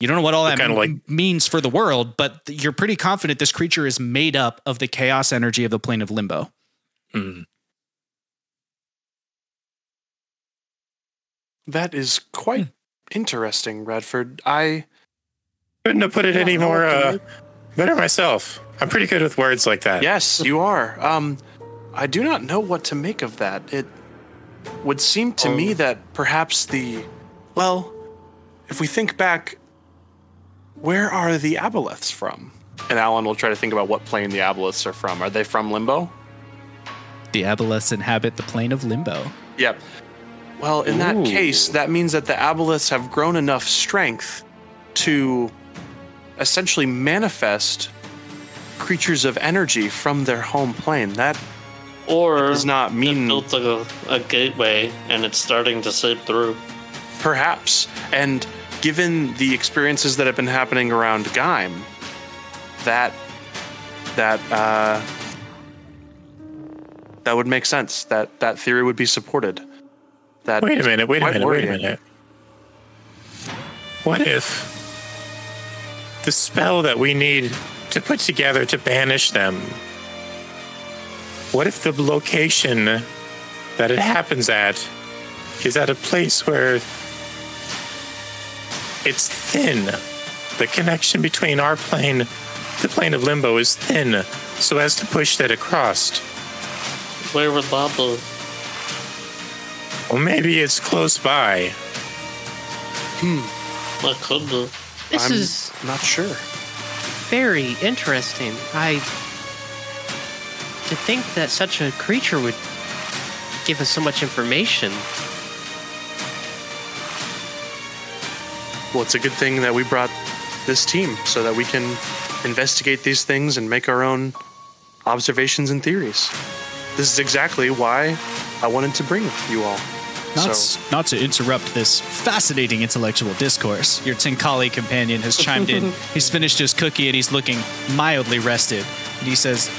A: You don't know what all that
D: Kinda like-
A: means for the world, but you're pretty confident this creature is made up of the chaos energy of the plane of limbo.
D: Hmm.
B: That is quite interesting, Radford. I
D: Couldn't have put it
B: Yeah,
D: any more uh, better myself. I'm pretty good with words like that.
B: yes, you are. Um, I do not know what to make of that. It would seem to me that perhaps the, well, if we think back, where are the aboleths from? And Alan will try to think about what plane the aboleths are from. Are they from Limbo?
A: The aboleths inhabit the plane of limbo.
B: Yep. Well, in that
E: Ooh.
B: case, that means that the aboleths have grown enough strength to essentially manifest creatures of energy from their home plane. That
E: Or
B: does not
E: they
B: mean
E: built a, a gateway and it's starting to seep through.
B: perhaps. And given the experiences that have been happening around Gaim, that that uh, that would make sense. That that theory would be supported. That
D: Wait a minute, wait a
B: quite
D: minute, wait a minute. What if the spell that we need to put together to banish them. What if the location that it happens at is at a place where it's thin? The connection between our plane, the plane of limbo, is thin, so as to push that across.
E: Where would Labo?
D: Or maybe it's close by. Hmm.
E: What could be?
C: This
B: I'm
C: is
B: not sure.
C: very interesting. I to think that such a creature would give us so much information.
B: Well, it's a good thing that we brought this team so that we can investigate these things and make our own observations and theories. This is exactly why I wanted to bring you all.
A: Not,
B: so,
A: not to interrupt this fascinating intellectual discourse, your Tlincalli companion has chimed in. he's finished his cookie and he's looking mildly rested. And he says,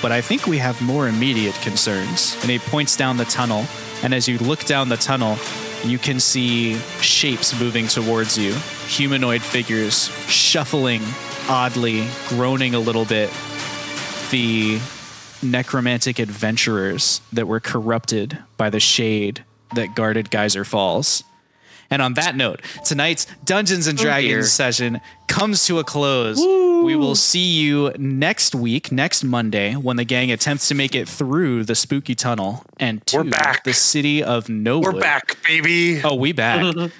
A: But I think we have more immediate concerns. And he points down the tunnel. And as you look down the tunnel, you can see shapes moving towards you humanoid figures shuffling oddly, groaning a little bit. The necromantic adventurers that were corrupted by the shade that guarded Geyser Falls. And on that note, tonight's Dungeons and Dragons
C: dear.
A: session comes to a close. We will see you next week, next Monday, when the gang attempts to make it through the spooky tunnel and to
B: We're back.
A: the city of Nowood.
B: we're back, baby.
A: Oh, we back.